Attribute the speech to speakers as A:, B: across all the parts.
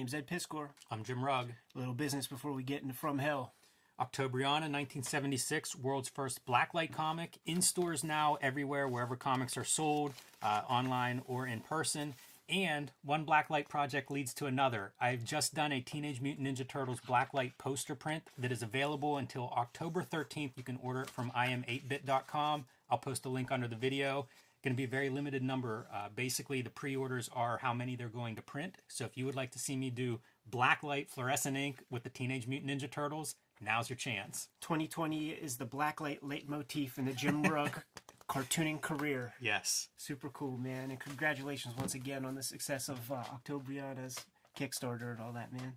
A: name's Ed Piskor.
B: I'm Jim Rugg.
A: A little business before we get into From Hell.
B: Octobriana, 1976, world's first blacklight comic. In stores now, everywhere, wherever comics are sold, uh, online or in person. And one blacklight project leads to another. I've just done a Teenage Mutant Ninja Turtles blacklight poster print that is available until October 13th. You can order it from im8bit.com. I'll post a link under the video. Going to be a very limited number. Uh, basically, the pre orders are how many they're going to print. So if you would like to see me do blacklight fluorescent ink with the Teenage Mutant Ninja Turtles, now's your chance.
A: 2020 is the blacklight leitmotif in the Jim Rugg cartooning career.
B: Yes.
A: Super cool, man. And congratulations once again on the success of uh, Octobriana's Kickstarter and all that, man.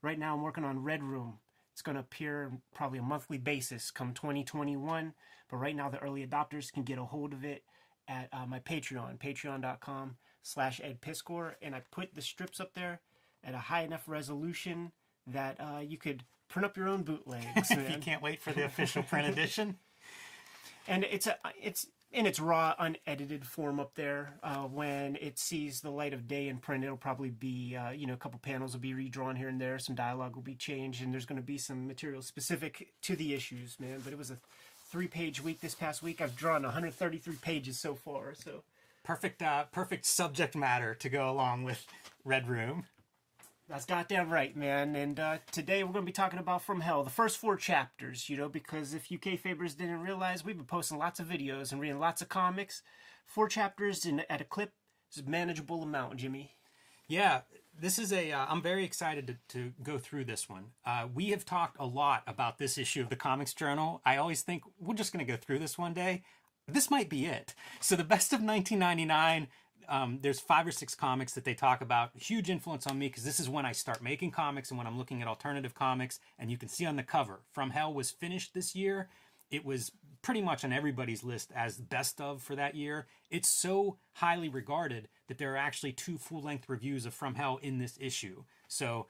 A: Right now, I'm working on Red Room. It's going to appear probably a monthly basis come 2021. But right now, the early adopters can get a hold of it at uh, my Patreon, patreon.com slash edpiskor. And I put the strips up there at a high enough resolution that uh, you could print up your own bootlegs.
B: if
A: you
B: can't wait for the official print edition.
A: and it's a it's in its raw unedited form up there uh, when it sees the light of day in print it'll probably be uh, you know a couple panels will be redrawn here and there some dialogue will be changed and there's going to be some material specific to the issues man but it was a three page week this past week i've drawn 133 pages so far so
B: Perfect, uh, perfect subject matter to go along with Red Room.
A: That's goddamn right, man. And uh, today we're going to be talking about From Hell, the first four chapters, you know, because if you Kayfabers didn't realize, we've been posting lots of videos and reading lots of comics. Four chapters in, at a clip is a manageable amount, Jimmy.
B: Yeah, this is a. Uh, I'm very excited to, to go through this one. Uh, we have talked a lot about this issue of the Comics Journal. I always think we're just going to go through this one day. This might be it. So the best of 1999. Um, there's five or six comics that they talk about. Huge influence on me because this is when I start making comics and when I'm looking at alternative comics. And you can see on the cover, From Hell was finished this year. It was pretty much on everybody's list as best of for that year. It's so highly regarded that there are actually two full length reviews of From Hell in this issue. So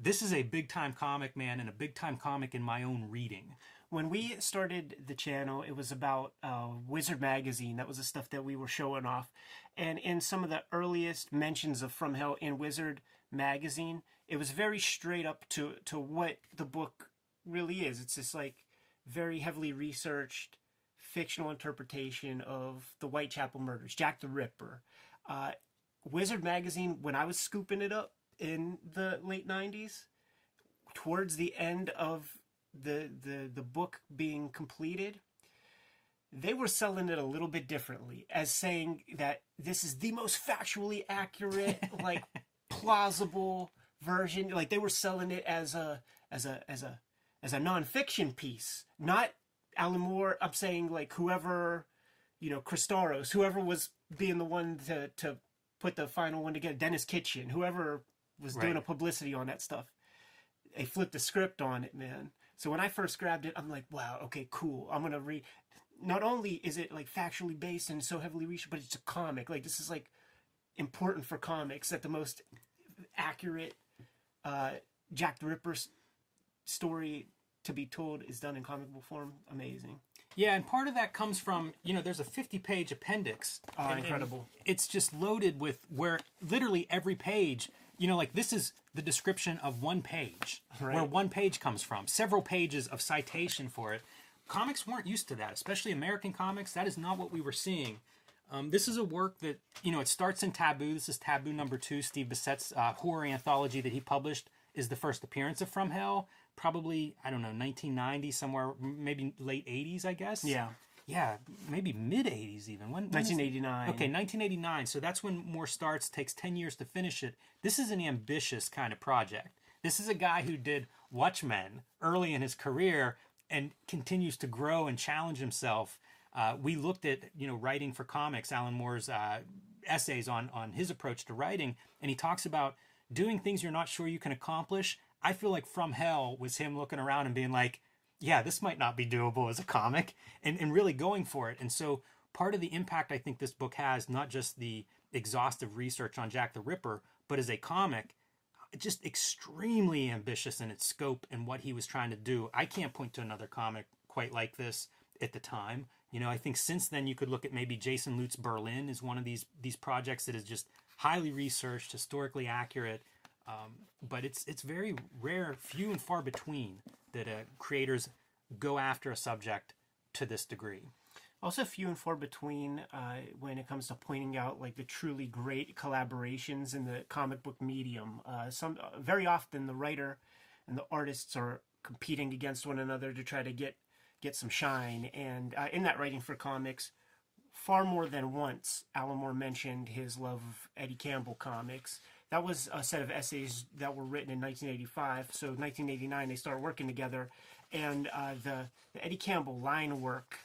B: this is a big time comic, man, and a big time comic in my own reading.
A: When we started the channel, it was about uh, Wizard Magazine. That was the stuff that we were showing off. And in some of the earliest mentions of From Hell in Wizard Magazine, it was very straight up to, to what the book really is. It's just like very heavily researched fictional interpretation of the Whitechapel murders, Jack the Ripper. Uh, Wizard Magazine, when I was scooping it up in the late 90s, towards the end of the the the book being completed they were selling it a little bit differently as saying that this is the most factually accurate like plausible version like they were selling it as a as a as a as a nonfiction piece not alan moore i'm saying like whoever you know chris staros whoever was being the one to to put the final one together denis kitchen whoever was doing a publicity on that stuff they flipped the script on it, man. So when I first grabbed it, I'm like, wow, okay, cool. I'm gonna read. Not only is it like factually based and so heavily researched, but it's a comic. Like this is like important for comics that the most accurate uh, Jack the Ripper story to be told is done in comic book form. Amazing.
B: Yeah, and part of that comes from, you know, there's a 50 page appendix.
A: Oh,
B: and- and
A: incredible.
B: it's just loaded with where literally every page, you know, like this is the description of one page, where one page comes from, several pages of citation for it. Comics weren't used to that, especially American comics. That is not what we were seeing. Um, this is a work that, you know, it starts in Taboo. This is Taboo number two, Steve Bissette's uh, horror anthology that he published, is the first appearance of From Hell. Probably, I don't know, 1990, somewhere, maybe late 80s, I guess.
A: Yeah.
B: Yeah, maybe mid 80s even. When, when is-
A: 1989.
B: Okay, 1989. So that's when Moore starts. Takes 10 years to finish it. This is an ambitious kind of project. This is a guy who did Watchmen early in his career and continues to grow and challenge himself. Uh, we looked at you know writing for comics, Alan Moore's uh, essays on on his approach to writing, and he talks about doing things you're not sure you can accomplish. I feel like From Hell was him looking around and being like, yeah, this might not be doable as a comic, and, and really going for it. And so part of the impact I think this book has, not just the exhaustive research on Jack the Ripper, but as a comic, just extremely ambitious in its scope and what he was trying to do. I can't point to another comic quite like this at the time. You know, I think since then you could look at maybe Jason Lutes Berlin is one of these these projects that is just highly researched, historically accurate. Um, but it's it's very rare, few and far between that uh, creators go after a subject to this degree.
A: Also, few and far between uh, when it comes to pointing out like the truly great collaborations in the comic book medium. Uh, some very often the writer and the artists are competing against one another to try to get get some shine. And uh, in that writing for comics, far more than once, Alan Moore mentioned his love of Eddie Campbell comics. That was a set of essays that were written in 1985. So 1989, they started working together, and uh, the, the Eddie Campbell line work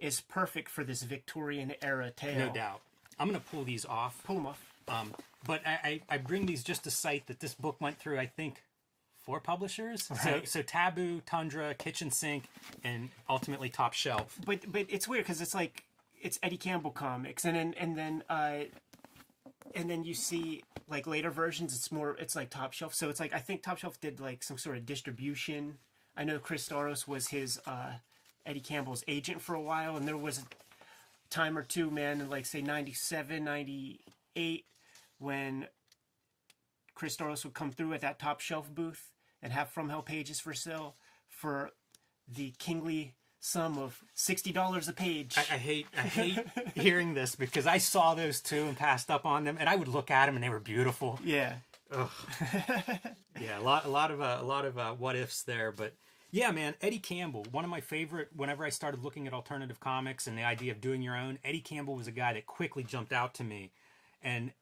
A: is perfect for this Victorian era tale.
B: No doubt. I'm going to pull these off.
A: Pull them off.
B: Um, but I, I, I bring these just to cite that this book went through, I think, four publishers. So, so Taboo, Tundra, Kitchen Sink, and ultimately Top Shelf.
A: but but it's weird because it's like it's Eddie Campbell comics, and then and then uh, and then you see like later versions. It's more it's like Top Shelf. So it's like I think Top Shelf did like some sort of distribution. I know Chris Staros was his uh, Eddie Campbell's agent for a while, and there was a time or two, man, in like say 97, 98, when Chris Staros would come through at that Top Shelf booth and have From Hell pages for sale for the kingly sum of sixty dollars a page.
B: I, I hate I hate hearing this because I saw those two and passed up on them, and I would look at them and they were beautiful.
A: yeah,
B: Yeah, a lot, a lot of, uh, a lot of uh, what ifs there, but yeah, man, Eddie Campbell, one of my favorite. Whenever I started looking at alternative comics and the idea of doing your own, Eddie Campbell was a guy that quickly jumped out to me, and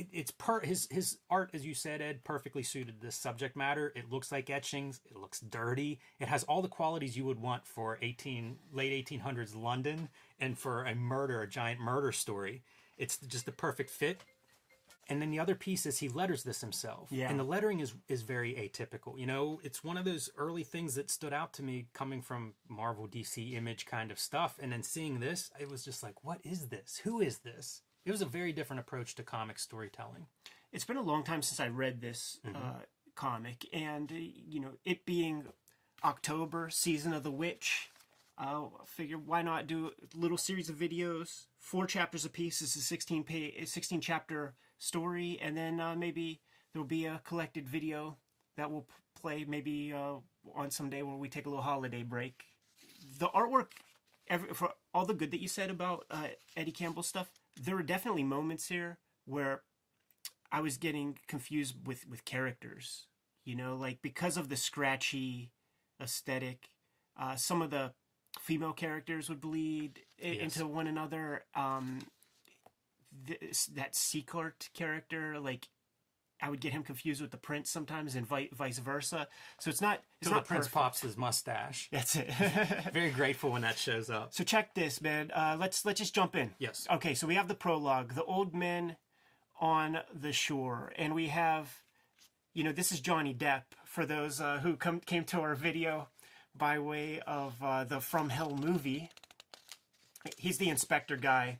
B: it, it's per his his art, as you said, Ed, perfectly suited this subject matter. It looks like etchings. It looks dirty. It has all the qualities you would want for eighteen late eighteen hundreds London and for a murder, a giant murder story. It's just the perfect fit and then the other piece is he letters this himself
A: Yeah.
B: and the lettering is is very atypical you know it's one of those early things that stood out to me coming from marvel dc image kind of stuff and then seeing this it was just like what is this who is this it was a very different approach to comic storytelling
A: it's been a long time since I read this uh, comic, and you know, it being October, season of the witch. I figured why not do a little series of videos, four chapters a piece. It's a sixteen page, sixteen chapter story, and then uh, maybe there will be a collected video that will p- play maybe uh, on some day when we take a little holiday break. The artwork, every, for all the good that you said about uh, Eddie Campbell stuff, there were definitely moments here where I was getting confused with with characters. You know, like because of the scratchy aesthetic, uh, some of the female characters would bleed
B: Yes.
A: into one another. Um, this, that Sickert character, like I would get him confused with the prince sometimes, and vi- vice versa. So it's not it's
B: so the
A: not
B: prince
A: perfect.
B: pops his mustache
A: That's it.
B: very grateful when that shows up
A: so check this, man. Uh, let's let's just jump in.
B: yes
A: Okay, so we have the prologue, the old men on the shore, and we have, you know, this is Johnny Depp for those uh, who come came to our video by way of uh, the From Hell movie. He's the inspector guy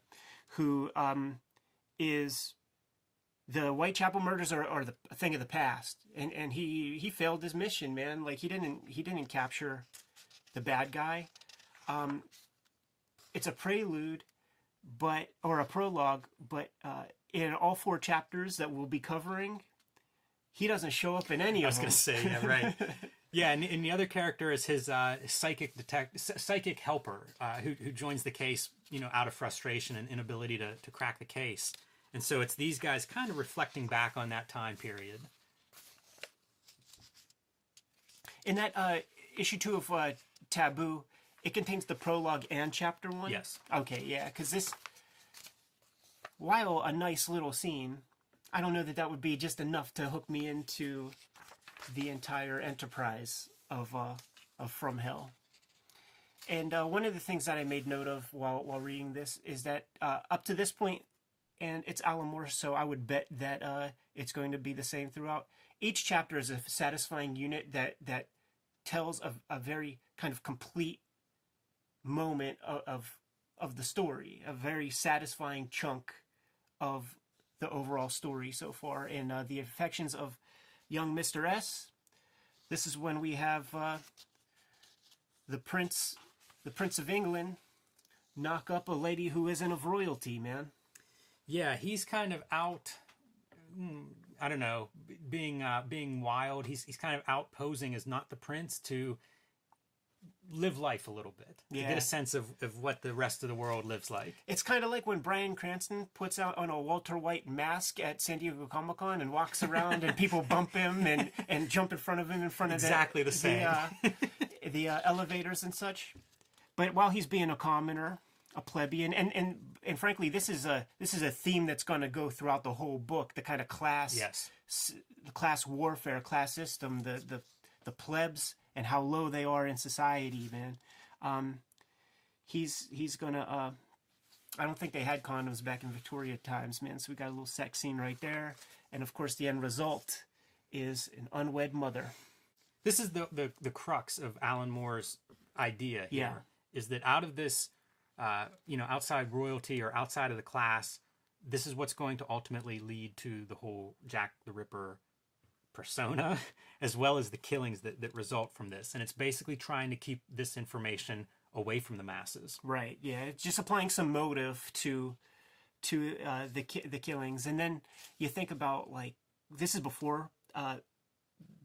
A: who um, is the Whitechapel murders are, are the a thing of the past, and and he he failed his mission, man. Like he didn't he didn't capture the bad guy. Um, it's a prelude but or a prologue, but uh, in all four chapters that we'll be covering, he doesn't show up in any
B: I
A: of
B: was
A: them.
B: going to say, yeah, right. yeah, and, and the other character is his uh, psychic detect, psychic helper, uh, who who joins the case, you know, out of frustration and inability to to crack the case. And so it's these guys kind of reflecting back on that time period.
A: in that uh, issue two of uh, Taboo, it contains the prologue and chapter one.
B: Yes.
A: Okay, yeah, because this, while a nice little scene, I don't know that that would be just enough to hook me into the entire enterprise of uh, of From Hell. And uh, one of the things that I made note of while while reading this is that uh, up to this point, and it's Alan Moore, so I would bet that uh, it's going to be the same throughout. Each chapter is a satisfying unit that that tells a, a very kind of complete moment of, of of the story, a very satisfying chunk of the overall story so far. In uh, the affections of young Mister S. This is when we have uh, the prince, the Prince of England, knock up a lady who isn't of royalty, man.
B: Yeah, he's kind of out. mm, I don't know, being uh, being wild. He's he's kind of out posing as not the prince to live life a little bit, to
A: Yeah.
B: get a sense of, of what the rest of the world lives like.
A: It's kind of like when Bryan Cranston puts out on a Walter White mask at San Diego Comic Con and walks around and people bump him and, and jump in front of him in front of
B: Exactly the
A: the
B: same.
A: uh, the uh, elevators and such. But while he's being a commoner, a plebeian, and, and and frankly, this is a this is a theme that's going to go throughout the whole book. The kind of class
B: Yes.
A: s- class warfare, class system, the the the plebs and how low they are in society, man. Um, he's he's gonna. Uh, I don't think they had condoms back in Victoria times, man. So we got a little sex scene right there, and of course the end result is an unwed mother.
B: This is the, the, the crux of Alan Moore's idea here.
A: Yeah.
B: Is that out of this, uh, you know, outside royalty or outside of the class, this is what's going to ultimately lead to the whole Jack the Ripper persona, as well as the killings that, that result from this. And it's basically trying to keep this information away from the masses.
A: Right. Yeah. It's just applying some motive to to uh, the ki- the killings, and then you think about like this is before uh,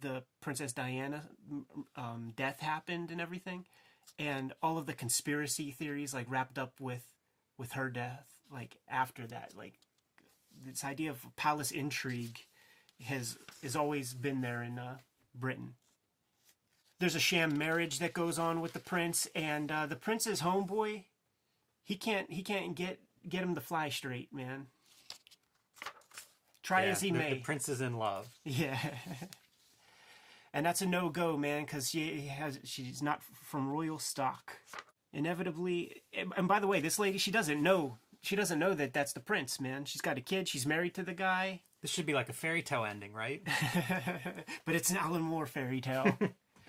A: the Princess Diana um, death happened and everything, and all of the conspiracy theories like wrapped up with with her death. Like after that, like this idea of palace intrigue has has always been there in uh, Britain there's a sham marriage that goes on with the prince and uh, the prince's homeboy he can't he can't get get him to fly straight man try
B: Yeah,
A: as he
B: the,
A: may
B: the prince is in love.
A: yeah and that's a no-go man because she has she's not from royal stock. Inevitably and and by the way this lady she doesn't know she doesn't know that that's the prince man. She's got a kid she's married to the guy.
B: This should be like a fairy tale ending, right?
A: but it's an alan moore fairy tale.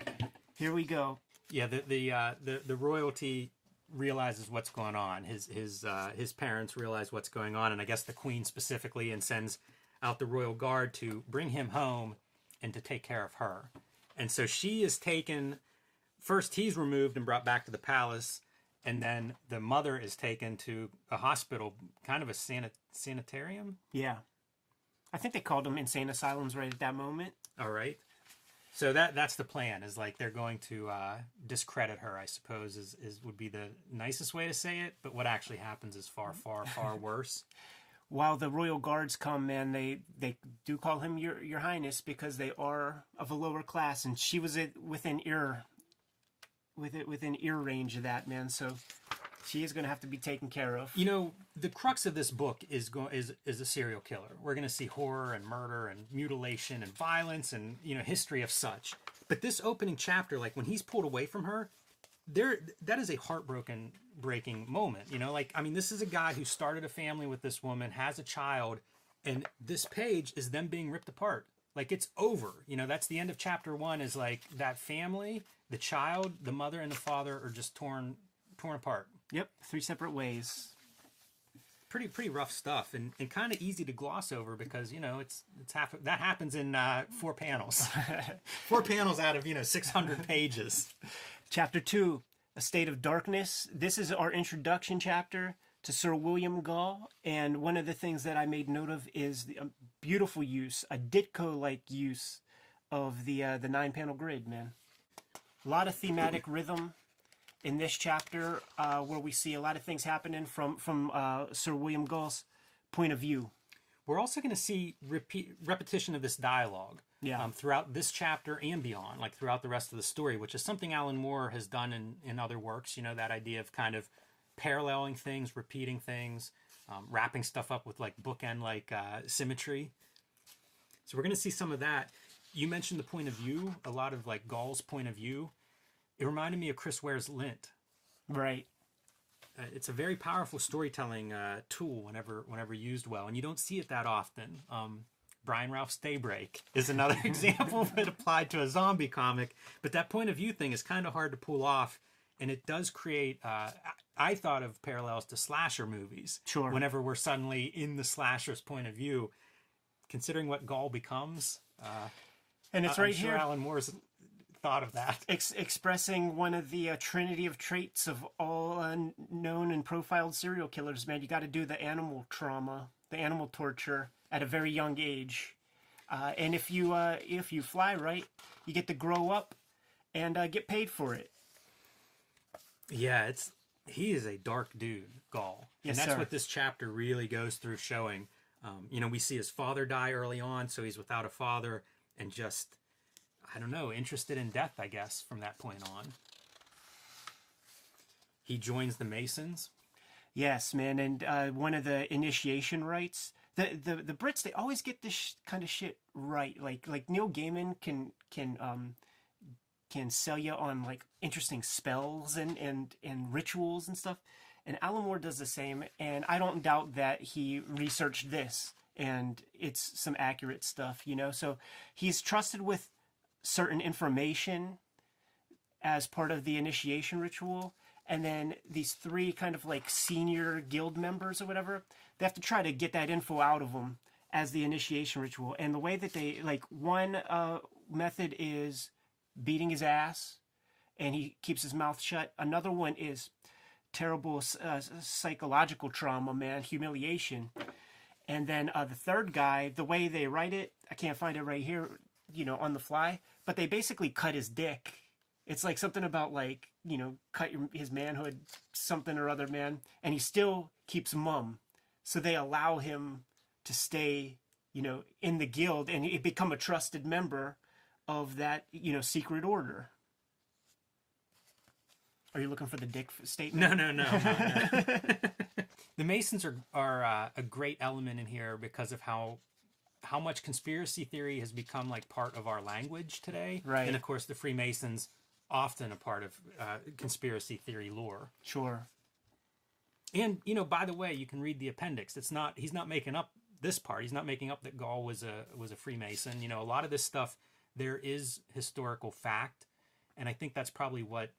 A: Here we go.
B: Yeah, the the uh, the the royalty realizes what's going on. His his uh, his parents realize what's going on, and I guess the queen specifically, and sends out the royal guard to bring him home and to take care of her. And so she is taken. First, he's removed and brought back to the palace, and then the mother is taken to a hospital, kind of a sanit- sanitarium.
A: Yeah. I think they called them insane asylums right at that moment.
B: All right. So that that's the plan. Is like they're going to uh, discredit her. I suppose is is would be the nicest way to say it. But what actually happens is far far far worse.
A: While the royal guards come, man, they they do call him your your highness because they are of a lower class, and she was it within ear, with it within ear range of that man. So she is going to have to be taken care of.
B: You know, the crux of this book is going is is a serial killer. We're going to see horror and murder and mutilation and violence and you know history of such. But this opening chapter, like when he's pulled away from her, there that is a heartbroken breaking moment. You know, like I mean, this is a guy who started a family with this woman, has a child, and this page is them being ripped apart. Like it's over. You know, that's the end of chapter one. Is like that family, the child, the mother, and the father are just torn torn apart
A: Yep, three separate ways.
B: pretty pretty rough stuff and, and kind of easy to gloss over because you know it's it's half that happens in uh, four panels four panels out of you know 600 pages
A: Chapter two, A State of Darkness. This is our introduction chapter to Sir William Gull. And one of the things that I made note of is the um, beautiful use, a Ditko like use of the, uh, the nine panel grid, man. A lot of thematic rhythm in this chapter uh, where we see a lot of things happening from, from uh, Sir William Gull's point of view.
B: we're also going to see repeat repetition of this dialogue
A: Yeah.
B: um, throughout this chapter and beyond like throughout the rest of the story which is something alan moore has done in, in other works you know that idea of kind of paralleling things repeating things um, wrapping stuff up with like bookend like uh, symmetry so we're going to see some of that you mentioned the point of view a lot of like gull's point of view it reminded me of chris ware's lint
A: Right.
B: uh, it's a very powerful storytelling uh, tool whenever whenever used well, and you don't see it that often. Um, Brian Ralph's Daybreak is another example of it applied to a zombie comic, but that point of view thing is kind of hard to pull off, and it does create. Uh, I thought of parallels to slasher movies.
A: Sure.
B: Whenever we're suddenly in the slasher's point of view, considering what Gull becomes, uh,
A: And it's
B: I'm
A: right
B: sure
A: here.
B: Alan Moore's thought of that.
A: ex- expressing one of the uh, trinity of traits of all uh, known and profiled serial killers man you got to do the animal trauma the animal torture at a very young age Uh, and if you uh, if you fly right, you get to grow up and uh, get paid for it.
B: Yeah, it's he is a dark dude, Gull,
A: Yes,
B: and that's
A: sir.
B: what this chapter really goes through, showing. Um, you know, we see his father die early on, so he's without a father, and just I don't know, interested in death, I guess, from that point on. He joins the Masons.
A: Yes, man, and uh, one of the initiation rites. The, the the Brits they always get this sh- kind of shit right. Like like Neil Gaiman can can um can sell you on like interesting spells and and and rituals and stuff. And Alan Moore does the same. And I don't doubt that he researched this and it's some accurate stuff. You know, so he's trusted with certain information as part of the initiation ritual. And then these three kind of like senior guild members or whatever, they have to try to get that info out of them as the initiation ritual. And the way that they like one uh, method is beating his ass, and he keeps his mouth shut. Another one is terrible uh, psychological trauma, man, humiliation. And then uh, the third guy, the way they write it, I can't find it right here, you know, on the fly, but they basically cut his dick. It's like something about like, you know, cut your, his manhood, something or other, man. And he still keeps mum. So they allow him to stay, you know, in the guild and he become a trusted member of that, you know, secret order. Are you looking for the dick statement?
B: No, no, no. no, no. the Masons are are uh, a great element in here because of how how much conspiracy theory has become like part of our language today.
A: Right.
B: And of course, the Freemasons often a part of uh, conspiracy theory lore.
A: Sure.
B: And you know, by the way, you can read the appendix. It's not he's not making up this part. He's not making up that Gull was a was a Freemason. You know, a lot of this stuff there is historical fact, and I think that's probably what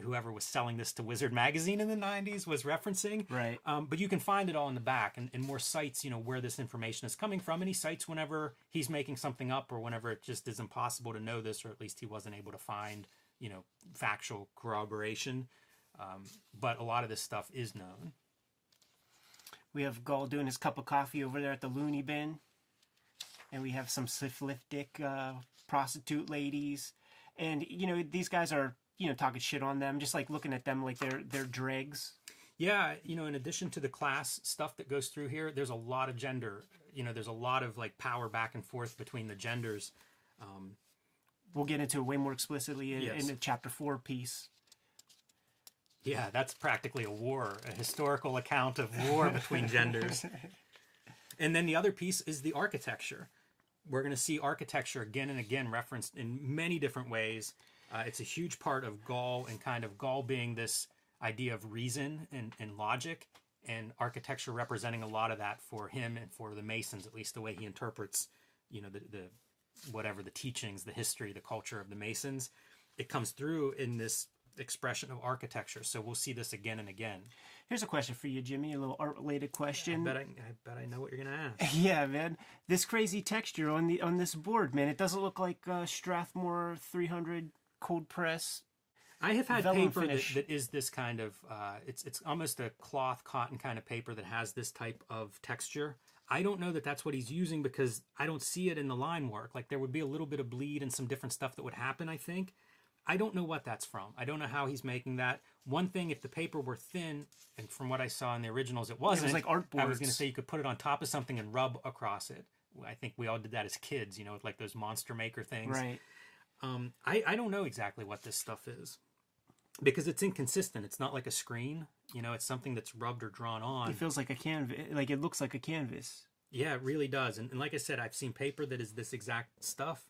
B: whoever was selling this to Wizard magazine in the 90s was referencing.
A: Right.
B: Um, but you can find it all in the back and, and more sites, you know, where this information is coming from. And he cites whenever he's making something up or whenever it just is impossible to know this, or at least he wasn't able to find, you know, factual corroboration. Um, but a lot of this stuff is known.
A: We have Gull doing his cup of coffee over there at the loony bin. And we have some syphilitic uh, prostitute ladies. And, you know, these guys are, you know, talking shit on them, just like looking at them like they're they're dregs.
B: Yeah, you know, in addition to the class stuff that goes through here, there's a lot of gender. You know, there's a lot of like power back and forth between the genders.
A: We'll get into it way more explicitly in,
B: Yes.
A: in the chapter four piece.
B: Yeah, that's practically a war, a historical account of war between genders. And then the other piece is the architecture. We're going to see architecture again and again referenced in many different ways. Uh, it's a huge part of Gull and kind of Gull being this idea of reason and, and logic, and architecture representing a lot of that for him and for the Masons, at least the way he interprets, you know, the, the whatever the teachings, the history, the culture of the Masons. It comes through in this expression of architecture. So we'll see this again and again.
A: Here's a question for you, Jimmy. A little art related question.
B: I bet I, I bet I know what you're gonna ask.
A: Yeah, man. This crazy texture on the on this board, man. It doesn't look like uh, Strathmore 300 cold press.
B: I have had
A: Vellum
B: paper that,
A: finish.
B: that is this kind of uh, it's it's almost a cloth cotton kind of paper that has this type of texture. I don't know that that's what he's using because I don't see it in the line work. Like there would be a little bit of bleed and some different stuff that would happen. I think. I don't know what that's from. I don't know how he's making that. One thing, if the paper were thin, and from what I saw in the originals, it wasn't.
A: like art
B: I was going to say you could put it on top of something and rub across it. I think we all did that as kids, you know, with like those monster maker things.
A: Right.
B: Um, I, I don't know exactly what this stuff is because it's inconsistent. It's not like a screen. You know, it's something that's rubbed or drawn on.
A: It feels like a canvas. Like it looks like a canvas.
B: Yeah, it really does. And, and like I said, I've seen paper that is this exact stuff,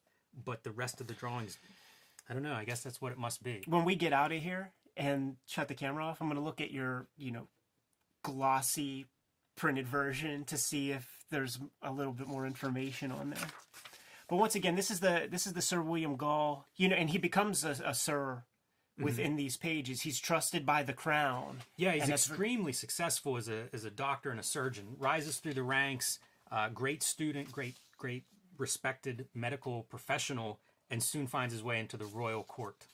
B: but the rest of the drawings, I don't know. I guess that's what it must be.
A: When we get out of here and shut the camera off, I'm going to look at your, you know, glossy printed version to see if there's a little bit more information on there. But once again, this is the this is the Sir William Gull, you know, and he becomes a, a sir within these pages. He's trusted by the crown.
B: Yeah, he's extremely successful as a as a doctor and a surgeon. Rises through the ranks, uh, great student, great great respected medical professional, and soon finds his way into the royal court.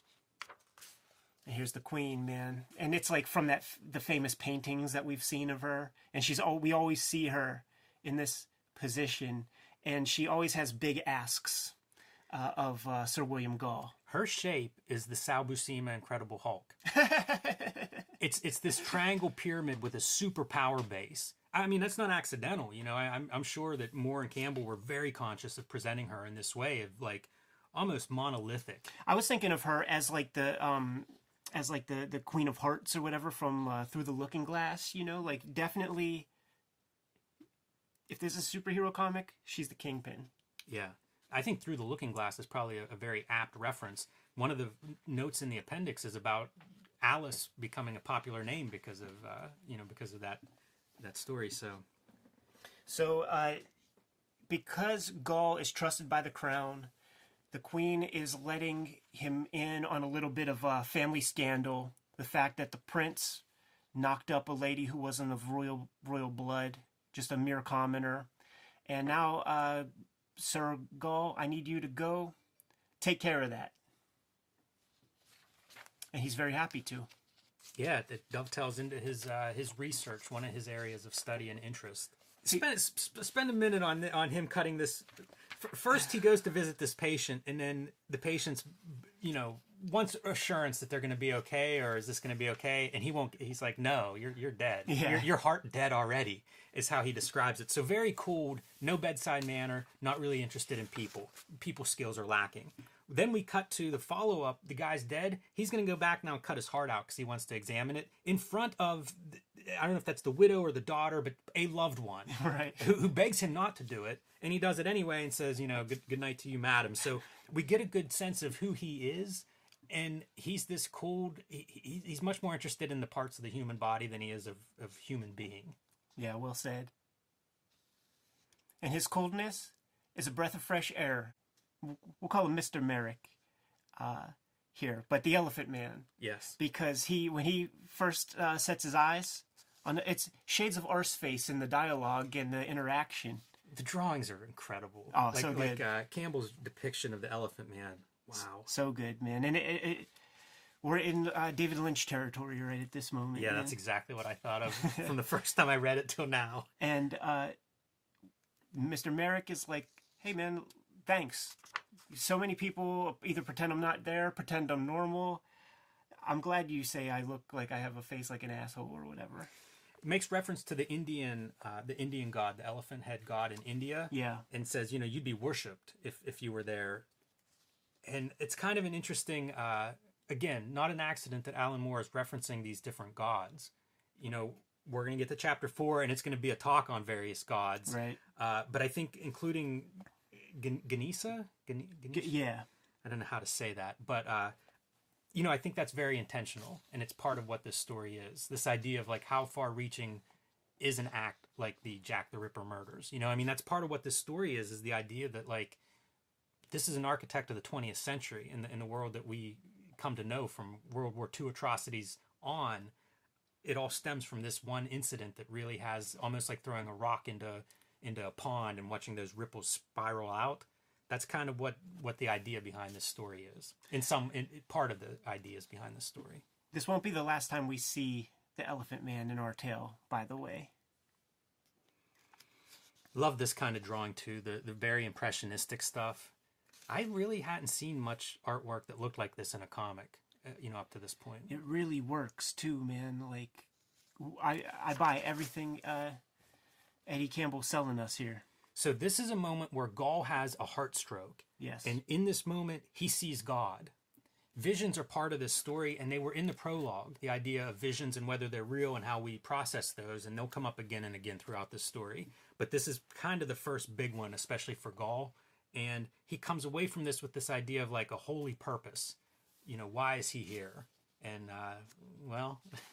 A: And here's the queen, man, and it's like from that the famous paintings that we've seen of her, and she's all we always see her in this position, and she always has big asks uh, of uh, Sir William Gull.
B: Her shape is the Sal Buscema Incredible Hulk. it's it's this triangle pyramid with a superpower base. I mean, that's not accidental. You know, I, I'm I'm sure that Moore and Campbell were very conscious of presenting her in this way of like almost monolithic.
A: I was thinking of her as like the um as like the the Queen of Hearts or whatever from uh, Through the Looking Glass. You know, like definitely. If there's a superhero comic, she's the kingpin.
B: Yeah. I think Through the Looking Glass is probably a, a very apt reference. One of the notes in the appendix is about Alice becoming a popular name because of uh, you know because of that that story. So
A: So, uh, because Gull is trusted by the crown, the queen is letting him in on a little bit of a family scandal. The fact that the prince knocked up a lady who wasn't of royal royal blood, just a mere commoner, and now, uh, Sir Gull, I need you to go take care of that. And he's very happy to.
B: yeah, it dovetails into his uh, his research, one of his areas of study and interest. Spend sp- spend a minute on on him cutting this. First, he goes to visit this patient, and then the patient's, you know, wants assurance that they're going to be okay, or is this going to be okay? And he won't. He's like, "No, you're you're dead.
A: Yeah.
B: Your, your heart dead already." Is how he describes it. So very cold, no bedside manner, not really interested in people. People skills are lacking. Then we cut to the follow up. The guy's dead. He's going to go back now and cut his heart out because he wants to examine it in front of, I don't know if that's the widow or the daughter, but a loved one
A: Right.
B: who, who begs him not to do it. And he does it anyway and says, you know, good, good night to you, madam. So we get a good sense of who he is. And he's this cold, he, he- he's much more interested in the parts of the human body than he is of, of human being.
A: Yeah, well said. And his coldness is a breath of fresh air. We'll call him Mr. Merrick uh, here, but the Elephant Man,
B: Yes.
A: because he, when he first uh, sets his eyes on, it's shades of Arseface in the dialogue and the interaction.
B: The drawings are incredible.
A: Oh,
B: like,
A: so
B: like
A: good.
B: uh, Campbell's depiction of the elephant man. Wow.
A: So good, man. And it, it, it, we're in uh, David Lynch territory right at this moment.
B: Yeah,
A: man.
B: that's exactly what I thought of from the first time I read it till now.
A: And uh, Mr. Merrick is like, hey, man, thanks. So many people either pretend I'm not there, pretend I'm normal. I'm glad you say I look like I have a face like an asshole or whatever.
B: Makes reference to the Indian, uh, the Indian god, the elephant head god in India,
A: Yeah.
B: and says, you know, you'd be worshipped if if you were there. And it's kind of an interesting, uh, again, not an accident that Alan Moore is referencing these different gods. You know, we're going to get to chapter four, and it's going to be a talk on various gods.
A: Right.
B: Uh, but I think including Gan- Ganesa, Gan- Ganesha?
A: yeah.
B: I don't know how to say that, but uh, you know, I think that's very intentional, and it's part of what this story is. This idea of like how far-reaching is an act like the Jack the Ripper murders. You know, I mean, that's part of what this story is. Is the idea that like this is an architect of the 20th century in the in the world that we come to know from World War II atrocities on. It all stems from this one incident that really has almost like throwing a rock into into a pond and watching those ripples spiral out that's kind of what what the idea behind this story is in some in, part of the ideas behind the story
A: This won't be the last time we see the Elephant Man in our tale, by the way.
B: love this kind of drawing too the the very impressionistic stuff i really hadn't seen much artwork that looked like this in a comic uh, you know up to this point
A: It really works too, man. Like, I I buy everything uh, Eddie Campbell's selling us here.
B: So this is a moment where Gull has a heart stroke.
A: Yes.
B: and in this moment he sees god. Visions are part of this story and they were in the prologue the idea of visions and whether they're real and how we process those and they'll come up again and again throughout the story. But this is kind of the first big one especially for Gull. And he comes away from this with this idea of like a holy purpose. You know why is he here? And uh, well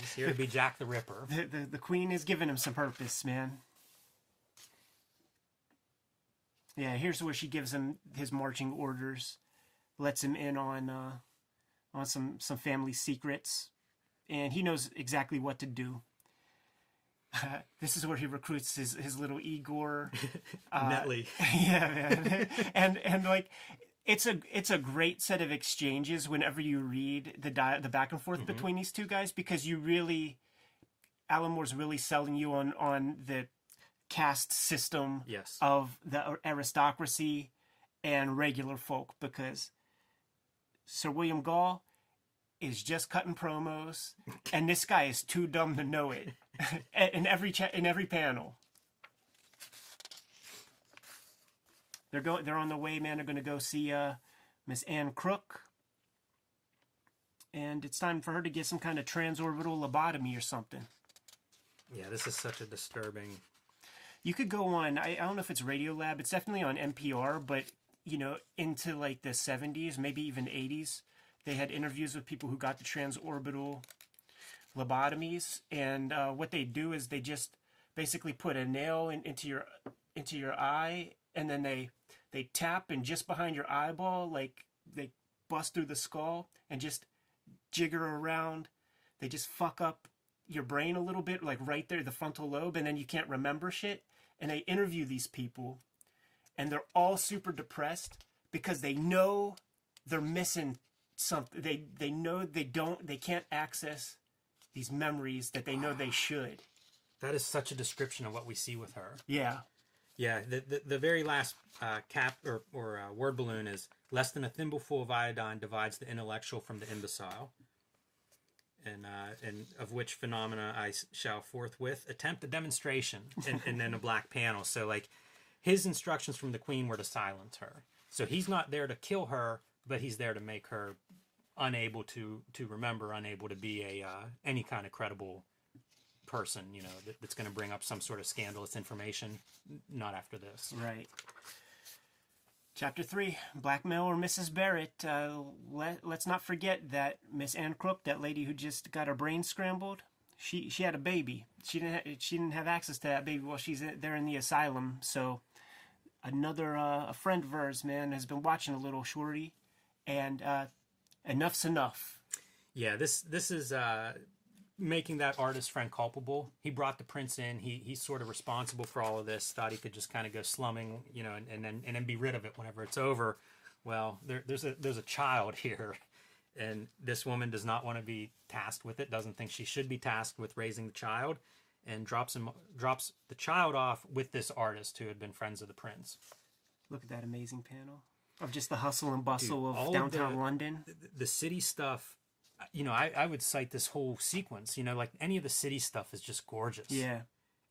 B: he's here to be Jack the Ripper.
A: The, the the queen is giving him some purpose, man. Yeah, here's where she gives him his marching orders, lets him in on uh, on some some family secrets, and he knows exactly what to do. this is where he recruits his his little Igor.
B: Netley
A: yeah, man. and and like it's a it's a great set of exchanges whenever you read the di- the back and forth between these two guys because you really Alan Moore's really selling you on on the caste system
B: Yes.
A: of the aristocracy and regular folk because Sir William Gull is just cutting promos, and this guy is too dumb to know it. in every cha- in every panel, they're go they're on the way, man. They're gonna go see uh, Miss Anne Crook, and it's time for her to get some kind of transorbital lobotomy or something.
B: yeah, this is such a disturbing.
A: You could go on. I, I don't know if it's Radiolab. It's definitely on NPR, but you know, into like the '70s, maybe even '80s, they had interviews with people who got the transorbital lobotomies, and uh, what they do is they just basically put a nail in, into your into your eye, and then they they tap and just behind your eyeball, like they bust through the skull and just jigger around. They just fuck up your brain a little bit, like right there, the frontal lobe, and then you can't remember shit. And they interview these people, and they're all super depressed because they know they're missing something. They they know they don't they can't access these memories that they know they should.
B: That is such a description of what we see with her.
A: Yeah,
B: Yeah, the the, the very last uh, cap or or uh, word balloon is less than a thimbleful of iodine divides the intellectual from the imbecile, and uh, and of which phenomena I shall forthwith attempt a demonstration, and, and then a black panel. So like, his instructions from the queen were to silence her. So he's not there to kill her, but he's there to make her unable to to remember, unable to be a uh, any kind of credible person, you know, that, that's going to bring up some sort of scandalous information. Not after this.
A: right. Chapter three: Blackmail or Mrs. Barrett. Uh, let Let's not forget that Miss Anne Crook, that lady who just got her brain scrambled, she she had a baby. She didn't ha- she didn't have access to that baby while she's in, there in the asylum. So another uh, a friend of hers, man, has been watching a little shorty, and uh, enough's enough.
B: Yeah, this this is uh, making that artist friend culpable. He brought the prince in. He he's sort of responsible for all of this. Thought he could just kind of go slumming, you know, and, and then and then be rid of it whenever it's over. Well, there, there's a there's a child here, and this woman does not want to be tasked with it. Doesn't think she should be tasked with raising the child, and drops him drops the child off with this artist who had been friends of the prince.
A: Look at that amazing panel of just the hustle and bustle
B: all
A: of
B: of
A: downtown
B: the-
A: London.
B: the city stuff you know I, I would cite this whole sequence you know like any of the city stuff is just gorgeous.
A: Yeah,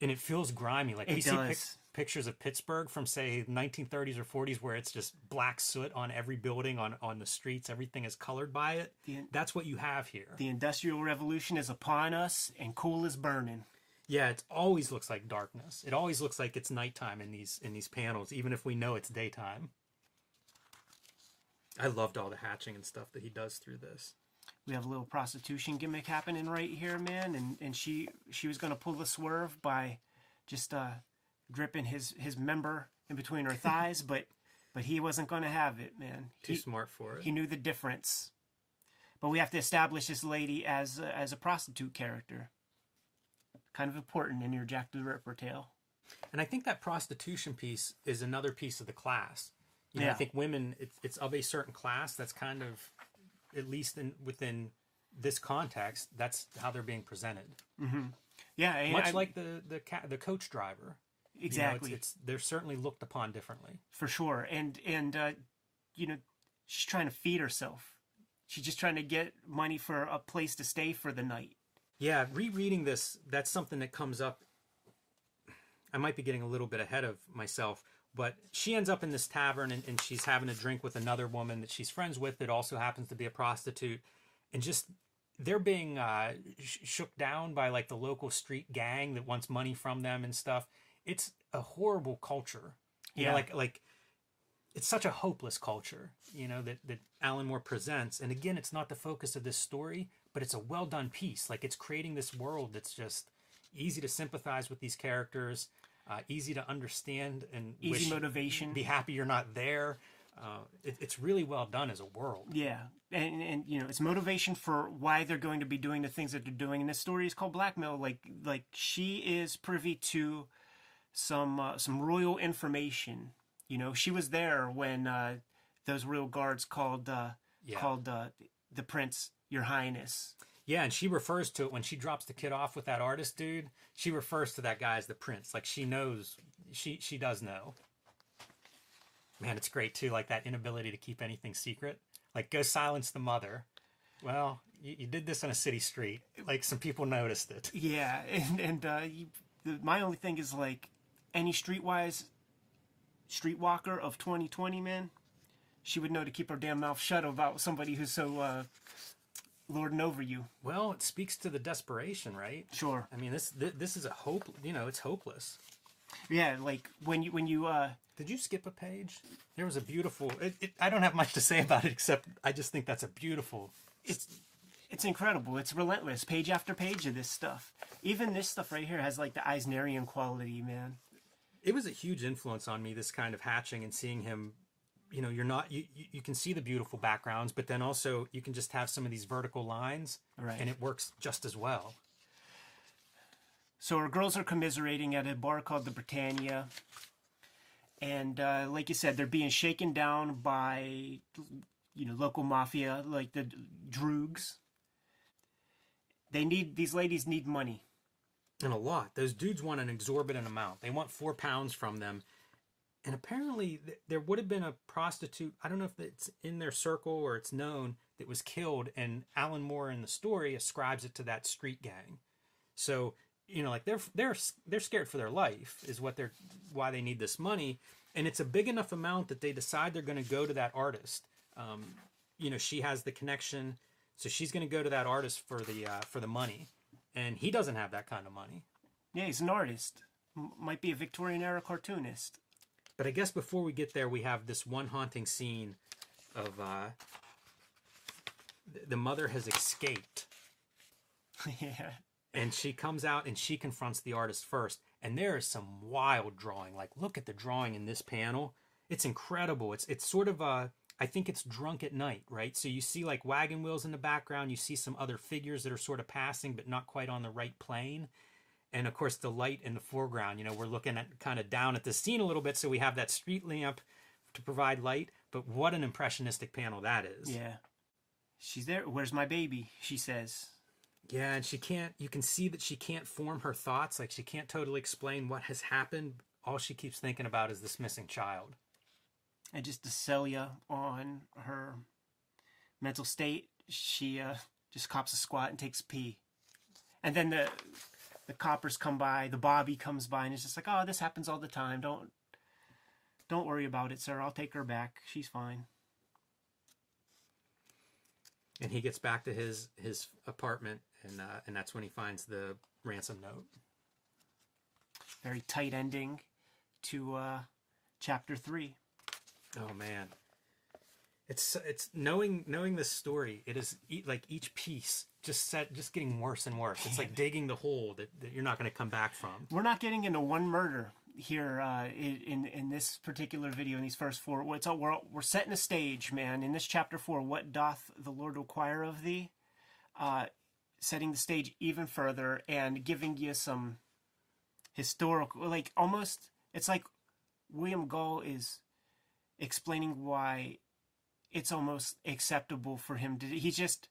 B: and it feels grimy. Like
A: It
B: we see pic- pictures of pittsburgh from say 1930s or 40s where it's just black soot on every building on on the streets. Everything is colored by it.
A: The-
B: that's what you have here.
A: The Industrial Revolution is upon us, and coal is burning.
B: yeah it always looks like darkness. It always looks like it's nighttime in these in these panels even if we know it's daytime. I loved all the hatching and stuff that he does through this
A: We have a little prostitution gimmick happening right here, man, and and she she was gonna pull the swerve by just uh gripping his his member in between her thighs, but but he wasn't gonna have it, man.
B: too
A: He,
B: smart for it
A: he knew the difference. But we have to establish this lady as a, as a prostitute character. Kind of important in your Jack the Ripper tale.
B: And I think that prostitution piece is another piece of the class. You know, I think women, it's, it's of a certain class. That's kind of, at least in within this context, that's how they're being presented.
A: Yeah, and
B: Much
A: I-
B: like the the ca- the coach driver. You know,
A: exactly.
B: it's, it's they're certainly looked upon differently.
A: for sure and and uh you know she's trying to feed herself she's just trying to get money for a place to stay for the night
B: Yeah, rereading this, that's something that comes up. I might be getting a little bit ahead of myself, but she ends up in this tavern and, and she's having a drink with another woman that she's friends with that also happens to be a prostitute. And just they're being uh, sh- shook down by like the local street gang that wants money from them and stuff. It's a horrible culture. You know,
A: Yeah.
B: like like it's such a hopeless culture, you know, that, that Alan Moore presents. And again, it's not the focus of this story, but it's a well done piece. Like it's creating this world that's just easy to sympathize with these characters, uh, easy to understand, and
A: easy motivation
B: Be happy you're not there. Uh, it, it's really well done as a world.
A: yeah and and you know it's motivation for why they're going to be doing the things that they're doing and this story is called blackmail like like she is privy to some uh, some royal information you know she was there when uh those royal guards called uh
B: Yeah.
A: called uh the prince your highness
B: Yeah, and she refers to it when she drops the kid off with that artist dude. She refers to that guy as the prince. Like she knows, she she does know. Man, it's great too. Like that inability to keep anything secret. Like go silence the mother. Well, you, you did this on a city street. Like some people noticed it.
A: Yeah, and and uh, you, the, my only thing is like any streetwise streetwalker of 2020, man, she would know to keep her damn mouth shut about somebody who's so uh, lording over you.
B: Well, it speaks to the desperation, right?
A: Sure.
B: I mean, this this, this is a hope. You know, it's hopeless.
A: Yeah, like when you when you uh,
B: Did you skip a page? There was a beautiful. It, it, I don't have much to say about it except I just think that's a beautiful.
A: it's it's incredible. It's relentless, page after page of this stuff. Even this stuff right here has like the Eisnerian quality, man.
B: It was a huge influence on me. This kind of hatching and seeing him. You know, you're not. You you, can see the beautiful backgrounds, but then also you can just have some of these vertical lines,
A: Right.
B: and it works just as well.
A: So our girls are commiserating at a bar called the Britannia. And uh, like you said, they're being shaken down by, you know, local mafia, like the Droogs. They need, these ladies need money.
B: and a lot. Those dudes want an exorbitant amount. They want four pounds from them. And apparently, th- there would have been a prostitute. I don't know if it's in their circle or it's known that was killed. And Alan Moore in the story ascribes it to that street gang. So you know, like they're they're they're scared for their life is what they're why they need this money. And it's a big enough amount that they decide they're going to go to that artist. Um, you know, she has the connection, so she's going to go to that artist for the uh, for the money, and he doesn't have that kind of money.
A: Yeah, he's an artist. M- might be a Victorian era cartoonist.
B: But I guess before we get there, we have this one haunting scene of uh, the mother has escaped,
A: yeah.
B: and she comes out and she confronts the artist first. And there is some wild drawing. Like, look at the drawing in this panel. It's incredible. It's it's sort of a I think it's drunk at night, right? So you see like wagon wheels in the background. You see some other figures that are sort of passing, but not quite on the right plane. And of course, the light in the foreground. You know, we're looking at kind of down at the scene a little bit, so we have that street lamp to provide light. But what an impressionistic panel that is!
A: Yeah. She's there. Where's my baby? She says.
B: Yeah, and she can't. You can see that she can't form her thoughts. Like she can't totally explain what has happened. All she keeps thinking about is this missing child.
A: And just to sell you on her mental state, she uh, just cops a squat and takes a pee. And then the the coppers come by, the Bobby comes by, and it's just like, oh, this happens all the time. Don't don't worry about it, sir. I'll take her back. She's fine.
B: And he gets back to his his apartment, and uh, and that's when he finds the ransom note.
A: Very tight ending to uh, chapter three.
B: Oh man, it's it's knowing knowing this story. It is like each piece just set just getting worse and worse. It's like digging the hole that, that you're not going to come back from.
A: We're not getting into one murder here uh, in, in this particular video in these first four. It's all, we're we're setting a stage, man. In this chapter four, what doth the Lord require of thee? Uh, setting the stage even further and giving you some historical, like almost. It's like William Gull is explaining why it's almost acceptable for him to. He's just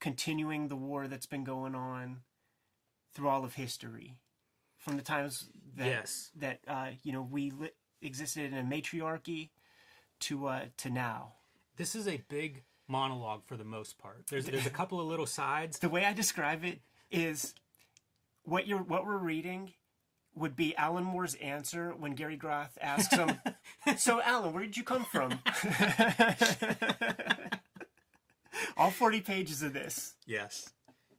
A: continuing the war that's been going on through all of history from the times that
B: Yes.
A: that uh, you know we li- existed in a matriarchy to uh, to now.
B: This is a big monologue for the most part. There's there's a couple of little sides.
A: The way I describe it is what you're what we're reading would be Alan Moore's answer when Gary Groth asks him, "So Alan, where did you come from?" all forty pages of this.
B: Yes.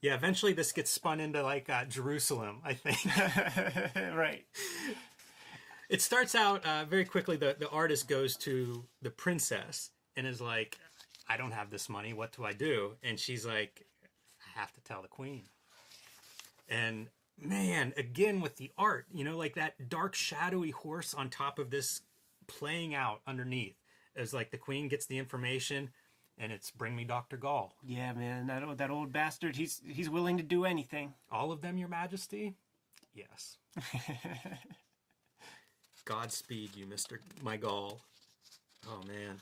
B: Yeah, eventually this gets spun into like uh, Jerusalem, I think.
A: right.
B: it starts out uh, very quickly. The, the artist goes to the princess and is like, I don't have this money. What do I do? And she's like, I have to tell the queen. And man, again with the art, you know, like that dark, shadowy horse on top of this playing out underneath. It's like the queen gets the information and it's bring me Dr. Gull.
A: Yeah, man, that old, that old bastard. He's he's willing to do anything.
B: All of them, Your Majesty? Yes. Godspeed you, Mr. My Gull. Oh, man.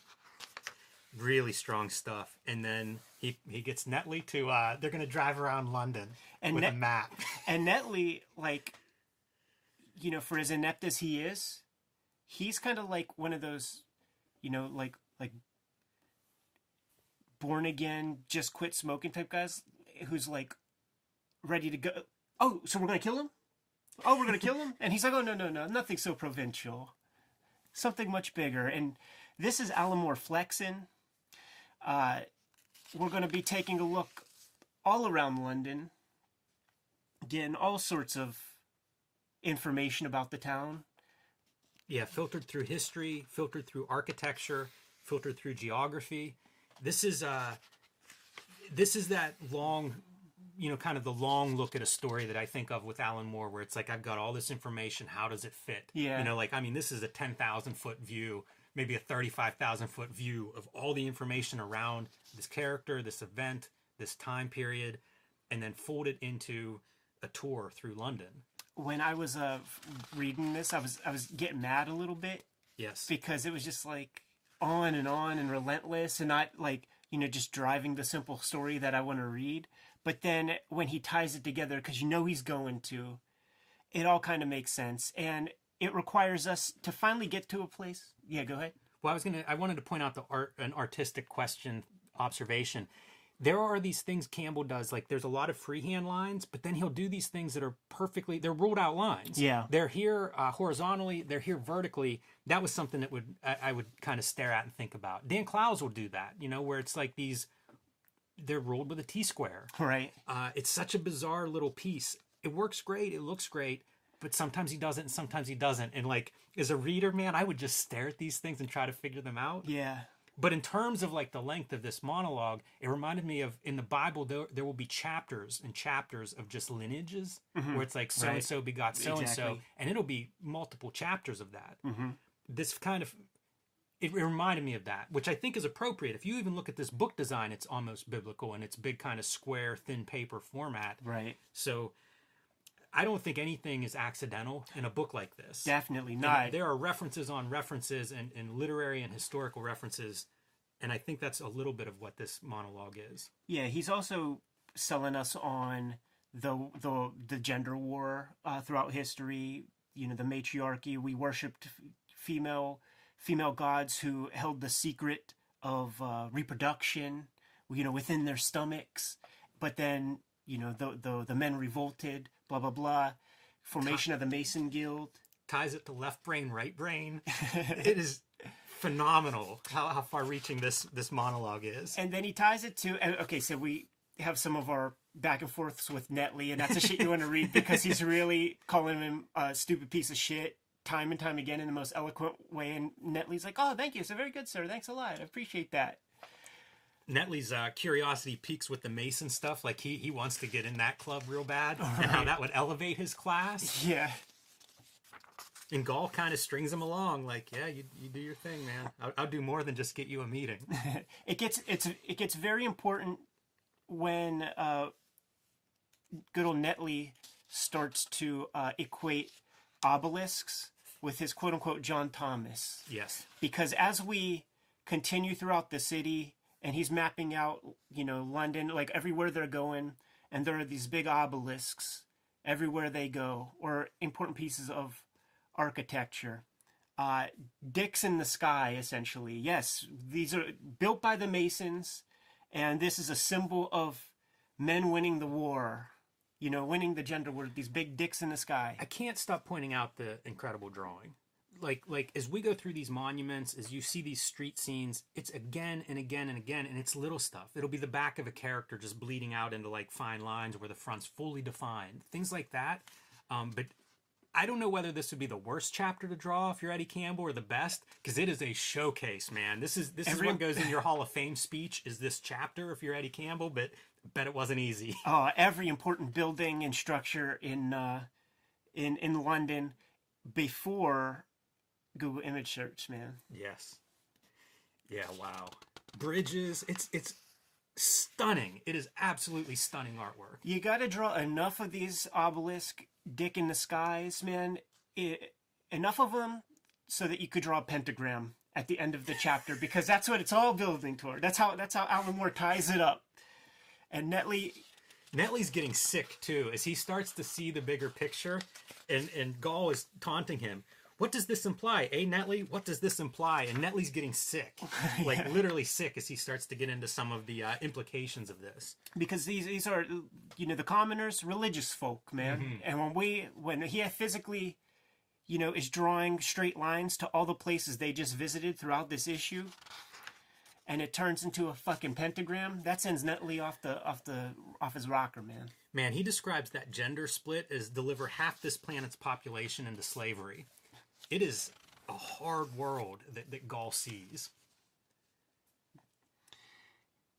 B: really strong stuff. And then he he gets Netley to uh, they're gonna drive around London
A: And
B: with a map.
A: And Netley, like, you know, for as inept as he is, he's kind of like one of those, you know, like like born again, just quit smoking type guys, who's like ready to go. Oh, so we're gonna kill him? Oh, we're gonna kill him? And he's like, oh no no no, nothing so provincial, something much bigger. And this is Alan Moore flexing. Uh, we're gonna be taking a look all around London getting all sorts of information about the town.
B: Yeah, filtered through history, filtered through architecture, filtered through geography. This is uh this is that long you know, kind of the long look at a story that I think of with Alan Moore, where it's like I've got all this information. How does it fit?
A: Yeah.
B: You know, like I mean, this is a ten thousand foot view, maybe a thirty-five thousand foot view of all the information around this character, this event, this time period, and then fold it into a tour through London.
A: When I was uh, reading this, I was I was getting mad a little bit
B: Yes.
A: because it was just like on and on and relentless and not like you know just driving the simple story that I want to read. But then when he ties it together, because you know he's going to, it all kind of makes sense, and it requires us to finally get to a place. Yeah, go ahead.
B: Well, I was gonna. I wanted to point out the art, an artistic question, observation. There are these things Campbell does. Like, there's a lot of freehand lines, but then he'll do these things that are perfectly. They're ruled out lines.
A: Yeah.
B: They're here uh, horizontally. They're here vertically. That was something that would I, I would kind of stare at and think about. Dan Clowes will do that. You know, where it's like these. They're ruled with a T square.
A: Right.
B: Uh, it's such a bizarre little piece. It works great. It looks great. But sometimes he doesn't, and sometimes he doesn't. And like, as a reader, man, I would just stare at these things and try to figure them out.
A: Yeah.
B: But in terms of like the length of this monologue, it reminded me of in the Bible there there will be chapters and chapters of just lineages mm-hmm. where it's like so and so begot so and so, and it'll be multiple chapters of that. Mm-hmm. This kind of it reminded me of that, which I think is appropriate. If you even look at this book design, it's almost biblical and its big kind of square, thin paper format.
A: Right.
B: So I don't think anything is accidental in a book like this.
A: Definitely
B: And
A: not.
B: There are references on references and, and literary and historical references. And I think that's a little bit of what this monologue is.
A: Yeah, he's also selling us on the the the gender war uh, throughout history. You know, the matriarchy. We worshipped female female gods who held the secret of uh, reproduction. You know, within their stomachs. But then, you know, the the the men revolted. Blah blah blah. Formation of the Mason Guild.
B: Ties it to left brain, right brain. it is phenomenal how, how far reaching this this monologue is.
A: And then he ties it to okay, so we have some of our back and forths with Netley, and that's a shit you want to read because he's really calling him a stupid piece of shit time and time again in the most eloquent way. And Netley's like, "Oh, thank you, so very good, sir. Thanks a lot. I appreciate that."
B: Netley's uh, curiosity peaks with the Mason stuff. Like he, he wants to get in that club real bad and how that would elevate his class.
A: Yeah,
B: And Gull kind of strings him along, like, yeah, you, you do your thing, man. I'll, I'll do more than just get you a meeting.
A: it gets it's it gets very important when uh, good old Netley starts to uh, equate obelisks with his quote unquote John Thomas.
B: yes.
A: because as we continue throughout the city and he's mapping out you know london like everywhere they're going and there are these big obelisks everywhere they go or important pieces of architecture. Uh, dicks in the sky essentially. Yes these are built by the masons and this is a symbol of men winning the war you know winning the gender war these big dicks in the sky.
B: I can't stop pointing out the incredible drawing. Like like as we go through these monuments, as you see these street scenes, it's again and again and again, and it's little stuff. It'll be the back of a character just bleeding out into like fine lines where the front's fully defined, things like that. Um, but I don't know whether this would be the worst chapter to draw if you're Eddie Campbell or the best, because it is a showcase, man. This is this
A: Every-
B: is what goes in your Hall of Fame speech. Is this chapter if you're Eddie Campbell? But bet it wasn't easy.
A: uh, every important building and structure in uh, in in London before Google Image Search, man.
B: Yes. Yeah, wow. Bridges, it's it's stunning. It is absolutely stunning artwork.
A: You got to draw enough of these obelisk dick in the skies, man. I enough of them so that you could draw a pentagram at the end of the chapter because that's what it's all building toward. That's how that's how Alan Moore ties it up. And Netley,
B: Netley's getting sick too as he starts to see the bigger picture, and and Gull is taunting him. What does this imply? Eh, Netley? What does this imply? And Netley's getting sick, like literally sick, as he starts to get into some of the uh, implications of this.
A: because these these are you know the commoners, religious folk, man. And when we when he physically, you know, is drawing straight lines to all the places they just visited throughout this issue, and it turns into a fucking pentagram, that sends Netley off the off the off his rocker, man.
B: Man, he describes that gender split as deliver half this planet's population into slavery. It is a hard world that, that Gull sees.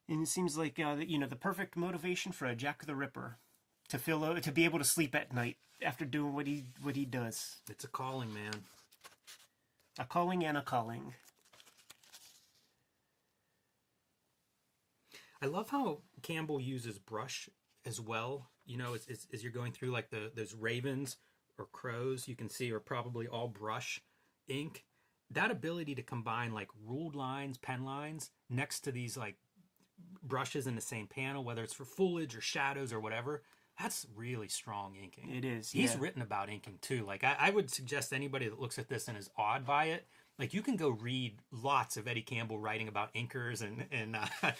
A: And it seems like uh, you know the perfect motivation for a Jack the Ripper to feel uh, to be able to sleep at night after doing what he what he does.
B: It's a calling, man.
A: A calling and a calling.
B: I love how Campbell uses brush as well. You know, as, as, as you're going through like the those ravens or crows, you can see are probably all brush ink. That ability to combine like ruled lines, pen lines next to these like brushes in the same panel, whether it's for foliage or shadows or whatever, that's really strong inking.
A: It is.
B: He's
A: yeah.
B: written about inking too. Like I, I would suggest anybody that looks at this and is awed by it, like you can go read lots of Eddie Campbell writing about inkers and and uh,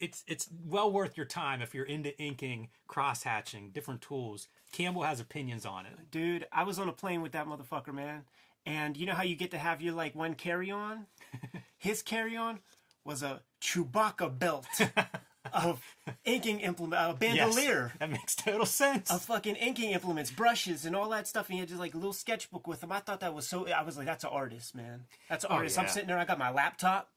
B: it's it's well worth your time if you're into inking, cross hatching, different tools. Campbell has opinions on it.
A: Dude, I was on a plane with that motherfucker, man. And you know how you get to have your like one carry on? His carry on was a Chewbacca belt of inking implement, uh, a bandolier.
B: Yes, that makes total sense.
A: Of fucking inking implements, brushes, and all that stuff. And he had just like a little sketchbook with him. I thought that was so. I was like, that's an artist, man. That's an oh, artist. I'm
B: Oh,
A: sitting there. I got my laptop.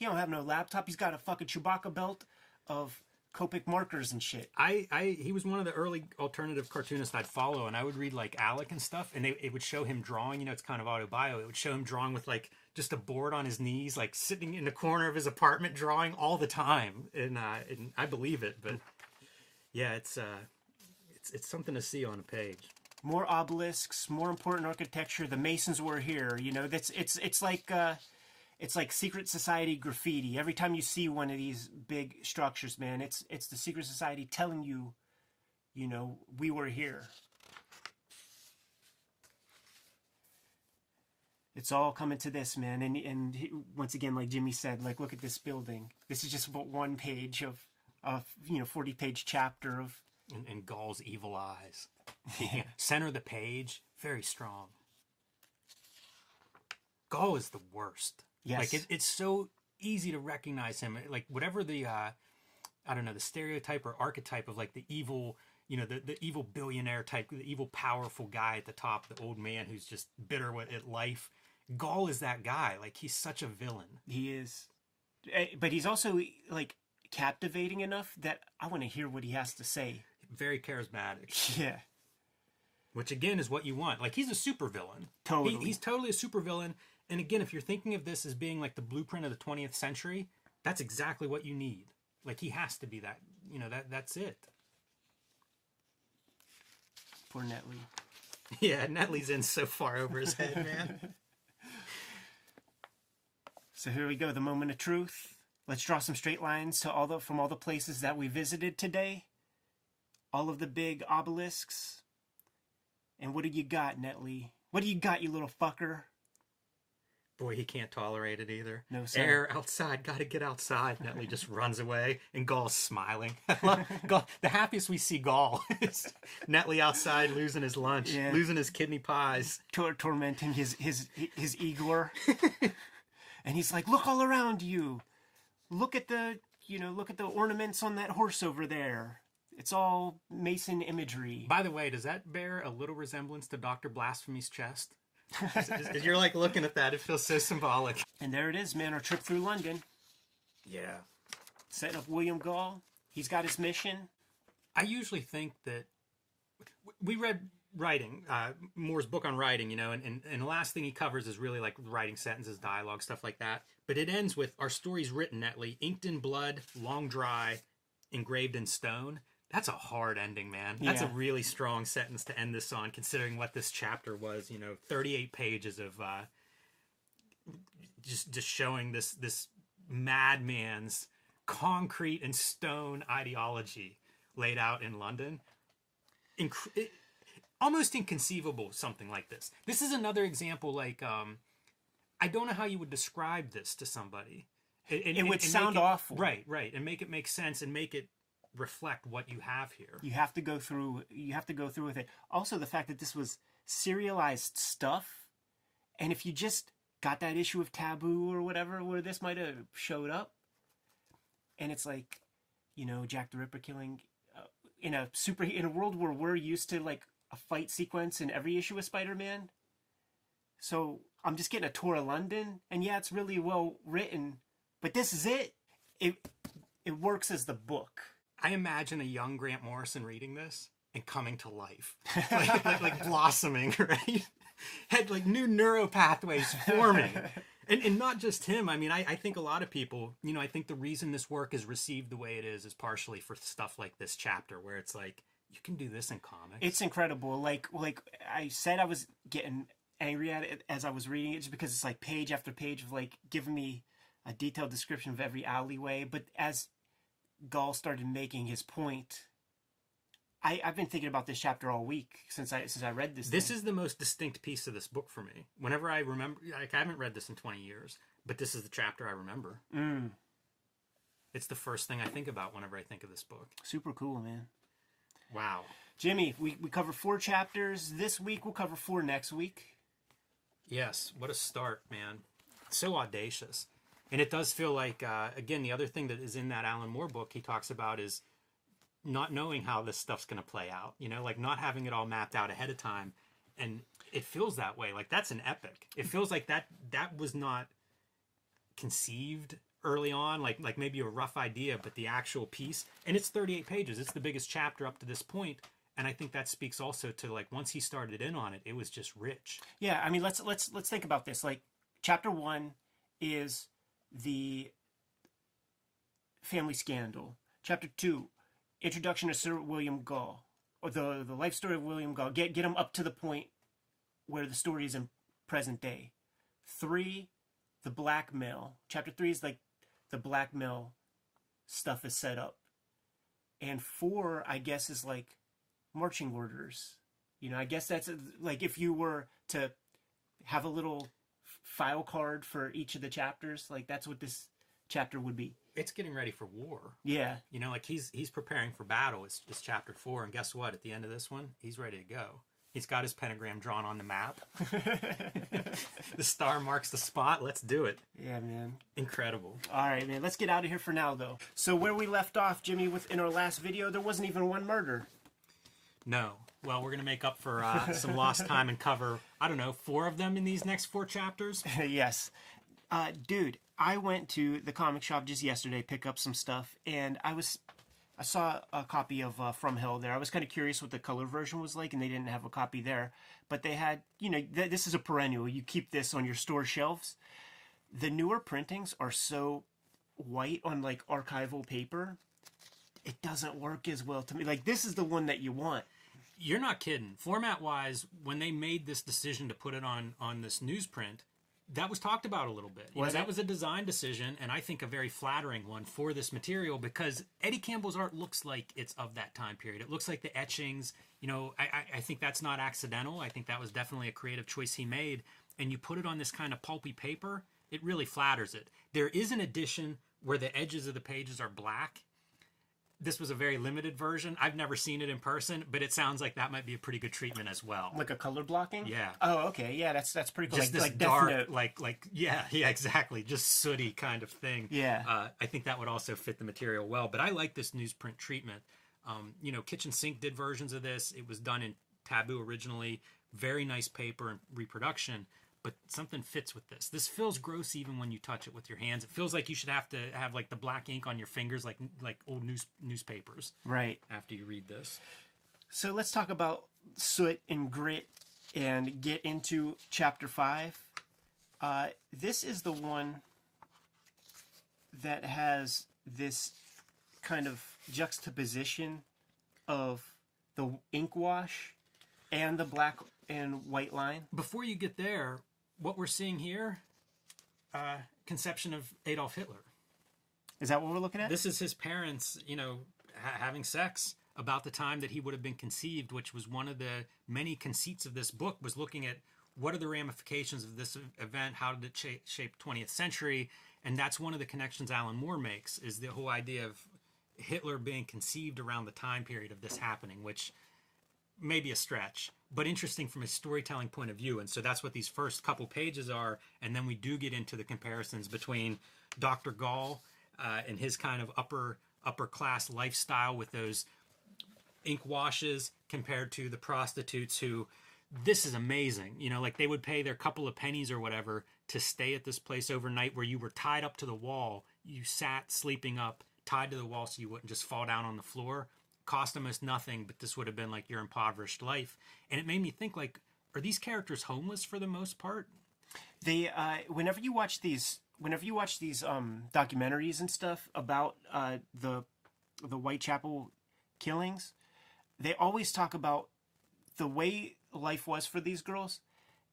A: He don't have no laptop. He's got a fucking Chewbacca belt of Copic markers and shit.
B: I, I he was one of the early alternative cartoonists I'd follow, and I would read like Alec and stuff, and they, it would show him drawing. You know, it's kind of autobio. It would show him drawing with like just a board on his knees, like sitting in the corner of his apartment, drawing all the time, and uh, and I believe it. But yeah, it's uh, it's it's something to see on a page.
A: more obelisks, more important architecture. The Masons were here. You know, that's it's it's like uh, it's like secret society graffiti. Every time you see one of these big structures, man, it's it's the secret society telling you, you know, we were here. It's all coming to this, man, and and he- once again, like Jimmy said, like look at this building. This is just about one page of, of you know, forty page chapter of
B: And, and Gull's evil eyes, center of the page, very strong. Gull is the worst.
A: Yes.
B: Like it, it's so easy to recognize him. Like whatever the uh I don't know, the stereotype or archetype of like the evil, you know, the, the evil billionaire type, the evil powerful guy at the top, the old man who's just bitter with at life. Gull is that guy. Like he's such a villain.
A: He is, Eh, but he's also like captivating enough that I want to hear what he has to say.
B: Very charismatic.
A: Yeah,
B: Which again is what you want. Like he's a supervillain.
A: Totally.
B: He, he's totally a supervillain. And again, if you're thinking of this as being like the blueprint of the 20th century, that's exactly what you need. Like he has to be that. You know that that's it.
A: poor Netley.
B: Yeah, Netley's in so far over his head, man.
A: So here we go, the moment of truth. Let's draw some straight lines to all the from all the places that we visited today. All of the big obelisks. And what do you got, Netley? What do you got, you little fucker?
B: Boy, he can't tolerate it either.
A: No, sir.
B: Air outside, gotta get outside. Netley just runs away, and Gull's smiling. Gull, the happiest we see Gull is Netley outside losing his lunch,
A: Yeah.
B: losing his kidney pies.
A: Tor- tormenting his his his Igor. and he's like, "Look all around you. Look at the, you know, look at the ornaments on that horse over there. It's all Mason imagery."
B: By the way, does that bear a little resemblance to Dr. Blasphemy's chest? As- you're like looking at that, it feels so symbolic.
A: And there it is, man. Our trip through London,
B: Yeah.
A: setting up William Gull. He's got his mission.
B: I usually think that we read writing, uh, Moore's book on writing, you know, and, and, and the last thing he covers is really like writing sentences, dialogue, stuff like that. But it ends with our stories written, Netley, inked in blood, long dry, engraved in stone. That's a hard ending, man. That's a really strong sentence to end this on, considering what this chapter was, you know, 38 pages of uh, just just showing this this madman's concrete and stone ideology laid out in London. Inc- it, almost inconceivable something like this. This is another example like um I don't know how you would describe this to somebody. And- and-
A: It would
B: and
A: sound awful.
B: Right, right. And make it make sense and make it reflect what you have here.
A: You have to go through. You have to go through with it. Also, the fact that this was serialized stuff, and if you just got that issue of Taboo or whatever, where this might have showed up, and it's like, you know, Jack the Ripper killing uh, in a super in a world where we're used to like a fight sequence in every issue of Spider-Man. So I'm just getting a tour of London, and yeah, it's really well written, but this is it. It it works as the book.
B: I imagine a young Grant Morrison reading this and coming to life, like, like, like blossoming, right? Had like new neural pathways forming. And, and not just him. I mean, I, I think a lot of people, you know, I think the reason this work is received the way it is is partially for stuff like this chapter where it's like, you can do this in comics.
A: It's incredible. Like like I said, I was getting angry at it as I was reading it, just because it's like page after page of like giving me a detailed description of every alleyway. But as Gull started making his point, I I've been thinking about this chapter all week since I since I read this.
B: This
A: thing.
B: is the most distinct piece of this book for me. Whenever I remember, like I haven't read this in 20 years, but this is the chapter I remember.
A: mm,
B: It's the first thing I think about whenever I think of this book.
A: super cool, man.
B: Wow.
A: Jimmy, we we covered four chapters this week. We'll cover four next week.
B: Yes, what a start, man. So audacious. And it does feel like, uh, again, the other thing that is in that Alan Moore book he talks about is not knowing how this stuff's going to play out, you know, like not having it all mapped out ahead of time. And it feels that way. Like that's an epic. It feels like that that was not conceived early on, like like maybe a rough idea, but the actual piece, and it's 38 pages. It's the biggest chapter up to this point, and I think that speaks also to like once he started in on it, it was just rich.
A: Yeah, I mean, let's let's let's think about this. Like, chapter one is the family scandal. Chapter two, introduction to Sir William Gull, or the the life story of William Gull. Get get him up to the point where the story is in present day. Three, the blackmail. Chapter three is like the blackmail stuff is set up, and four, I guess, is like marching orders. You know, I guess that's like if you were to have a little file card for each of the chapters, like that's what this chapter would be.
B: It's getting ready for war.
A: Yeah,
B: You know, like he's he's preparing for battle. It's it's chapter four, and guess what? At the end of this one, he's ready to go. He's got his pentagram drawn on the map. the star marks the spot. Let's do it.
A: yeah, man.
B: Incredible.
A: All right, man. Let's get out of here for now, though. So where we left off, Jimmy, with in our last video, there wasn't even one murder.
B: No. Well, we're gonna make up for uh, some lost time and cover I don't know four of them in these next four chapters.
A: yes. Uh, dude, I went to the comic shop just yesterday, pick up some stuff, and I was, I saw a copy of uh, From Hell there. I was kind of curious what the color version was like, and they didn't have a copy there, but they had, you know, th- this is a perennial. You keep this on your store shelves. The newer printings are so white on like archival paper. It doesn't work as well to me. Like this is the one that you want.
B: You're not kidding. Format wise, when they made this decision to put it on on this newsprint, that was talked about a little bit. You know, that was a design decision, and I think a very flattering one for this material because Eddie Campbell's art looks like it's of that time period. It looks like the etchings. You know, I, I, I think that's not accidental. I think that was definitely a creative choice he made. And you put it on this kind of pulpy paper, it really flatters it. There is an edition where the edges of the pages are black. This was a very limited version. I've never seen it in person, but it sounds like that might be a pretty good treatment as well.
A: Like a color blocking.
B: Yeah.
A: Oh, okay. Yeah, that's that's pretty cool.
B: just
A: like
B: this
A: like
B: dark, like like yeah, yeah, exactly, just sooty kind of thing.
A: Yeah.
B: uh, I think that would also fit the material well. But I like this newsprint treatment. Um, you know, Kitchen Sink did versions of this. It was done in Taboo originally. Very nice paper and reproduction. But something fits with this. This feels gross even when you touch it with your hands. It feels like you should have to have like the black ink on your fingers, like like old news newspapers.
A: Right.
B: After you read this,
A: So let's talk about soot and grit and get into chapter five. Uh, this is the one that has this kind of juxtaposition of the ink wash and the black and white line.
B: before you get there, what we're seeing here uh, conception of Adolf Hitler.
A: Is that what we're looking at?
B: This is his parents, you know, ha- having sex about the time that he would have been conceived, which was one of the many conceits of this book. Was looking at what are the ramifications of this event? How did it shape, shape 20th century? And that's one of the connections Alan Moore makes is the whole idea of Hitler being conceived around the time period of this happening, which may be a stretch, but interesting from a storytelling point of view. And so that's what these first couple pages are. And then we do get into the comparisons between Dr. Gull uh, and his kind of upper upper class lifestyle with those ink washes compared to the prostitutes who this is amazing you know like they would pay their couple of pennies or whatever to stay at this place overnight where you were tied up to the wall you sat sleeping up tied to the wall so you wouldn't just fall down on the floor cost almost nothing but this would have been like your impoverished life and it made me think like are these characters homeless for the most part
A: they uh, whenever you watch these whenever you watch these um, documentaries and stuff about uh, the the Whitechapel killings, they always talk about the way life was for these girls.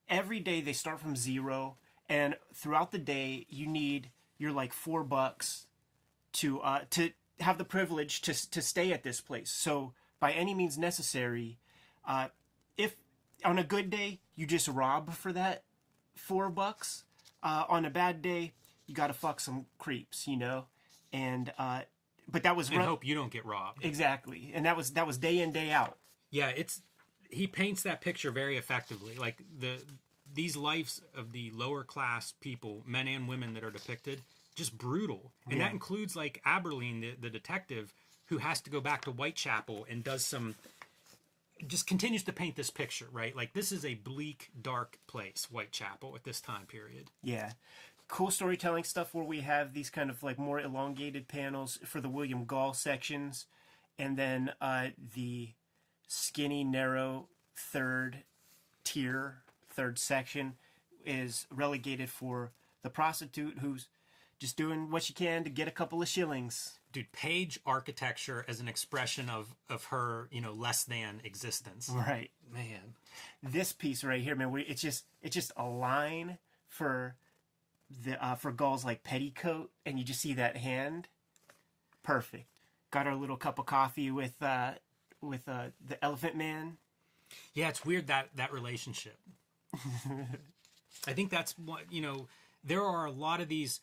A: Every day they start from zero, and throughout the day you need your like four bucks to uh, to have the privilege to to stay at this place. So by any means necessary, uh, if on a good day you just rob for that four bucks, uh, on a bad day, you got to fuck some creeps, you know, and uh, but that was
B: and hope you don't get robbed
A: exactly, and that was that was day in day out.
B: Yeah, it's he paints that picture very effectively. Like the these lives of the lower class people, men and women that are depicted, just brutal, and
A: Yeah.
B: that includes like Abberline, the, the detective, who has to go back to Whitechapel and does some. Just continues to paint this picture, right? Like this is a bleak, dark place, Whitechapel, at this time period.
A: Yeah. Cool storytelling stuff where we have these kind of like more elongated panels for the William Gull sections, and then uh, the skinny, narrow third tier, third section is relegated for the prostitute who's just doing what she can to get a couple of shillings.
B: Dude, page architecture as an expression of of her, you know, less than existence.
A: Right.
B: Man,
A: This piece right here, man, we, it's just it's just a line for the uh, for Gull's like petticoat, and you just see that hand. Perfect. Got our little cup of coffee with uh, with uh, the Elephant Man.
B: Yeah, it's weird that that relationship. I think that's what you know. There are a lot of these.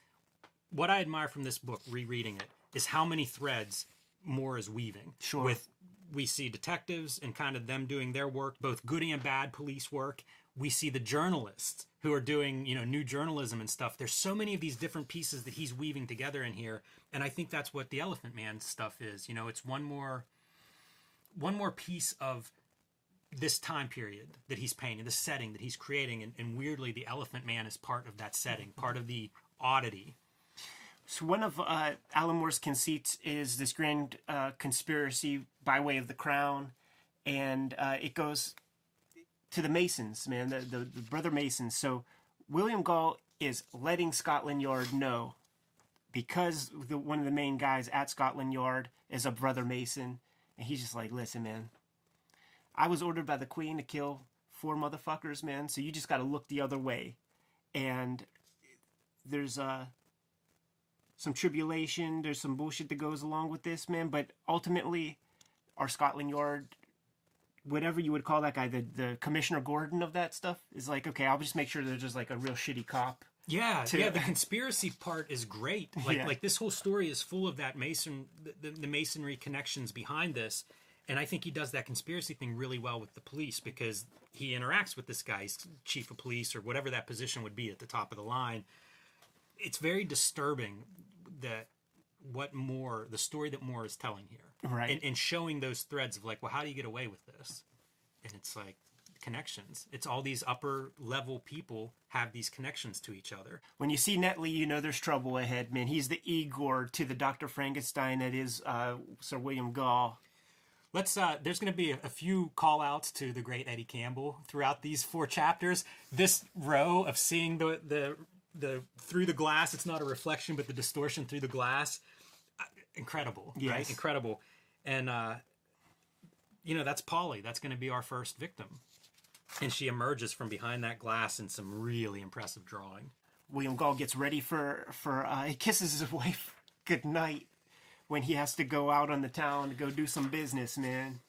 B: What I admire from this book, rereading it, is how many threads Moore is weaving.
A: Sure.
B: With we see detectives and kind of them doing their work, both good and bad police work. We see the journalists who are doing you know new journalism and stuff. There's so many of these different pieces that he's weaving together in here, and I think that's what the Elephant Man stuff is. You know, it's one more one more piece of this time period that he's painting, the setting that he's creating, and, and weirdly, the Elephant Man is part of that setting, part of the oddity.
A: So one of uh, Alan Moore's conceits is this grand uh, conspiracy by way of the crown, and uh, it goes to the Masons, man, the, the the brother Masons. So William Gull is letting Scotland Yard know because the, one of the main guys at Scotland Yard is a brother Mason, and he's just like, listen, man, I was ordered by the Queen to kill four motherfuckers, man. So you just got to look the other way, and there's uh some tribulation. There's some bullshit that goes along with this, man. But ultimately, our Scotland Yard, whatever you would call that guy, the the Commissioner Gordon of that stuff, is like, okay, I'll just make sure there's just like a real shitty cop.
B: Yeah,
A: To-
B: yeah. The conspiracy part is great. Like,
A: Yeah.
B: like this whole story is full of that mason, the, the masonry connections behind this, and I think he does that conspiracy thing really well with the police because he interacts with this guy's chief of police or whatever that position would be at the top of the line. It's very disturbing that what Moore, the story that Moore is telling here,
A: Right.
B: and, and showing those threads of like, well, how do you get away with this? And it's like connections. It's all these upper level people have these connections to each other.
A: When you see Netley, you know there's trouble ahead, man. He's the Igor to the Doctor Frankenstein that is uh, Sir William Gull.
B: Let's. Uh, there's going to be a, a few call outs to the great Eddie Campbell throughout these four chapters. This row of seeing the the the through the glass. It's not a reflection, but the distortion through the glass. Uh, incredible, right? Incredible, and uh, you know that's Polly. That's going to be our first victim, and she emerges from behind that glass in some really impressive drawing.
A: William Gull gets ready for for uh, he kisses his wife good night when he has to go out on the town to go do some business, man.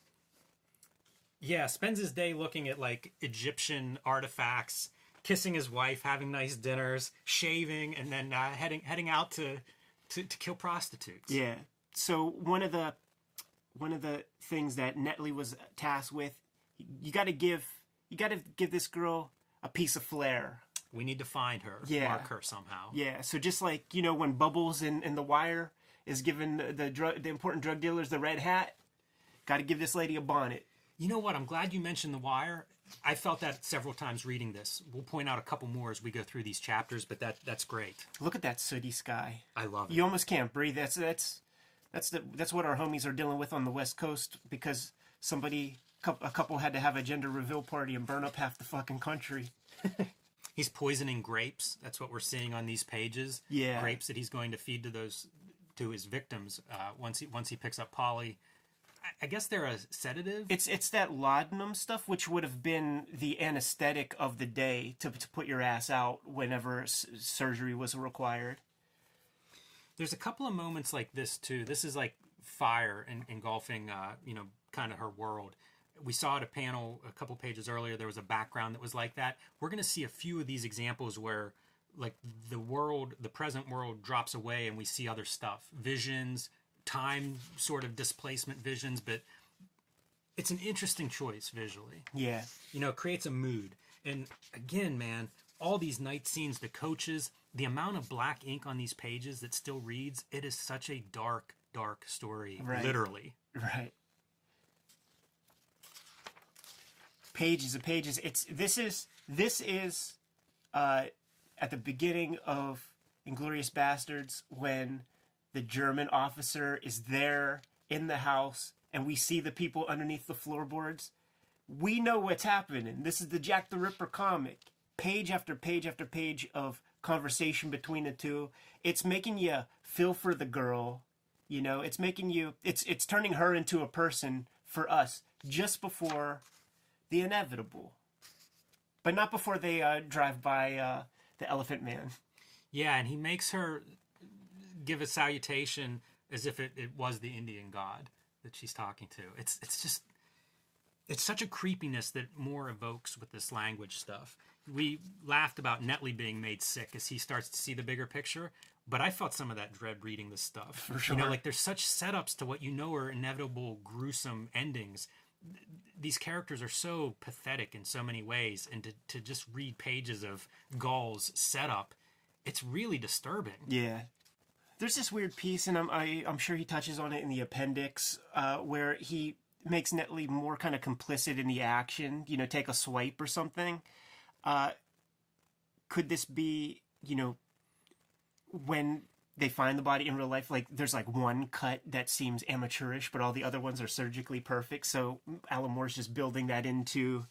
B: Yeah, spends his day looking at like Egyptian artifacts, kissing his wife, having nice dinners, shaving, and then uh, heading heading out to, to to kill prostitutes.
A: Yeah. So one of the one of the things that Netley was tasked with, you got to give you got to give this girl a piece of flair.
B: We need to find her,
A: Yeah.
B: mark her somehow.
A: Yeah. So just like you know when Bubbles in, in the Wire is giving the the, drug, the important drug dealers the red hat, got to give this lady a bonnet.
B: You know what? I'm glad you mentioned The Wire. I felt that several times reading this. We'll point out a couple more as we go through these chapters, but that that's great.
A: Look at that sooty sky.
B: I love it.
A: You almost can't breathe. That's that's that's the that's what our homies are dealing with on the West Coast because somebody a couple had to have a gender reveal party and burn up half the fucking country.
B: He's poisoning grapes. That's what we're seeing on these pages.
A: Yeah.
B: grapes that he's going to feed to those to his victims uh, once he once he picks up Polly. I, guess they're a sedative.
A: It's it's that laudanum stuff, which would have been the anesthetic of the day to to put your ass out whenever s- surgery was required.
B: There's a couple of moments like this too. This is like fire and engulfing, uh, you know, kind of her world. We saw at a panel a couple pages earlier. There was a background that was like that. We're going to see a few of these examples where, like, the world, the present world, drops away, and we see other stuff, visions, time sort of displacement visions. But it's an interesting choice visually
A: Yeah,
B: you know, it creates a mood. And again, man, all these night scenes, the coaches, the amount of black ink on these pages that still reads, it is such a dark, dark story,
A: Right.
B: literally.
A: right. Pages and pages. It's this is this is uh, at the beginning of Inglourious Basterds when the German officer is there in the house and we see the people underneath the floorboards. We know what's happening. This is the Jack the Ripper comic. Page after page after page of conversation between the two. It's making you feel for the girl. You know, it's making you it's it's turning her into a person for us just before the inevitable. But not before they uh, drive by uh, the Elephant Man.
B: Yeah, and he makes her give a salutation as if it, it was the Indian god that she's talking to. It's it's just it's such a creepiness that Moore evokes with this language stuff. We laughed about Netley being made sick as he starts to see the bigger picture, but I felt some of that dread reading this stuff. For
A: sure.
B: You know, like there's such setups to what you know are inevitable, gruesome endings. These characters are so pathetic in so many ways, and to, to just read pages of Gull's setup, it's really disturbing.
A: Yeah. There's this weird piece, and I'm I, I'm sure he touches on it in the appendix, uh, where he makes Netley more kind of complicit in the action. You know, take a swipe or something. Uh, could this be, you know, when they find the body in real life? Like, there's like one cut that seems amateurish, but all the other ones are surgically perfect. So Alan Moore's just building that into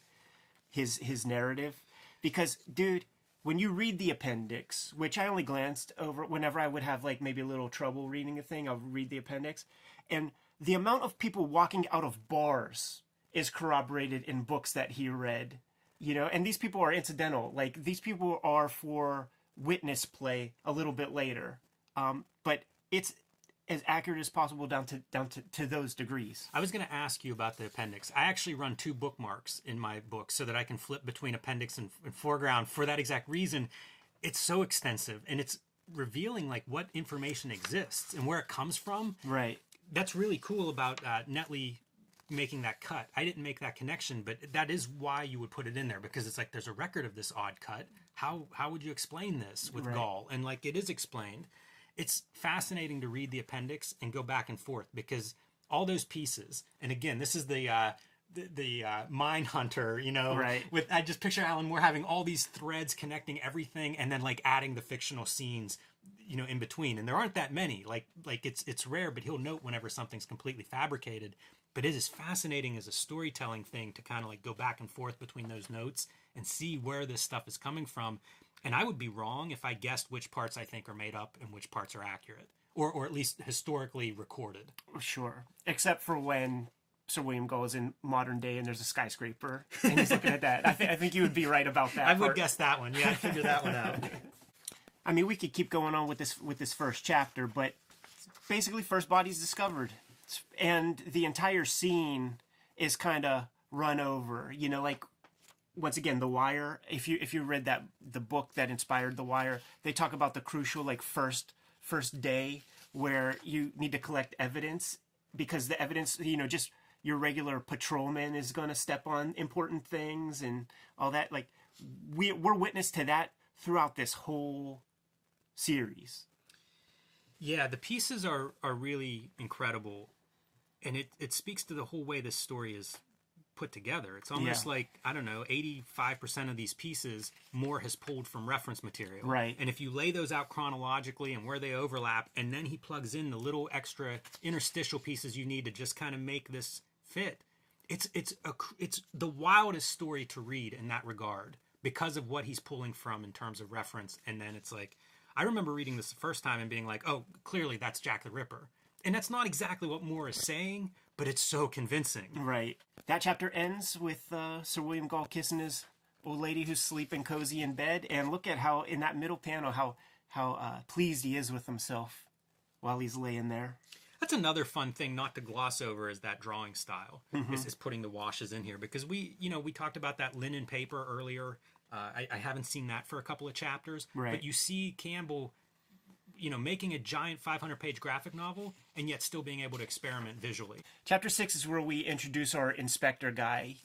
A: his his narrative because dude when you read the appendix which i only glanced over whenever i would have like maybe a little trouble reading a thing i'll read the appendix. And the amount of people walking out of bars is corroborated in books that he read you know? And these people are incidental. Like these people are for witness play a little bit later. Um, but it's as accurate as possible down to down to, to those degrees
B: I was going to ask you about the appendix. I actually run two bookmarks in my book so that I can flip between appendix and, and foreground for that exact reason. It's so extensive and it's revealing like what information exists and where it comes from.
A: right
B: That's really cool about uh, Netley making that cut. I didn't make that connection, but that is why you would put it in there because it's like there's a record of this odd cut. How how would you explain this with
A: Right.
B: Gull? And like it is explained. It's fascinating to read the appendix and go back and forth because all those pieces. And again, this is the uh, the, the uh, Mindhunter, you know.
A: Right.
B: With I just picture Alan Moore having all these threads connecting everything, and then like adding the fictional scenes you know in between and there aren't that many like like it's it's rare but he'll note whenever something's completely fabricated but it is fascinating as a storytelling thing to kind of like go back and forth between those notes and see where this stuff is coming from and i would be wrong if i guessed which parts i think are made up and which parts are accurate or or at least historically recorded
A: Sure. Except for when Sir William goes in modern day and there's a skyscraper and he's looking at that. I, th- I think you would be right about that.
B: i would
A: part.
B: guess that one yeah i figured that one out
A: I mean, we could keep going on with this with this first chapter, but basically, first body's discovered, and the entire scene is kind of run over. You know, like once again, The Wire. If you if you read that the book that inspired The Wire, they talk about the crucial like first first day where you need to collect evidence because the evidence, you know, just your regular patrolman is going to step on important things and all that. Like we we're witness to that throughout this whole series.
B: Yeah, the pieces are are really incredible, and it it speaks to the whole way this story is put together. It's almost
A: Yeah.
B: like I don't know, eighty five percent of these pieces Moore has pulled from reference material,
A: Right.
B: And if you lay those out chronologically and where they overlap, and then he plugs in the little extra interstitial pieces you need to just kind of make this fit, it's it's a it's the wildest story to read in that regard because of what he's pulling from in terms of reference, and then it's like. I remember reading this the first time and being like, "Oh, clearly that's Jack the Ripper," and that's not exactly what Moore is saying, but it's so convincing.
A: Right. That chapter ends with uh, Sir William Gull kissing his old lady who's sleeping cozy in bed, and look at how in that middle panel how how uh, pleased he is with himself while he's laying there.
B: That's another fun thing not to gloss over is that drawing style.
A: Mm-hmm.
B: Is, is putting the washes in here because we, you know, we talked about that linen paper earlier. Uh, I, I haven't seen that for a couple of chapters,
A: Right.
B: but you see Campbell, you know, making a giant 500 page graphic novel and yet still being able to experiment visually.
A: Chapter six is where we introduce our inspector guy.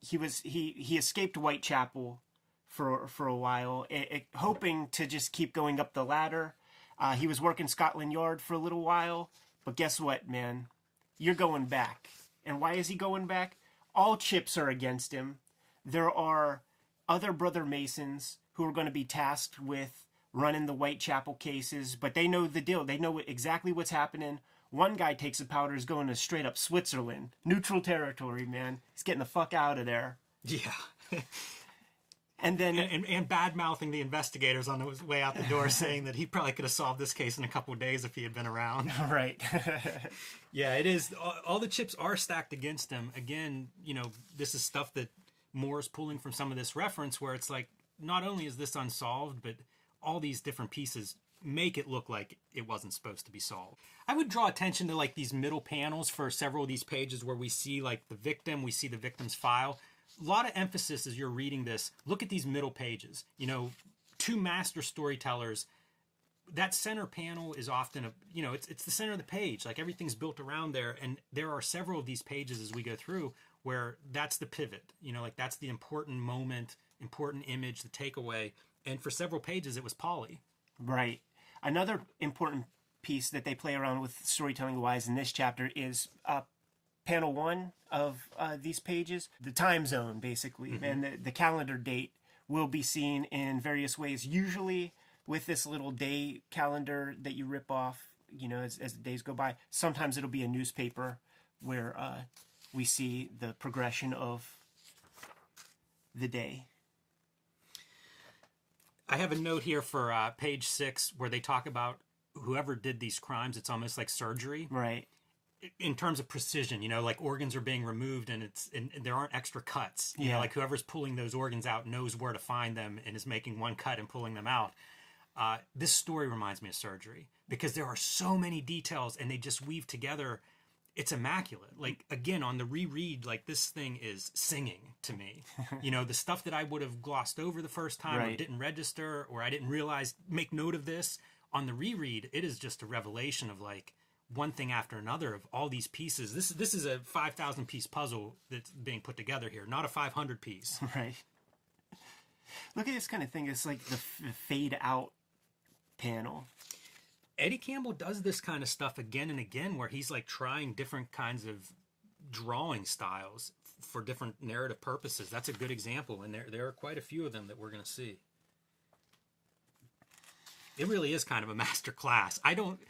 A: He was he he escaped Whitechapel for for a while, eh, eh, hoping to just keep going up the ladder. Uh, he was working Scotland Yard for a little while, but guess what, man? You're going back. And why is he going back? All chips are against him. There are other brother Masons who are going to be tasked with running the Whitechapel cases, but they know the deal. They know exactly what's happening. One guy takes the powder, is going to straight up Switzerland, neutral territory, man. He's getting the fuck out of there.
B: Yeah.
A: And then,
B: and, and bad mouthing the investigators on his way out the door, saying that he probably could have solved this case in a couple of days if he had been around.
A: right.
B: Yeah, it is. All, all the chips are stacked against him. Again, you know, this is stuff that Moore's pulling from some of this reference where it's like, not only is this unsolved, but all these different pieces make it look like it wasn't supposed to be solved. I would draw attention to like these middle panels for several of these pages where we see like the victim, we see the victim's file. A lot of emphasis as you're reading this. Look at these middle pages. You know, two master storytellers that center panel is often a you know it's it's the center of the page like everything's built around there and there are several of these pages as we go through where that's the pivot you know like that's the important moment important image the takeaway and for several pages it was polly
A: Right. Another important piece that they play around with storytelling wise in this chapter is uh, panel one of uh, these pages, the time zone, basically, and the, the calendar date will be seen in various ways. Usually with this little day calendar that you rip off, you know, as, as the days go by. Sometimes it'll be a newspaper where uh, we see the progression of the day.
B: I have a note here for uh, page six where they talk about whoever did these crimes it's almost like surgery
A: Right.
B: in terms of precision, you know, like organs are being removed and it's and there aren't extra cuts. You
A: Yeah.
B: know, like whoever's pulling those organs out knows where to find them and is making one cut and pulling them out. Uh, this story reminds me of surgery because there are so many details and they just weave together. It's immaculate. Like again, on the reread, like this thing is singing to me. you know, the stuff that I would have glossed over the first time or didn't register or I didn't realize make note of this on the reread. It is just a revelation of like one thing after another of all these pieces. This this is a five thousand piece puzzle that's being put together here, not a five hundred piece.
A: Right. Look at this kind of thing. It's like the f- fade out panel.
B: Eddie Campbell does this kind of stuff again and again, where he's like trying different kinds of drawing styles for different narrative purposes. That's a good example, and there there are quite a few of them that we're going to see. It really is kind of a master class. I don't,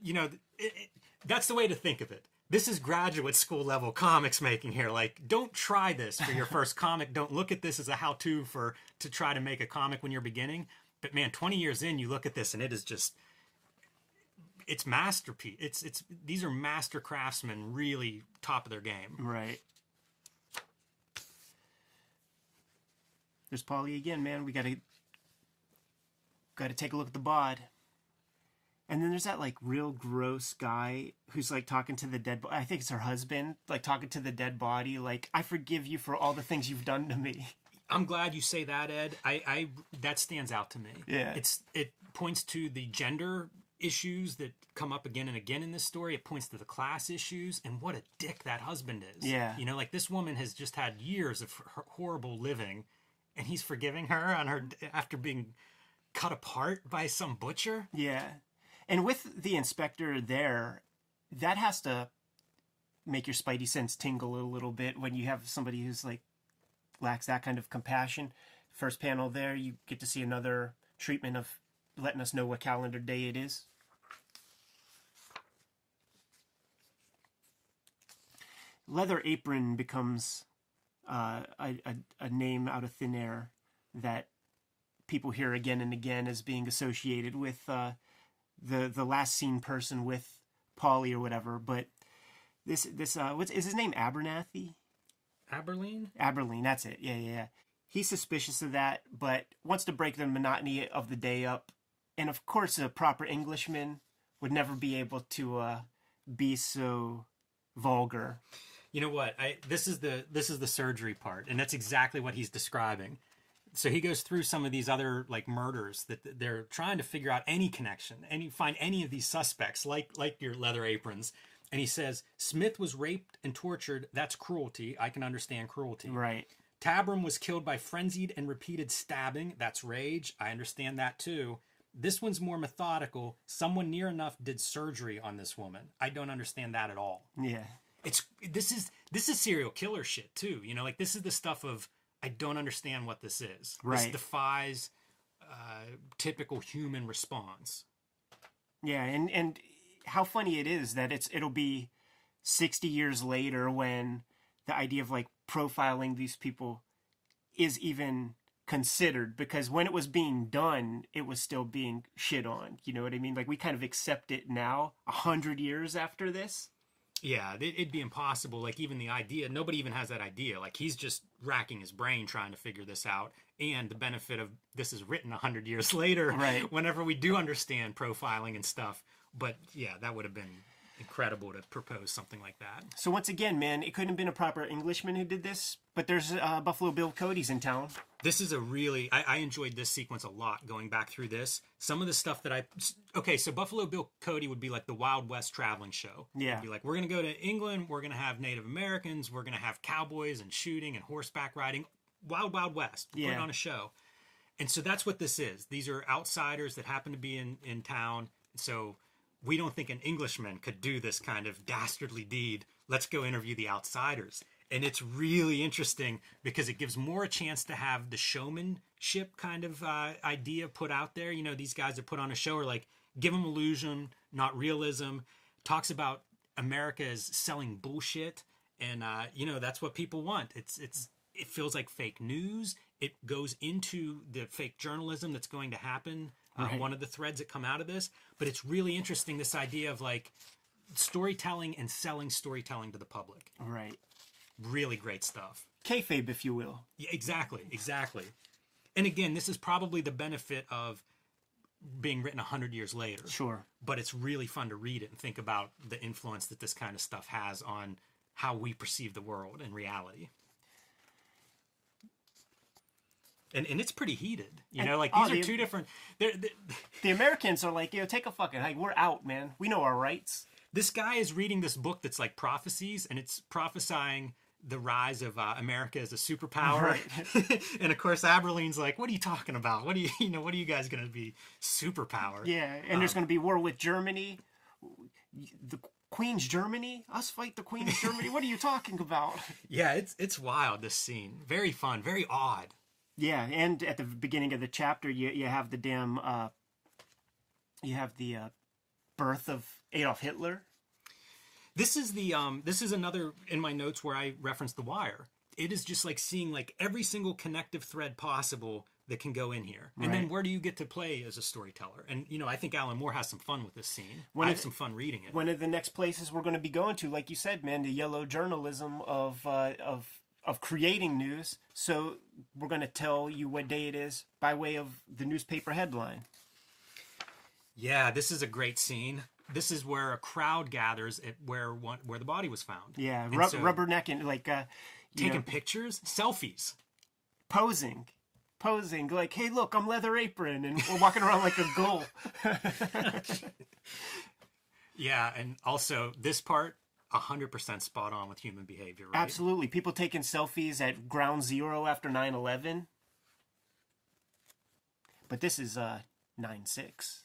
B: you know, it, it, that's the way to think of it. This is graduate school level comics making here. Like, don't try this for your first comic. Don't look at this as a how-to for to try to make a comic when you're beginning. But man, 20 years in, you look at this and it is just it's masterpiece. It's it's these are master craftsmen, really top of their game.
A: Right. There's Polly again, man. We got to got to take a look at the bod. And then there's that like real gross guy who's like talking to the dead. Bo- I think it's her husband, like talking to the dead body. Like, I forgive you for all the things you've done to me.
B: I'm glad you say that, Ed. I, I that stands out to me.
A: Yeah.
B: It's it points to the gender issues that come up again and again in this story. It points to the class issues and what a dick that husband is.
A: Yeah.
B: You know, like this woman has just had years of horrible living, and he's forgiving her on her after being cut apart by some butcher.
A: Yeah. And with the inspector there, that has to make your spidey sense tingle a little bit when you have somebody who's like lacks that kind of compassion. First panel there, you get to see another treatment of letting us know what calendar day it is. Leather Apron becomes uh, a, a, a name out of thin air that people hear again and again as being associated with uh, the the last seen person with Polly or whatever. But this this uh, what's is his name Abernathy?
B: Abberline?
A: Abberline, that's it. Yeah, yeah, yeah. He's suspicious of that, but wants to break the monotony of the day up. And of course, a proper Englishman would never be able to uh, be so vulgar.
B: You know what? I this is the this is the surgery part, and that's exactly what he's describing. So he goes through some of these other like murders that they're trying to figure out any connection, any find any of these suspects, like like your leather aprons. And he says Smith was raped and tortured. That's cruelty. I can understand cruelty.
A: Right.
B: Tabram was killed by frenzied and repeated stabbing. That's rage. I understand that too. This one's more methodical. Someone near enough did surgery on this woman. I don't understand that at all
A: Yeah.
B: it's this is this is serial killer shit too. You know, like this is the stuff of I don't understand what this is. This
A: Right.
B: defies uh, typical human response.
A: Yeah, and and how funny it is that it's it'll be 60 years later when the idea of like profiling these people is even considered because when it was being done it was still being shit on you know what i mean like we kind of accept it now a hundred years after this
B: Yeah, it, it'd be impossible. Like even the idea, nobody even has that idea. Like he's just racking his brain trying to figure this out. And the benefit of this is written a hundred years later,
A: Right.
B: Whenever we do understand profiling and stuff. But yeah, that would have been incredible to propose something like that.
A: so once again man it couldn't have been a proper englishman who did this but there's uh, buffalo bill cody's in town
B: this is a really I, I enjoyed this sequence a lot going back through this some of the stuff that i okay so buffalo bill cody would be like the wild west traveling show
A: Yeah.
B: It'd be like we're gonna go to england we're gonna have native americans we're gonna have cowboys and shooting and horseback riding wild wild west put it
A: Yeah.
B: on a show and so that's what this is these are outsiders that happen to be in in town so we don't think an englishman could do this kind of dastardly deed. Let's go interview the outsiders. And it's really interesting because it gives more a chance to have the showmanship kind of uh, idea put out there. You know these guys that put on a show are like give them illusion not realism. Talks about america as selling bullshit. And uh, you know that's what people want. It's it's it feels like fake news. It goes into the fake journalism that's going to happen uh,
A: Right.
B: one of the threads that come out of this but it's really interesting this idea of like storytelling and selling storytelling to the public
A: right
B: really great stuff
A: kayfabe if you will
B: yeah, exactly, exactly. And again, this is probably the benefit of being written a 100 years later.
A: sure
B: But it's really fun to read it and think about the influence that this kind of stuff has on how we perceive the world and reality. And, and it's pretty heated, you
A: And-
B: know. Like
A: oh,
B: these are
A: the-
B: two different. They're, they
A: the americans are like yo take a fucking hike we're out man we know our rights
B: this guy is reading this book that's like prophecies, and it's prophesying the rise of uh, America as a superpower. and of course, Abberline's like, "What are you talking about? What are you, you know, what are you guys going to be superpower?"
A: Yeah, and there's going to be war with Germany. The Queen's Germany? Us fight the Queen's Germany? What are you talking about?
B: Yeah, it's it's wild. This scene, very fun, very odd.
A: Yeah, and at the beginning of the chapter, you you have the damn uh, you have the uh, birth of Adolf Hitler.
B: This is the um this is another in my notes where I reference the wire. It is just like seeing like every single connective thread possible that can go in here. And then where do you get to play as a storyteller? And you know, I think Alan Moore has some fun with this scene.
A: When
B: I have some fun reading it.
A: One of the next places we're going to be going to, like you said, man, the yellow journalism of uh, of of creating news. So we're going to tell you what day it is by way of the newspaper headline.
B: Yeah, this is a great scene. This is where a crowd gathers at where one where the body was found.
A: Yeah,
B: so
A: rubbernecking, like uh,
B: taking
A: know,
B: pictures, selfies.
A: posing, posing, like, hey, look, I'm Leather Apron, and we're walking around like a gull.
B: Yeah, and also this part, hundred percent spot on with human behavior. Right?
A: Absolutely, people taking selfies at Ground Zero after 9/11. But this is uh nine six.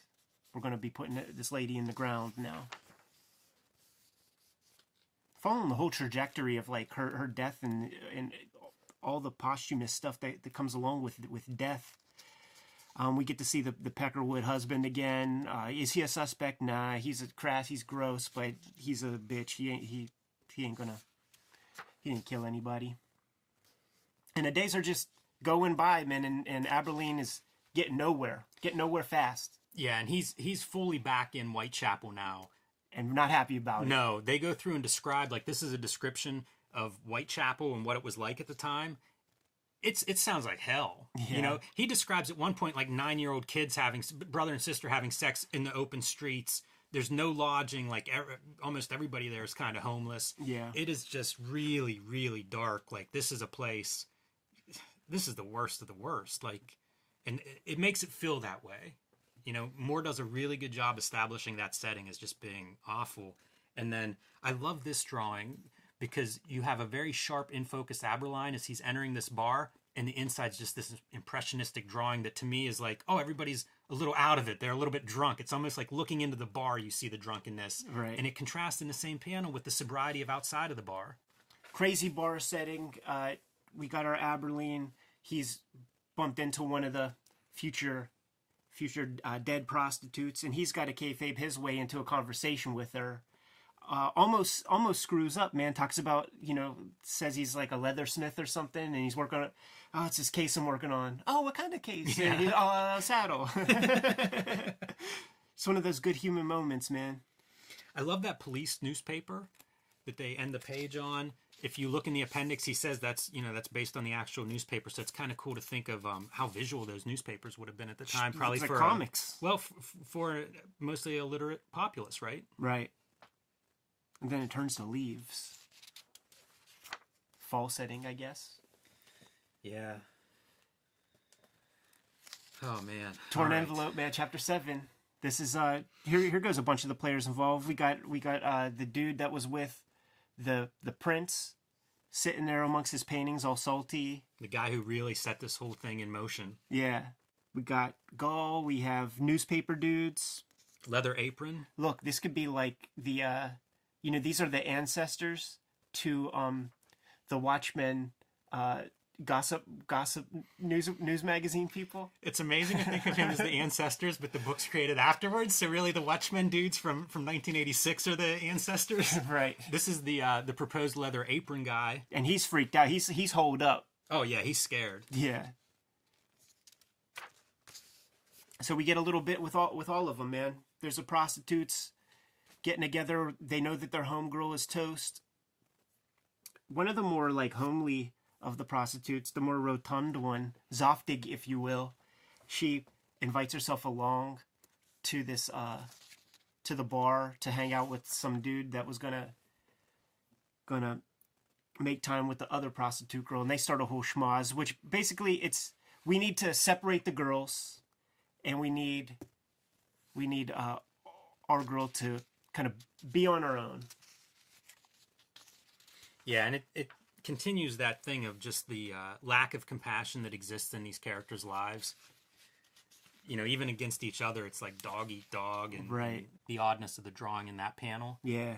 A: We're gonna be putting this lady in the ground now. Following the whole trajectory of like her, her death and and all the posthumous stuff that, that comes along with with death. Um, we get to see the, the Peckerwood husband again. Uh, is he a suspect? Nah, he's a crass. He's gross, but he's a bitch. He ain't he he ain't gonna he didn't kill anybody. And the days are just going by, man. And, and Abberline is getting nowhere, getting nowhere fast,
B: Yeah, and he's he's fully back in Whitechapel now.
A: and not happy about it.
B: No, they go through and describe like this is a description of Whitechapel and what it was like at the time. It's it sounds like hell.
A: Yeah.
B: You know, he describes at one point like nine year old kids having brother and sister having sex in the open streets. There's no lodging. Like almost everybody there is kind of homeless.
A: Yeah.
B: it is just really really dark. Like this is a place. This is the worst of the worst. Like, and it, it makes it feel that way. You know, Moore does a really good job establishing that setting as just being awful. And then I love this drawing because you have a very sharp in focus Abberline as he's entering this bar, and the inside's just this impressionistic drawing that to me is like, oh, everybody's a little out of it. They're a little bit drunk. It's almost like looking into the bar, you see the drunkenness.
A: Right.
B: And it contrasts in the same panel with the sobriety of outside of the bar.
A: Crazy bar setting. Uh, we got our Abberline. He's bumped into one of the future future uh, dead prostitutes, and he's got to kayfabe his way into a conversation with her. Uh, almost almost screws up, man. Talks about you know says he's like a leathersmith or something, and he's working on. Oh, it's this case I'm working on. Oh, what kind of case?
B: Yeah.
A: He- uh, saddle. it's one of those good human moments, man.
B: I love that police newspaper that they end the page on. If you look in the appendix, he says that's you know that's based on the actual newspaper. So it's kind of cool to think of um, how visual those newspapers would have been at the time. Probably
A: like
B: for a-
A: comics.
B: well, f- f- for mostly illiterate populace, right?
A: Right. And then it turns to leaves. Fall setting, I guess.
B: Yeah. Oh man.
A: Torn
B: All right.
A: envelope, man. Chapter seven. This is uh here. Here goes a bunch of the players involved. We got we got uh the dude that was with the the prince sitting there amongst his paintings, all salty.
B: The guy who really set this whole thing in motion.
A: Yeah. We got Gull. We have newspaper dudes.
B: Leather apron.
A: Look, this could be like the uh you know these are the ancestors to um the Watchmen uh gossip gossip news news magazine people.
B: It's amazing to think of him as the ancestors, but the books created afterwards. So really, the Watchmen dudes from from 1986 are the ancestors.
A: Right.
B: This is the uh, the proposed leather apron guy.
A: And he's freaked out. He's he's holed up.
B: Oh yeah, he's scared.
A: Yeah. So we get a little bit with all with all of them, man. There's the prostitutes getting together. They know that their homegirl is toast. One of the more like homely of the prostitutes, the more rotund one, Zoftig, if you will, she invites herself along to this uh to the bar to hang out with some dude that was gonna gonna make time with the other prostitute girl and they start a whole schmoz which basically it's we need to separate the girls and we need we need uh our girl to kind of be on our own
B: Yeah, and it, it continues that thing of just the uh, lack of compassion that exists in these characters' lives. You know, even against each other, it's like dog eat dog, and,
A: Right.
B: and the oddness of the drawing in that panel.
A: yeah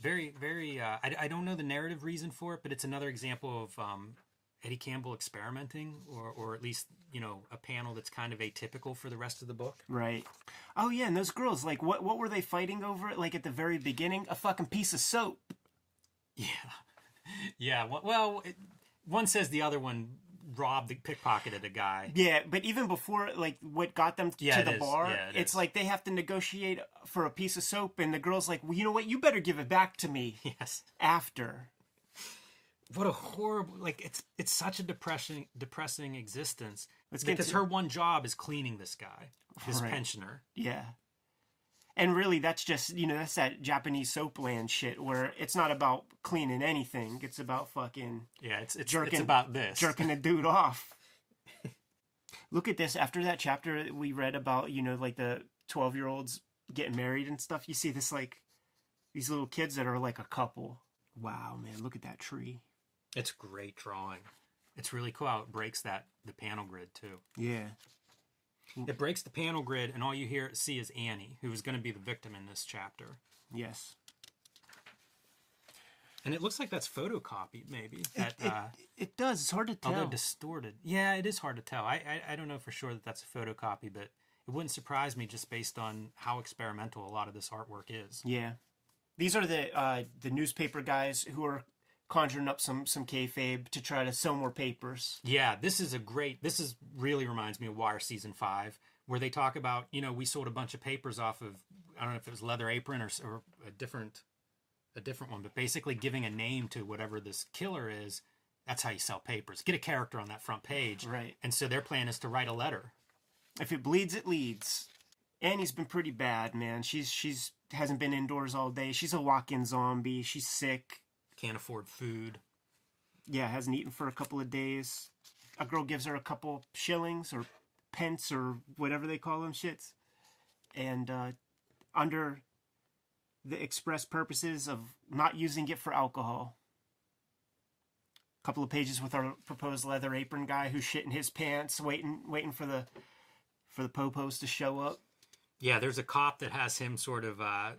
B: Very, very. Uh, I, I don't know the narrative reason for it, but it's another example of um, Eddie Campbell experimenting, or, or at least you know a panel that's kind of atypical for the rest of the book.
A: right oh yeah and those girls like what what were they fighting over like at the very beginning a fucking piece of soap
B: Yeah, yeah. Well, it, one says the other one robbed, the pickpocketed a guy.
A: yeah but even before like what got them
B: Yeah,
A: to the
B: is.
A: bar
B: Yeah, it
A: it's
B: is.
A: like they have to negotiate for a piece of soap and the girl's like well you know what you better give it back to me
B: Yes.
A: after
B: what a horrible like it's it's such a depressing depressing existence
A: Let's
B: because
A: to-
B: her one job is cleaning this guy this
A: Right.
B: pensioner
A: yeah And really, that's just you know that's that Japanese soapland shit where it's not about cleaning anything. It's about fucking
B: Yeah, it's it's,
A: Jerking-
B: it's about this.
A: jerking a dude off. Look at this. After that chapter we read about, you know, like the 12 year olds getting married and stuff, you see this, like, these little kids that are like a couple. Wow, man, look at that tree.
B: It's great drawing. It's really cool how it breaks that the panel grid too.
A: Yeah.
B: It breaks the panel grid, and all you hear see is Annie, who is going to be the victim in this chapter.
A: Yes.
B: And it looks like that's photocopied, maybe. That
A: It,
B: uh,
A: it does. It's hard to tell.
B: although distorted. Yeah, it is hard to tell. I, I I don't know for sure that that's a photocopy, but it wouldn't surprise me just based on how experimental a lot of this artwork is.
A: Yeah. These are the uh, the newspaper guys who are conjuring up some some kayfabe to try to sell more papers.
B: Yeah, this is a great. This is really reminds me of Wire season five, where they talk about you know we sold a bunch of papers off of I don't know if it was Leather Apron or, or a different a different one, but basically giving a name to whatever this killer is. That's how you sell papers. Get a character on that front page,
A: Right.
B: And so their plan is to write a letter.
A: If it bleeds, it leads. Annie's been pretty bad, man. She's she's hasn't been indoors all day. She's a walk-in zombie. She's sick.
B: Can't afford food.
A: Yeah, hasn't eaten for a couple of days. A girl gives her a couple shillings or pence or whatever they call them shits, and uh, under the express purposes of not using it for alcohol. A couple of pages with our proposed leather apron guy who's shitting his pants, waiting waiting for the for the popos to show up.
B: Yeah, there's a cop that has him sort of. uh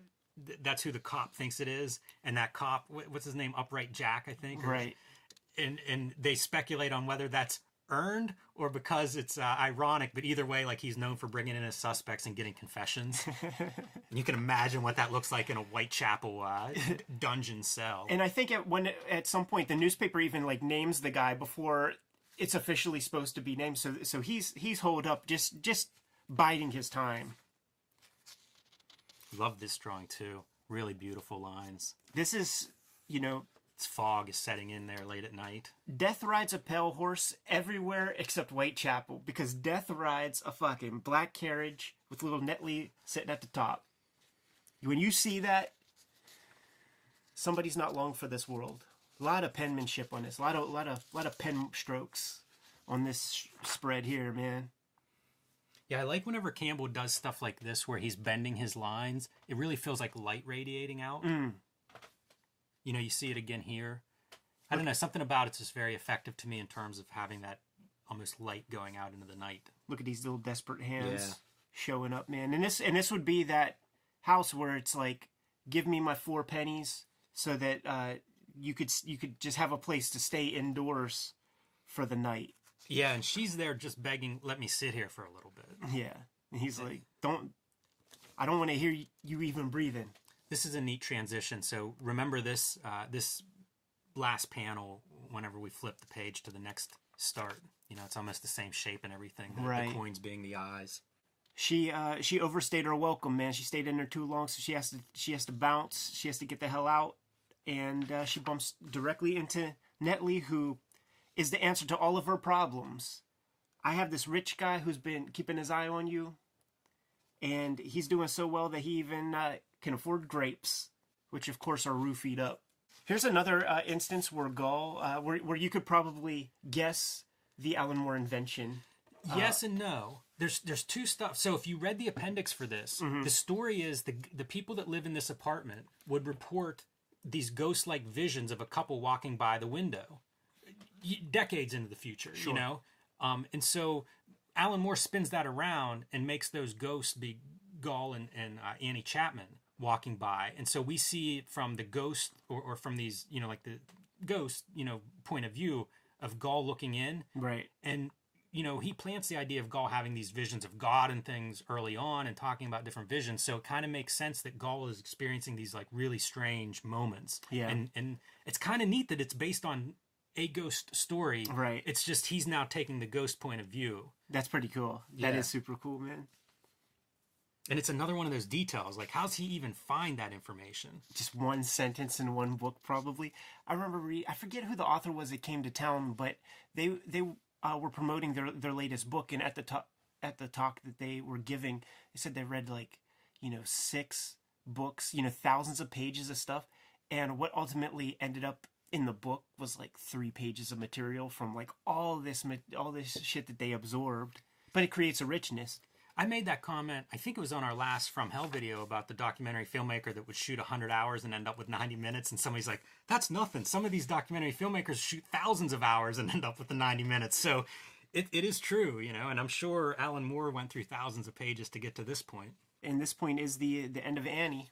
B: th- That's who the cop thinks it is, and that cop, what's his name? Upright Jack, I think.
A: Right.
B: and and they speculate on whether that's earned or because it's uh, ironic but either way like he's known for bringing in his suspects and getting confessions and you can imagine what that looks like in a whitechapel uh, dungeon cell
A: And I think at when at some point the newspaper even like names the guy before it's officially supposed to be named. So so he's he's holed up just just biding his time.
B: Love this drawing too really beautiful lines
A: This is you know
B: fog is setting in there late at night
A: Death rides a pale horse everywhere except Whitechapel because Death rides a fucking black carriage with little Netley sitting at the top. When you see that, somebody's not long for this world. A lot of penmanship on this. A lot of lot of lot of pen strokes on this spread here, man.
B: Yeah i like whenever campbell does stuff like this where he's bending his lines it really feels like light radiating out you know you see it again here i don't know something about it's just very effective to me in terms of having that almost light going out into the night
A: Look at these little desperate hands
B: Yeah.
A: showing up, man. And this and this would be that house where it's like, give me my four pennies so that uh, you could you could just have a place to stay indoors for the night.
B: Yeah and she's there just begging let me sit here for a little bit
A: Yeah, and he's like, don't. I don't want to hear you even breathing.
B: this is a neat transition so remember this uh, this last panel whenever we flip the page to the next start you know it's almost the same shape and everything the,
A: Right.
B: the coins being the eyes
A: She uh she overstayed her welcome, man. She stayed in there too long, so she has to she has to bounce. She has to get the hell out, and uh, she bumps directly into Netley, who is the answer to all of her problems. I have this rich guy who's been keeping his eye on you, and he's doing so well that he even uh, can afford grapes, which of course are roofied up. Here's another uh, instance where Gull, uh, where where you could probably guess the Alan Moore invention.
B: yes and no there's there's two stuff so if you read the appendix for this the story is the the people that live in this apartment would report these ghost like visions of a couple walking by the window decades into the future you know? Um, and so alan moore spins that around and makes those ghosts be Gull and, and uh, annie chapman walking by. And so we see it from the ghost or, or from these you know like the ghost you know point of view of Gull looking in.
A: Right.
B: and you know he plants the idea of Gull having these visions of God and things early on and talking about different visions. So it kind of makes sense that Gull is experiencing these like really strange moments.
A: Yeah.
B: and and it's kind of neat that it's based on a ghost story
A: Right.
B: it's just he's now taking the ghost point of view
A: That's pretty cool. That
B: Yeah.
A: is super cool, man.
B: and it's another one of those details like how's he even find that information
A: Just one sentence in one book, probably. I remember re- I forget who the author was that came to town, but they they uh, were promoting their their latest book, and at the top at the talk that they were giving, they said they read like you know, six books, you know, thousands of pages of stuff. And what ultimately ended up in the book was like three pages of material from like all this all this shit that they absorbed. But it creates a richness.
B: I made that comment. I think it was on our last From Hell video about the documentary filmmaker that would shoot 100 hours and end up with 90 minutes. And somebody's like, that's nothing. Some of these documentary filmmakers shoot thousands of hours and end up with the 90 minutes. So it, it is true, you know, and I'm sure Alan Moore went through thousands of pages to get to this point.
A: And this point is the the end of Annie.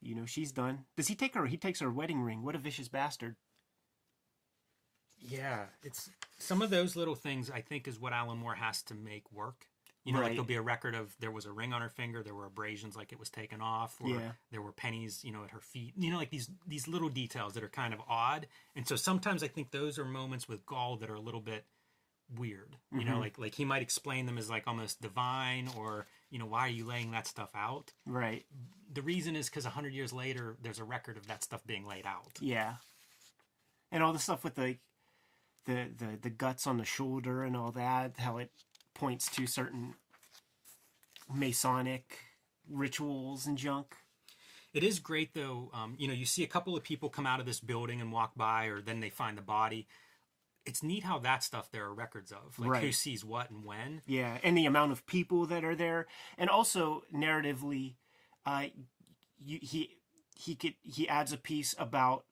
A: You know, she's done. Does he take her? He takes her wedding ring. What a vicious bastard.
B: Yeah, it's some of those little things I think is what Alan Moore has to make work. You know, like there'll be a record of there was a ring on her finger, there were abrasions like it was taken off, or
A: Yeah.
B: there were pennies, you know, at her feet. You know, like these these little details that are kind of odd. And so sometimes I think those are moments with Gull that are a little bit weird. You know, mm-hmm. like like he might explain them as like almost divine or, you know, why are you laying that stuff out?
A: Right.
B: The reason is because a hundred years later there's a record of that stuff being laid out.
A: Yeah. And all the stuff with the the the, the guts on the shoulder and all that, how it points to certain Masonic rituals and junk.
B: It is great though. Um, you know, you see a couple of people come out of this building and walk by, or then they find the body. It's neat how that stuff there are records of, like who sees what and when.
A: Yeah, and the amount of people that are there, and also narratively, uh, you, he he could he adds a piece about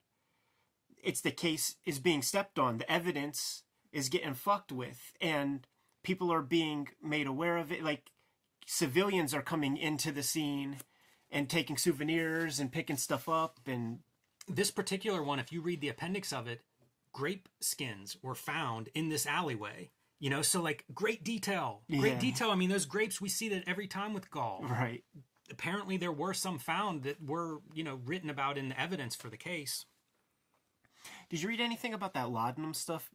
A: it's the case is being stepped on, the evidence is getting fucked with, and people are being made aware of it. Like civilians are coming into the scene and taking souvenirs and picking stuff up, and
B: This particular one, if you read the appendix of it, grape skins were found in this alleyway. You know, so like great detail, great
A: Yeah.
B: detail. I mean, those grapes we see that every time with Gull.
A: right.
B: Apparently, there were some found that were you know written about in the evidence for the case.
A: Did you read anything about that laudanum stuff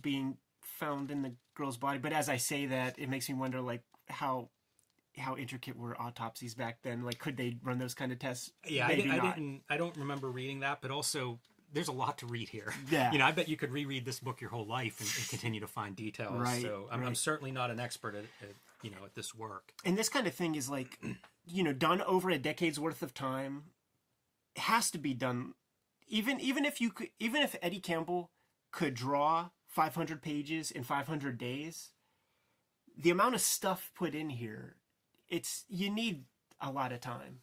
A: being found in the girl's body? But as I say that, it makes me wonder, like how how intricate were autopsies back then? Like, could they run those kind of tests?
B: Yeah, I, didn't, I didn't. I don't remember reading that, but also there's a lot to read here.
A: Yeah.
B: you know, I bet you could reread this book your whole life and, and continue to find details.
A: Right,
B: So I'm, I'm certainly not an expert at, at you know at this work.
A: And this kind of thing is like, you know, done over a decade's worth of time. It has to be done. Even even if you could, even if Eddie Campbell could draw 500 pages in 500 days, the amount of stuff put in here, it's you need a lot of time.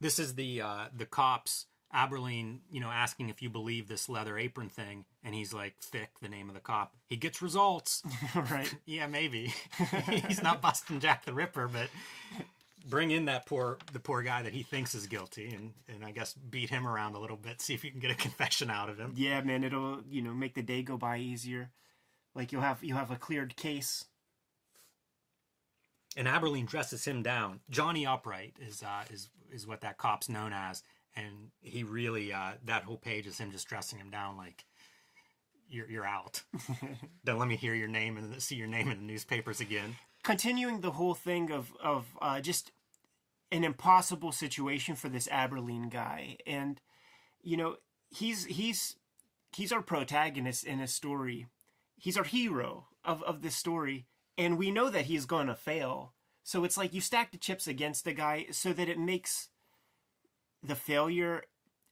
B: This is the uh, the cops Abberline, you know, asking if you believe this leather apron thing, and he's like, "Thick," the name of the cop. He gets results.
A: right.
B: yeah, maybe he's not busting Jack the Ripper, but bring in that poor the poor guy that he thinks is guilty, and and I guess beat him around a little bit, see if you can get a confession out of him.
A: Yeah, man, it'll you know make the day go by easier. Like you'll have you'll have a cleared case.
B: And Abberline dresses him down. Johnny Upright is uh, is is what that cop's known as, and he really uh, that whole page is him just dressing him down like you're you're out. Don't let me hear your name and see your name in the newspapers again.
A: Continuing the whole thing of of uh, just an impossible situation for this Abberline guy, and you know he's he's he's our protagonist in a story. He's our hero of of this story, and we know that he's gonna fail. So it's like you stack the chips against the guy so that it makes the failure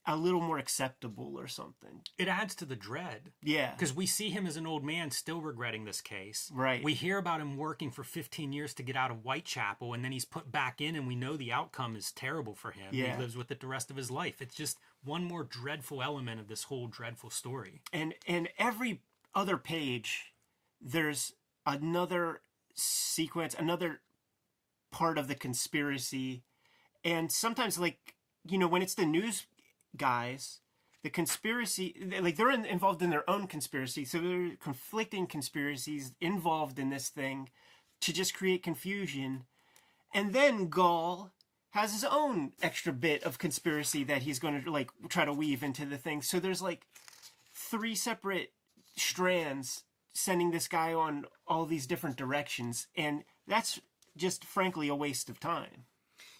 A: a little more acceptable or something.
B: It adds to the dread
A: Yeah.
B: because we see him as an old man still regretting this case.
A: Right.
B: We hear about him working for 15 years to get out of Whitechapel, and then he's put back in, and we know the outcome is terrible for him.
A: Yeah.
B: He lives with it the rest of his life. It's just one more dreadful element of this whole dreadful story.
A: and and every other page there's another sequence another part of the conspiracy. And sometimes like you know when it's the news guys the conspiracy like they're in, involved in their own conspiracy. So there are conflicting conspiracies involved in this thing to just create confusion. And then Gull has his own extra bit of conspiracy that he's going to like try to weave into the thing. So there's like three separate strands sending this guy on all these different directions and that's just frankly a waste of time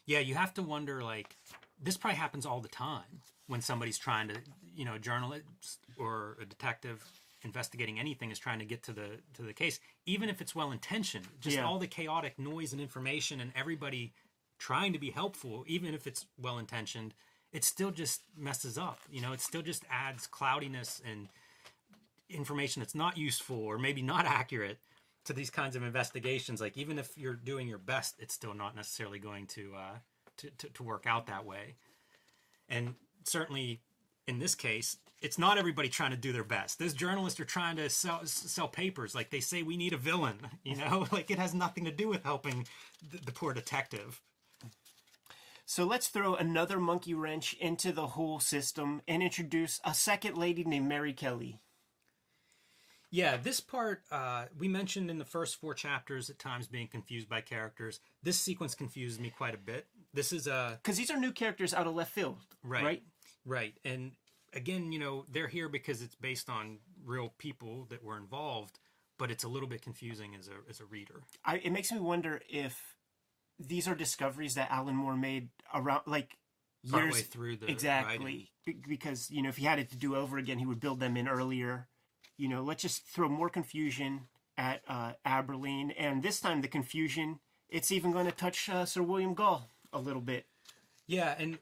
B: Yeah, you have to wonder like this probably happens all the time when somebody's trying to, you know, a journalist or a detective investigating anything is trying to get to the to the case, even if it's well intentioned. Just
A: Yeah.
B: all the chaotic noise and information and everybody trying to be helpful, even if it's well intentioned, it still just messes up. You know, it still just adds cloudiness and information that's not useful or maybe not accurate to these kinds of investigations. Like even if you're doing your best, it's still not necessarily going to uh, to, to to work out that way. And certainly in this case, it's not everybody trying to do their best. Those journalists are trying to sell sell papers. Like they say, we need a villain. You know, like it has nothing to do with helping the, the poor detective.
A: So let's throw another monkey wrench into the whole system and introduce a second lady named Mary Kelly.
B: Yeah, this part uh, we mentioned in the first four chapters at times being confused by characters. This sequence confuses me quite a bit. This is a
A: Because these are new characters out of left field,
B: right,
A: right?
B: right, and again, you know, they're here because it's based on real people that were involved, but it's a little bit confusing as a as a reader.
A: I, it makes me wonder if these are discoveries that Alan Moore made around like
B: Partway
A: years
B: through the
A: exactly
B: writing.
A: Because you know if he had it to do over again, he would build them in earlier. You know, let's just throw more confusion at uh, Abberline, and this time the confusion it's even going to touch uh, Sir William Gull a little bit.
B: Yeah, and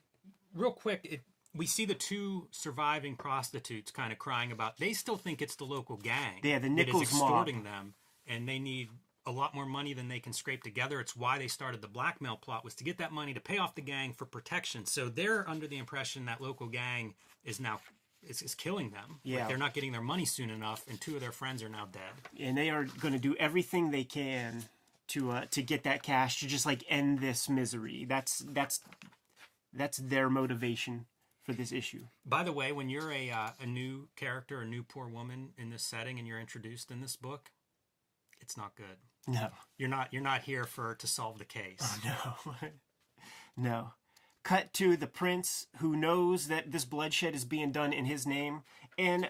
B: real quick, it, we see the two surviving prostitutes kind of crying about they still think it's the local gang.
A: Yeah, the
B: that
A: Nichols
B: is
A: mob.
B: extorting them, and they need a lot more money than they can scrape together. It's why they started the blackmail plot was to get that money to pay off the gang for protection. So they're under the impression that local gang is now is, is killing them. Like,
A: Yeah.
B: they're not getting their money soon enough, and two of their friends are now dead.
A: and they are going to do everything they can to uh, to get that cash to just like end this misery. That's that's that's their motivation for this issue.
B: By the way, when you're a uh, a new character, a new poor woman in this setting, and you're introduced in this book, it's not good.
A: No,
B: You're not you're not here for to solve the case.
A: no, no. Cut to the prince who knows that this bloodshed is being done in his name, and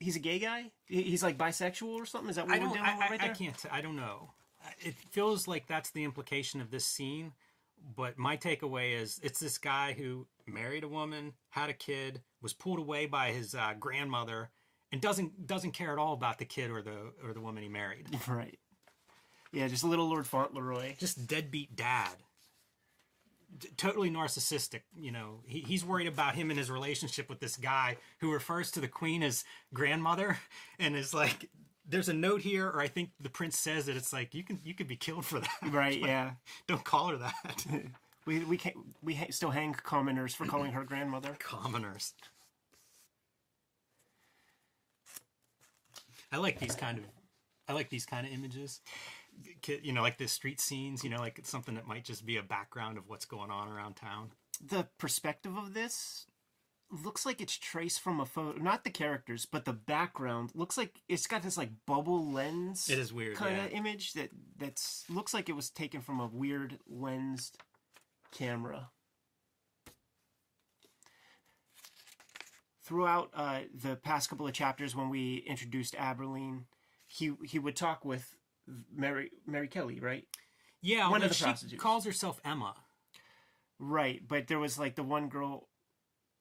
A: he's a gay guy. He's like bisexual or something. Is that what
B: I
A: we're dealing
B: I,
A: with
B: I,
A: right
B: I
A: there?
B: can't I don't know. It feels like that's the implication of this scene, but my takeaway is it's this guy who married a woman, had a kid, was pulled away by his uh, grandmother, and doesn't doesn't care at all about the kid or the or the woman he married.
A: Right. Yeah, just a little Lord Fauntleroy.
B: Just deadbeat dad. D- totally narcissistic, you know. He, he's worried about him and his relationship with this guy who refers to the queen as grandmother and is like there's a note here or I think the prince says that it's like you can you could be killed for that.
A: Right. Yeah.
B: Don't call her that.
A: We we can't we ha- still hang commoners for calling her grandmother.
B: Commoners. I like these kind of I like these kind of images. Ki- You know, like the street scenes, you know, like it's something that might just be a background of what's going on around town.
A: the perspective of this looks like it's traced from a photo not the characters but the background looks like it's got this like bubble lens
B: It is weird,
A: kind of
B: yeah.
A: image that that's looks like it was taken from a weird lensed camera throughout uh, the past couple of chapters when we introduced Abberline he he would talk with Mary Mary Kelly right
B: Yeah,
A: One of the
B: she
A: prostitutes.
B: calls herself Emma.
A: Right, but there was like the one girl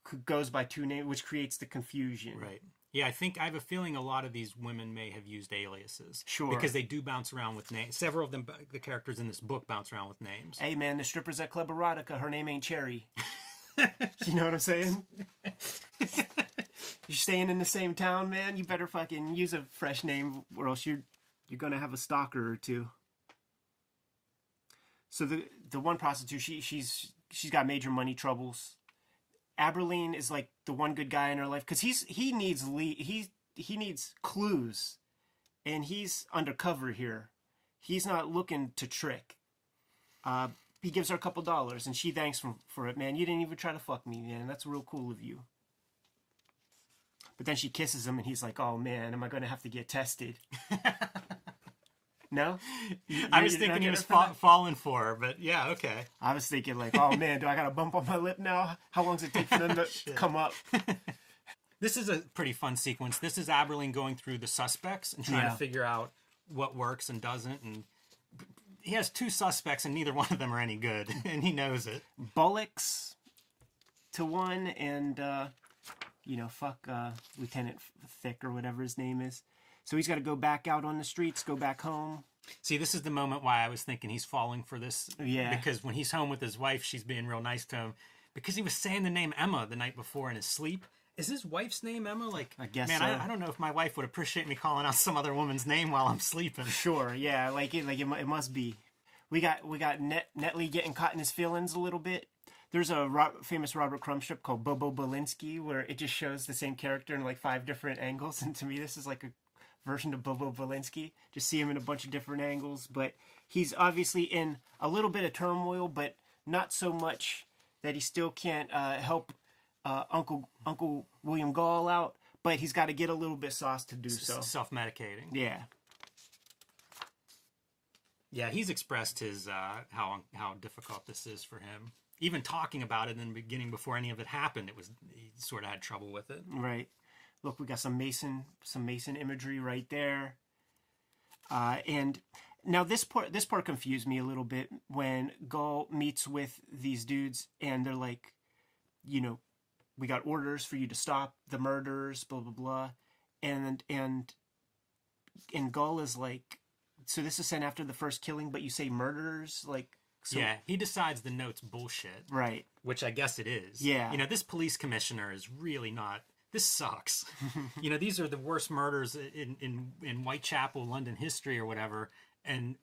A: who goes by two names, which creates the confusion.
B: Right. Yeah, I think I have a feeling a lot of these women may have used aliases.
A: Sure.
B: Because they do bounce around with names. Several of them, the characters in this book, bounce around with names.
A: Hey man, the strippers at Club Erotica, her name ain't Cherry. you know what I'm saying? you're staying in the same town, man. You better fucking use a fresh name, or else you're you're gonna have a stalker or two. So the the one prostitute, she she's she's got major money troubles. Abberline is like the one good guy in her life because he's he needs he he needs clues, and he's undercover here. He's not looking to trick. Uh, he gives her a couple dollars, and she thanks him for it. Man, you didn't even try to fuck me, man. That's real cool of you. But then she kisses him, and he's like, "Oh man, am I going to have to get tested?" no, You-
B: I was thinking he was fa- falling for her, but yeah, okay.
A: I was thinking like, "Oh man, do I got a bump on my lip now? How long does it take for them to come up?"
B: This is a pretty fun sequence. This is Abberline going through the suspects and trying
A: Yeah.
B: to figure out what works and doesn't. And he has two suspects, and neither one of them are any good, and he knows it.
A: Bullocks to one, and uh, You know, fuck uh, Lieutenant Thick or whatever his name is. So he's got to go back out on the streets, go back home.
B: See, this is the moment why I was thinking he's falling for this.
A: Yeah.
B: Because when he's home with his wife, she's being real nice to him. Because he was saying the name Emma the night before in his sleep. Is his wife's name Emma? Like,
A: I guess
B: man,
A: so.
B: I, I don't know if my wife would appreciate me calling out some other woman's name while I'm sleeping.
A: Sure, yeah, like it, like it, it must be. We got we got Net, Netley getting caught in his feelings a little bit. There's a ro- famous Robert Crumb strip called Bobo Belinsky where it just shows the same character in like five different angles, and to me, this is like a version of Bobo Belinsky. Just see him in a bunch of different angles, but he's obviously in a little bit of turmoil, but not so much that he still can't uh, help uh, Uncle Uncle William Gull out. But he's got to get a little bit sauce to do so.
B: Self medicating.
A: Yeah,
B: Yeah, he's expressed his uh, how how difficult this is for him. Even talking about it in the beginning, before any of it happened, it was he sort of had trouble with it.
A: Right. Look, we got some Mason, some Mason imagery right there. Uh, and now this part, this part confused me a little bit when Gull meets with these dudes, and they're like, you know, we got orders for you to stop the murders, blah blah blah, and and and Gull is like, so this is sent after the first killing, but you say murders, like, so,
B: yeah, he decides the note's bullshit,
A: right,
B: which I guess it is.
A: Yeah.
B: you know, this police commissioner is really not. This sucks. you know, these are the worst murders in in in Whitechapel, London history, or whatever, and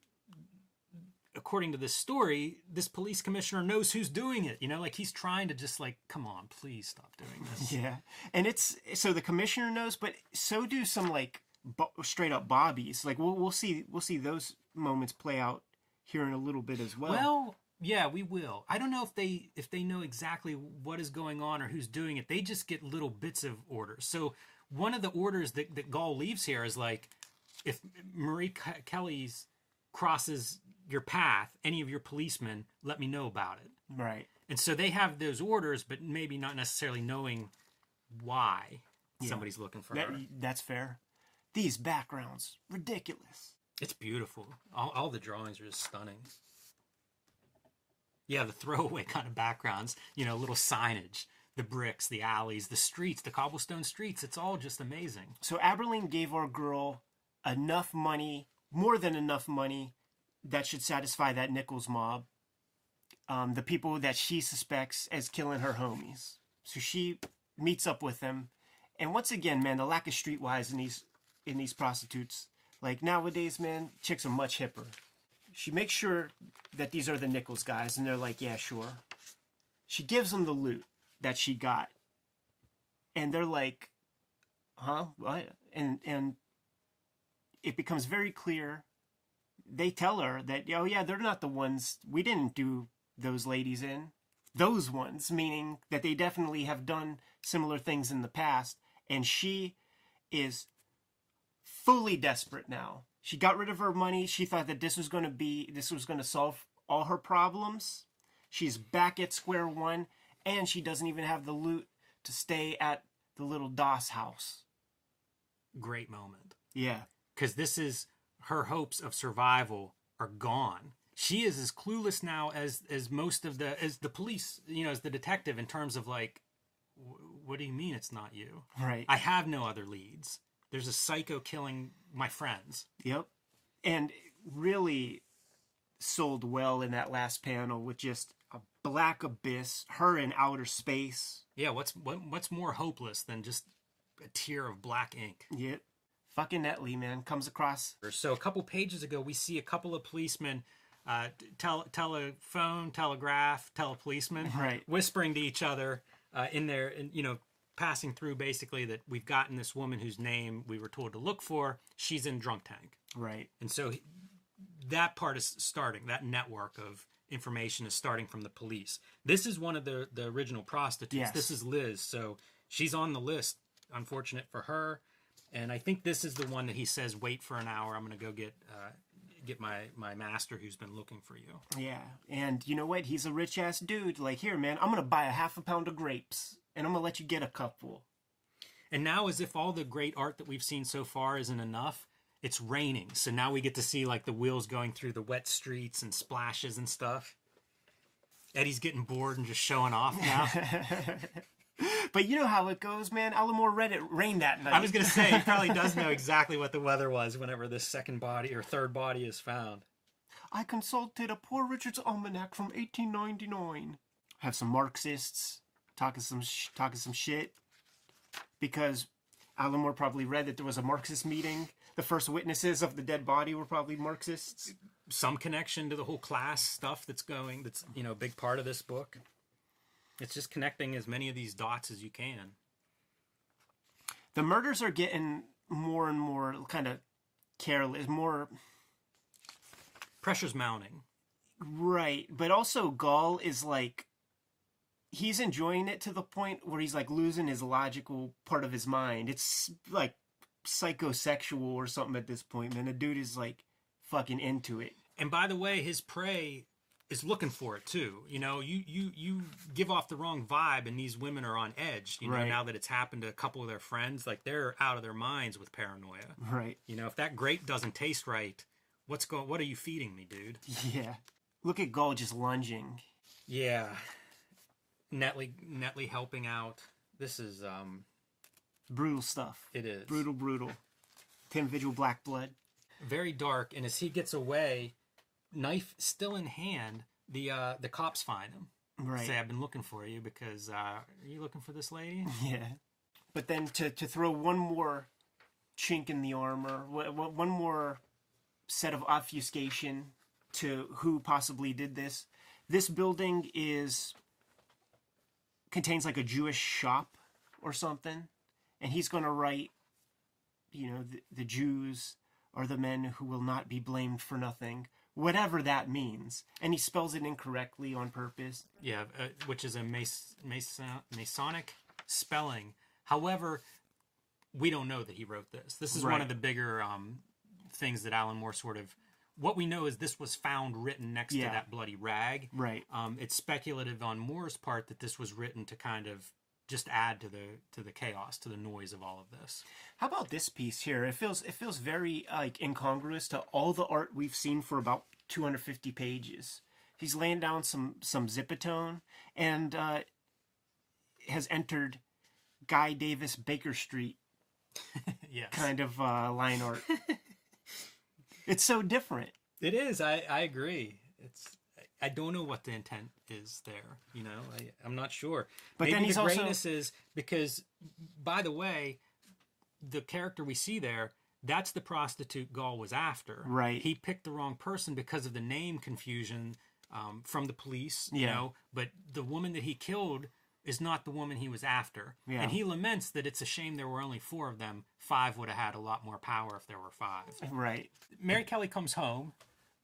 B: according to this story, this police commissioner knows who's doing it. You know, like he's trying to just like, come on, please stop doing this.
A: Yeah, and it's so the commissioner knows, but so do some like bo- straight up bobbies. Like we'll we'll see we'll see those moments play out here in a little bit as well.
B: Well, yeah, we will. I don't know if they if they know exactly what is going on or who's doing it. They just get little bits of orders. So one of the orders that that Gull leaves here is like, if Marie Ke- Kelly's crosses your path, any of your policemen, let me know about it.
A: right.
B: And so they have those orders, but maybe not necessarily knowing why somebody's looking for
A: That,
B: her.
A: that's fair. These backgrounds ridiculous.
B: It's beautiful. All, all the drawings are just stunning. Yeah, the throwaway kind of backgrounds, you know, little signage, the bricks, the alleys, the streets, the cobblestone streets. It's all just amazing.
A: So Abberline gave our girl enough money, more than enough money, that should satisfy that Nichols mob. Um, the people that she suspects as killing her homies. So she meets up with them, and once again, man, the lack of streetwise in these in these prostitutes. Like nowadays, man, chicks are much hipper. She makes sure that these are the Nichols guys, and they're like, yeah, sure. She gives them the loot that she got, and they're like, huh what? And and it becomes very clear. They tell her that oh yeah they're not the ones we didn't do those ladies in. Those ones meaning that they definitely have done similar things in the past. And she is fully desperate now she got rid of her money she thought that this was going to be this was going to solve all her problems she's back at square one and she doesn't even have the loot to stay at the little Doss house.
B: Great moment.
A: Yeah.
B: Because this is her hopes of survival are gone. She is as clueless now as as most of the as the police, you know, as the detective in terms of like, what do you mean it's not you?
A: Right.
B: I have no other leads. There's a psycho killing my friends.
A: Yep. And really sold well in that last panel with just a black abyss, her in outer space.
B: Yeah, what's what, what's more hopeless than just a tear of black ink?
A: Yep. Fucking Netley, man, comes across.
B: So a couple pages ago, we see a couple of policemen, uh, tele, telephone, telegraph, telepolicemen,
A: Right.
B: whispering to each other uh, in there, and you know, passing through basically that we've gotten this woman whose name we were told to look for. She's in drunk tank,
A: Right.
B: and so he- that part is starting. That network of information is starting from the police. This is one of the the original prostitutes.
A: Yes.
B: This is Liz, so she's on the list. Unfortunate for her. And I think this is the one that he says, "Wait for an hour. I'm going to go get uh, get my my master who's been looking for you."
A: Yeah. And you know what? He's a rich ass dude. Like, here, man, I'm going to buy a half a pound of grapes and I'm going to let you get a couple.
B: And now, as if all the great art that we've seen so far isn't enough, it's raining. So now we get to see like the wheels going through the wet streets and splashes and stuff. Eddie's getting bored and just showing off now.
A: But you know how it goes, man. Alan Moore read it rain that night.
B: I was gonna say he probably does know exactly what the weather was whenever this second body or third body is found.
A: I consulted a Poor Richard's Almanac from 1899. Have some Marxists talking some sh- talking some shit because Alan Moore probably read that there was a Marxist meeting. The first witnesses of the dead body were probably Marxists.
B: Some connection to the whole class stuff that's going. That's you know a big part of this book. It's just connecting as many of these dots as you can.
A: The murders are getting more and more kind of careless, more
B: Pressure's mounting.
A: right, but also Gull is like he's enjoying it to the point where he's like losing his logical part of his mind. It's like psychosexual or something at this point, man. The dude is like fucking into it.
B: And by the way, his prey is looking for it too. You know, you you you give off the wrong vibe, and these women are on edge. You know,
A: Right.
B: now that it's happened to a couple of their friends, like they're out of their minds with paranoia.
A: Right.
B: You know, if that grape doesn't taste right, what's going? What are you feeding me, dude?
A: Yeah. Look at Gull just lunging.
B: Yeah, Netley Netley helping out. This is um,
A: Brutal stuff.
B: it is
A: Brutal, brutal. Tim Vigil Black Blood.
B: very dark. And as he gets away, knife still in hand, the uh the cops find him.
A: Right.
B: Say, I've been looking for you because uh, are you looking for this lady?
A: Yeah. But then to, to throw one more chink in the armor, one more set of obfuscation to who possibly did this. This building is contains like a Jewish shop or something, and he's going to write, you know, the, the Jews are the men who will not be blamed for nothing, whatever that means, and he spells it incorrectly on purpose.
B: Yeah, uh, which is a mas- mason- Masonic spelling. However, we don't know that he wrote this. This is one of the bigger um, things that Alan Moore sort of. What we know is this was found written next
A: Yeah.
B: to that bloody rag.
A: Right.
B: Um, it's speculative on Moore's part that this was written to kind of just add to the to the chaos, to the noise of all of this.
A: How about this piece here? It feels it feels very like incongruous to all the art we've seen for about 250 pages. He's laying down some some zipatone and uh, has entered Guy Davis Baker Street
B: yes,
A: kind of uh, line art. it's so different.
B: it is. I I agree. It's. I don't know what the intent is there. You know, I, I'm not sure.
A: But
B: Maybe
A: then he's
B: the
A: also-
B: greatness is because, by the way, the character we see there, that's the prostitute Gull was after.
A: Right.
B: He picked the wrong person because of the name confusion um, from the police. You
A: Yeah.
B: know, but the woman that he killed is not the woman he was after.
A: Yeah.
B: And he laments that it's a shame there were only four of them. Five would have had a lot more power if there were five.
A: Right.
B: Mary Kelly comes home,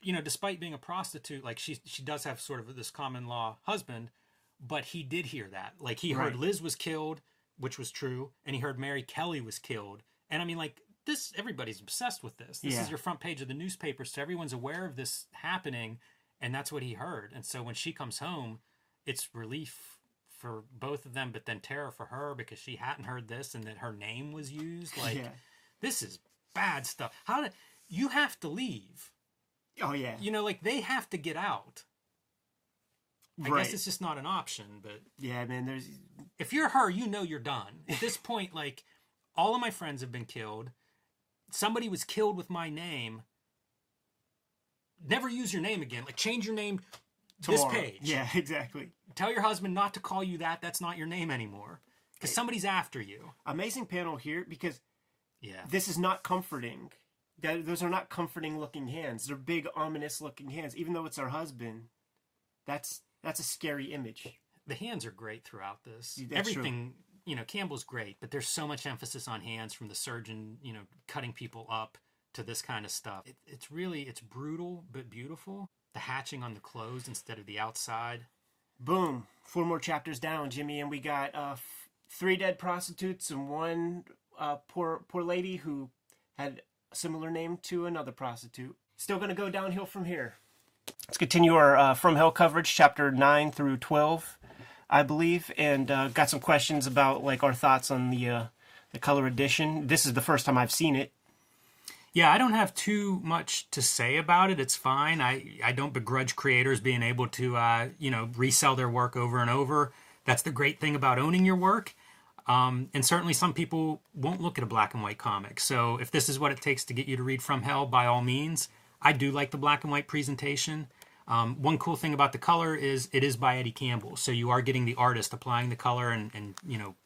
B: you know, despite being a prostitute, like she she does have sort of this common law husband, but he did hear that. Like he heard
A: Right.
B: Liz was killed, which was true, and he heard Mary Kelly was killed. And I mean like this everybody's obsessed with this. This
A: Yeah.
B: is your front page of the newspaper, so everyone's aware of this happening, and that's what he heard. And so when she comes home, it's relief for both of them, but then terror for her because she hadn't heard this and that her name was used. Like
A: yeah.
B: this is bad stuff. How did you have to leave?
A: Oh yeah.
B: You know, like they have to get out. I
A: right.
B: guess it's just not an option. But
A: yeah, man. There's
B: if you're her, you know you're done. At this point, like all of my friends have been killed. Somebody was killed with my name. Never use your name again. Like change your name. This
A: tomorrow.
B: page.
A: Yeah. Exactly.
B: Tell your husband not to call you that. That's not your name anymore. Because somebody's after you.
A: Amazing panel here because
B: Yeah.
A: this is not comforting. That those are not comforting looking hands. They're big, ominous looking hands. Even though it's her husband, that's that's a scary image.
B: the hands are great throughout this.
A: That's true.
B: Everything, you know, Campbell's great, but there's so much emphasis on hands from the surgeon, you know, cutting people up to this kind of stuff. It, it's really it's brutal but beautiful. The hatching on the clothes instead of the outside.
A: Boom. Four more chapters down, Jimmy, and we got uh, f- three dead prostitutes and one uh, poor poor lady who had a similar name to another prostitute. Still going to go downhill from here. Let's continue our uh, From Hell coverage, chapter 9 through 12, I believe, and uh, got some questions about like our thoughts on the uh, the color edition. This is the first time I've seen it.
B: Yeah, I don't have too much to say about it. It's fine. I I don't begrudge creators being able to uh, you know resell their work over and over. That's the great thing about owning your work. Um, and certainly some people won't look at a black and white comic. So if this is what it takes to get you to read From Hell, by all means. I do like the black and white presentation. Um, one cool thing about the color is it is by Eddie Campbell, so you are getting the artist applying the color, and, and you know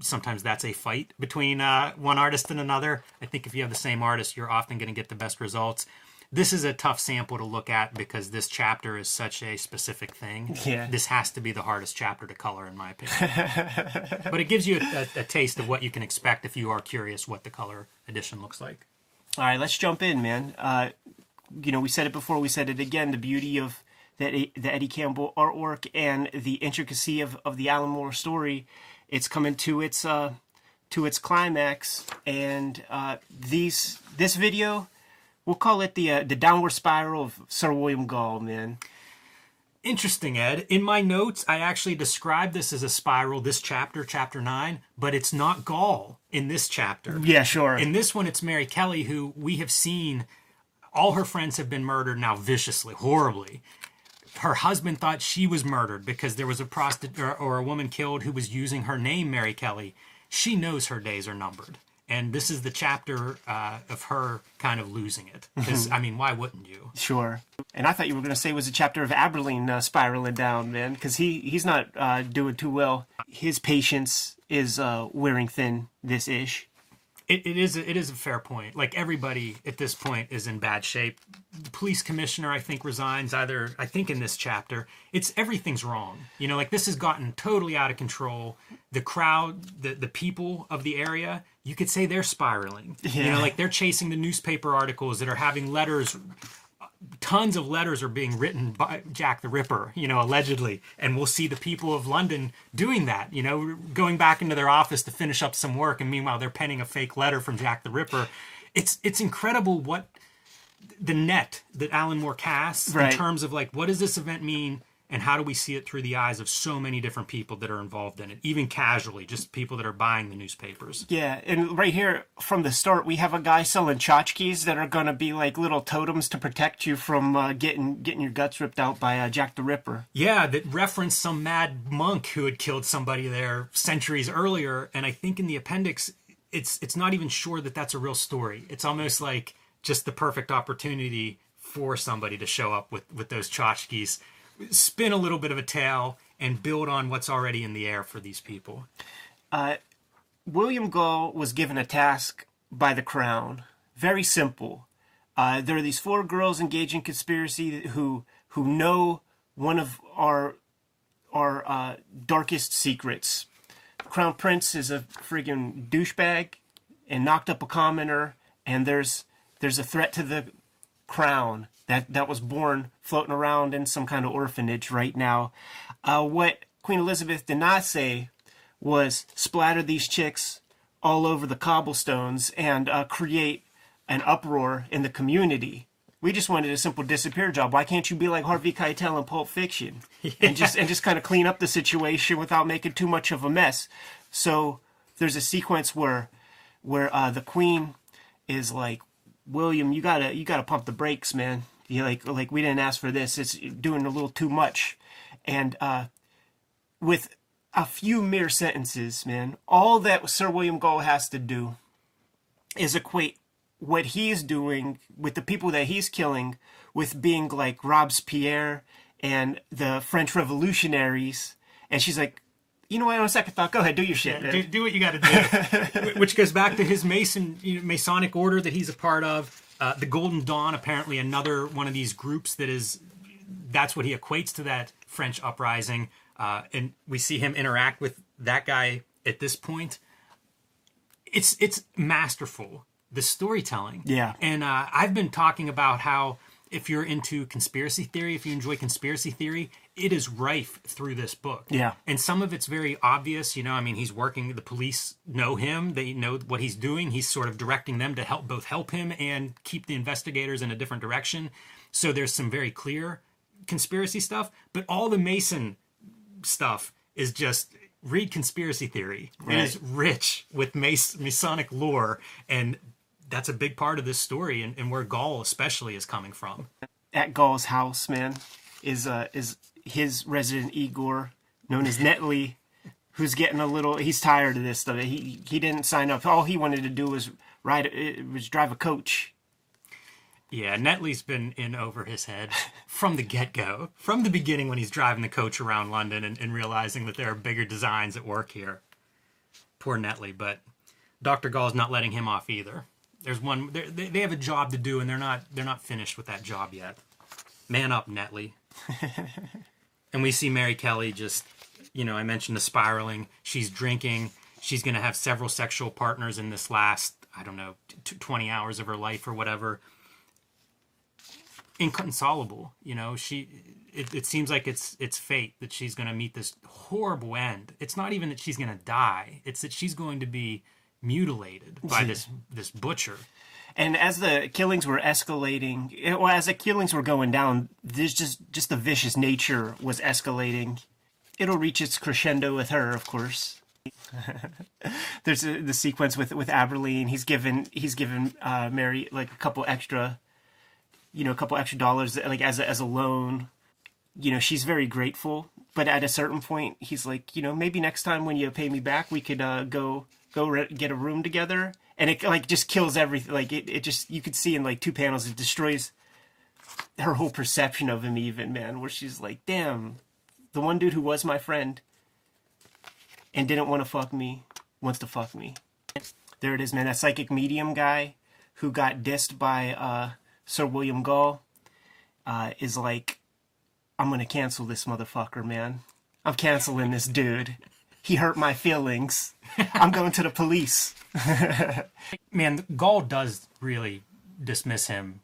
B: sometimes that's a fight between uh, one artist and another. I think if you have the same artist, you're often going to get the best results. This is a tough sample to look at because this chapter is such a specific thing.
A: Yeah.
B: This has to be the hardest chapter to color, in my opinion. but it gives you a, a, a taste of what you can expect if you are curious what the color edition looks like.
A: All right, let's jump in, man. Uh, you know, we said it before, we said it again. The beauty of that the Eddie Campbell artwork and the intricacy of, of the Alan Moore story, it's coming to its uh, to its climax. And uh, these this video, we'll call it the uh, the downward spiral of Sir William Gull, man.
B: Interesting, Ed. In my notes, I actually described this as a spiral, this chapter, chapter nine, but it's not Gull in this chapter.
A: Yeah, sure.
B: In this one, it's Mary Kelly, who we have seen all her friends have been murdered now viciously, horribly. Her husband thought she was murdered because there was a prostitute or, or a woman killed who was using her name, Mary Kelly. She knows her days are numbered. And this is the chapter uh, of her kind of losing it. Because, I mean, why wouldn't you?
A: Sure. And I thought you were going to say it was a chapter of Abberline uh, spiraling down, man, because he, he's not uh, doing too well. His patience is uh, wearing thin this ish.
B: It, it is a, it is a fair point. Like everybody at this point is in bad shape. The police commissioner, I think, resigns either. I think in this chapter, it's everything's wrong. You know, like this has gotten totally out of control. The crowd, the the people of the area, you could say they're spiraling. You know, like they're chasing the newspaper articles that are having letters tons of letters are being written by Jack the Ripper, you know, allegedly. And we'll see the people of London doing that, you know, going back into their office to finish up some work. And meanwhile, they're penning a fake letter from Jack the Ripper. It's, it's incredible what the net that Alan Moore casts
A: Right.
B: in terms of like, what does this event mean? And how do we see it through the eyes of so many different people that are involved in it, even casually, just people that are buying the newspapers?
A: Yeah, and right here from the start, we have a guy selling tchotchkes that are gonna be like little totems to protect you from uh, getting getting your guts ripped out by uh, Jack the Ripper.
B: Yeah, that referenced some mad monk who had killed somebody there centuries earlier, and I think in the appendix, it's it's not even sure that that's a real story. It's almost like just the perfect opportunity for somebody to show up with with those tchotchkes, spin a little bit of a tale, and build on what's already in the air for these people.
A: William Gull was given a task by the Crown. Very simple. Uh, there are these four girls engaged in conspiracy who who know one of our our uh, darkest secrets. Crown Prince is a friggin' douchebag and knocked up a commoner, and there's there's a threat to the crown that that was born floating around in some kind of orphanage right now. Uh, what Queen Elizabeth did not say was splatter these chicks all over the cobblestones and uh, create an uproar in the community. We just wanted a simple disappear job. Why can't you be like Harvey Keitel in Pulp Fiction and just and just kind of clean up the situation without making too much of a mess? So there's a sequence where where uh, the Queen is like, William, you gotta you gotta pump the brakes, man. You like like we didn't ask for this. It's doing a little too much, and uh, with a few mere sentences, man, all that Sir William Gull has to do is equate what he's doing with the people that he's killing with being like Robespierre and the French revolutionaries. And she's like, you know what? On a second thought, go ahead, do your shit. man."
B: do, do what you got to do. Which goes back to his Mason you know, Masonic order that he's a part of. Uh, the Golden Dawn, apparently another one of these groups that is. That's what he equates to that French uprising, uh, and we see him interact with that guy at this point. It's it's masterful the storytelling.
A: Yeah.
B: and uh, I've been talking about how if you're into conspiracy theory, if you enjoy conspiracy theory, it is rife through this book.
A: Yeah.
B: And some of it's very obvious, you know, I mean, he's working, the police know him, they know what he's doing. He's sort of directing them to help both help him and keep the investigators in a different direction. So there's some very clear conspiracy stuff, but all the Mason stuff is just read conspiracy theory. It
A: Right.
B: is rich with Mas- Masonic lore, and that's a big part of this story, and, and where Gull especially is coming from.
A: At Gull's house, man, is uh is his resident Igor, known as Netley, who's getting a little. He's tired of this stuff. He he didn't sign up. All he wanted to do was ride. Uh, was drive a coach.
B: Yeah, Netley's been in over his head from the get go, from the beginning when he's driving the coach around London and, and realizing that there are bigger designs at work here. Poor Netley, but Dr. Gull's not letting him off either. There's one they they have a job to do and they're not they're not finished with that job yet. Man up, Netley. and we see Mary Kelly just, you know, I mentioned the spiraling. She's drinking. She's going to have several sexual partners in this last, I don't know, t- 20 hours of her life or whatever. Inconsolable, you know, she it, it seems like it's it's fate that she's going to meet this horrible end. It's not even that she's going to die. It's that she's going to be mutilated by this this butcher.
A: And as the killings were escalating, eh, well, as the killings were going down, there's just just the vicious nature was escalating. It'll reach its crescendo with her, of course. there's a, the sequence with with Abberline. He's given he's given uh, Mary like a couple extra, you know, a couple extra dollars like as a, as a loan. You know, she's very grateful. But at a certain point, he's like, you know, maybe next time when you pay me back, we could uh, go go re- get a room together and it like just kills everything like it, it just you could see in like two panels it destroys her whole perception of him even man where she's like damn the one dude who was my friend and didn't want to fuck me wants to fuck me. There it is man that psychic medium guy who got dissed by uh, sir william gull uh, is like i'm gonna cancel this motherfucker man. I'm canceling this dude he hurt my feelings i'm going to the police
B: Man, Gull does really dismiss him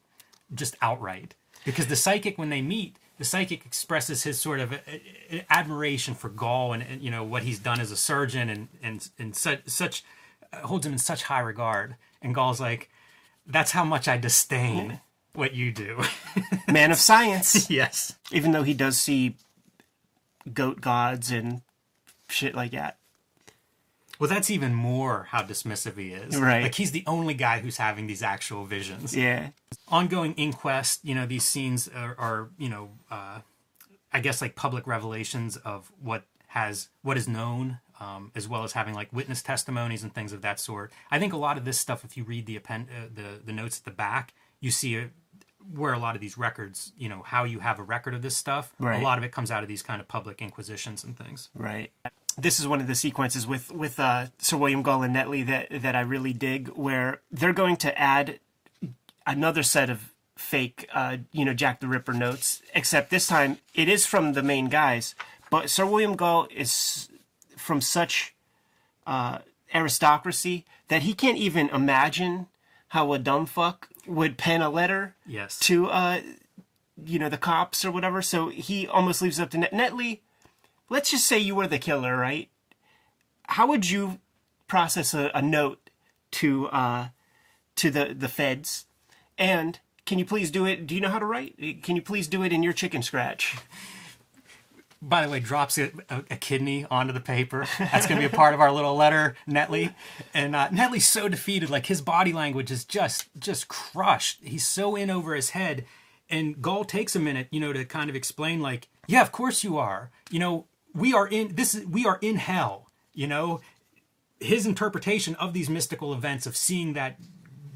B: just outright because the psychic, when they meet, the psychic expresses his sort of uh, uh, admiration for Gull and, and, you know what he's done as a surgeon and and and such such uh, holds him in such high regard. And Gull's like, "That's how much I disdain what you do."
A: Man of science.
B: yes.
A: Even though he does see goat gods and shit like that.
B: Well, that's even more how dismissive he is.
A: Right.
B: Like he's the only guy who's having these actual visions.
A: Yeah.
B: Ongoing inquest, you know, these scenes are, are you know, uh, I guess like public revelations of what has what is known, um, as well as having like witness testimonies and things of that sort. I think a lot of this stuff, if you read the append uh, the the notes at the back, you see a, where a lot of these records, you know, how you have a record of this stuff.
A: Right.
B: A lot of it comes out of these kind of public inquisitions and things.
A: Right. This is one of the sequences with with uh, Sir William Gull and Netley that that I really dig, where they're going to add another set of fake, uh, you know, Jack the Ripper notes. Except this time it is from the main guys, but Sir William Gull is from such uh, aristocracy that he can't even imagine how a dumb fuck would pen a letter
B: Yes.
A: to uh you know the cops or whatever so he almost leaves it up to Net- netley let's just say you were the killer right how would you process a, a note to uh to the the feds and can you please do it do you know how to write can you please do it in your chicken scratch
B: by the way, drops a, a, a kidney onto the paper. That's going to be a part of our little letter, Netley. And uh, Netley's so defeated, like his body language is just just crushed. He's so in over his head. And Gull takes a minute, you know, to kind of explain, like, yeah, of course you are. You know, we are in this. Is, we are in hell. You know, his interpretation of these mystical events of seeing that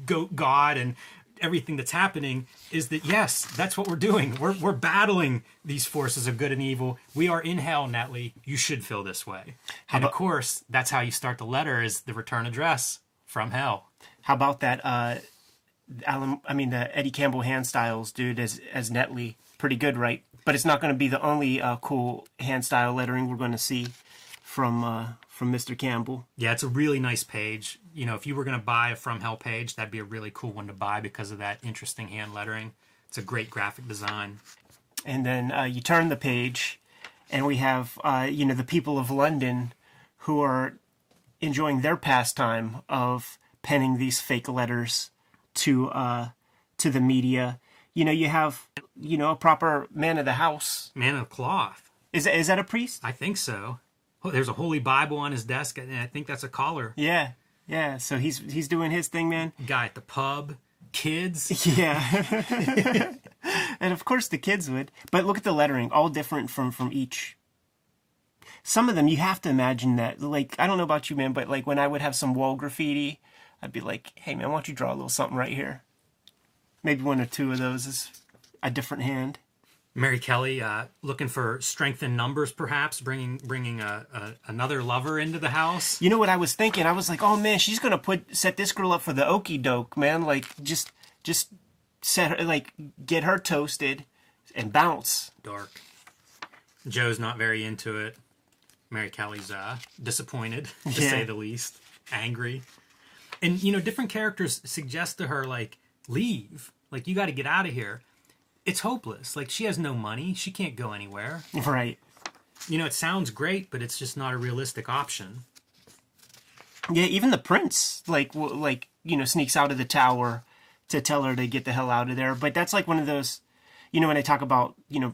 B: goat god and everything that's happening is that yes, that's what we're doing. We're we're battling these forces of good and evil. We are in hell, Netley. You should feel this way. and of course, that's how you start the letter is the return address from hell.
A: how about that uh alan i mean the eddie campbell hand styles dude as as netley pretty good right but it's not going to be the only uh, cool hand style lettering we're going to see from uh from mr campbell
B: Yeah, it's a really nice page. You know, if you were going to buy a From Hell page, that'd be a really cool one to buy because of that interesting hand lettering. It's a great graphic design.
A: and then uh, you turn the page and we have uh, you know the people of london who are enjoying their pastime of penning these fake letters to uh, to the media you know you have you know a proper man of the house
B: Man of cloth.
A: is, is that a priest
B: I think so. Oh, there's a holy Bible on his desk, and I think that's a collar.
A: yeah yeah so he's he's doing his thing man
B: Guy at the pub, kids.
A: yeah and of course the kids would but look at the lettering all different from from each some of them you have to imagine that. Like I don't know about you, man, but like when I would have some wall graffiti, I'd be like, "Hey, man, why don't you draw a little something right here?" Maybe one or two of those is a different hand.
B: Mary Kelly uh, looking for strength in numbers, perhaps bringing bringing a, a, another lover into the house.
A: You know what I was thinking? I was like, "Oh man, she's gonna put set this girl up for the okey doke, man. Like just just set her like get her toasted and bounce."
B: Dark. Joe's not very into it. Mary Kelly's uh, disappointed, to
A: Yeah.
B: say the least, angry. And, you know, different characters suggest to her, like, leave. Like, you got to get out of here. It's hopeless. Like, she has no money. She can't go anywhere.
A: Right.
B: You know, it sounds great, but it's just not a realistic option.
A: Yeah, even the prince, like, w- like you know, sneaks out of the tower to tell her to get the hell out of there. But that's like one of those, you know, when I talk about you know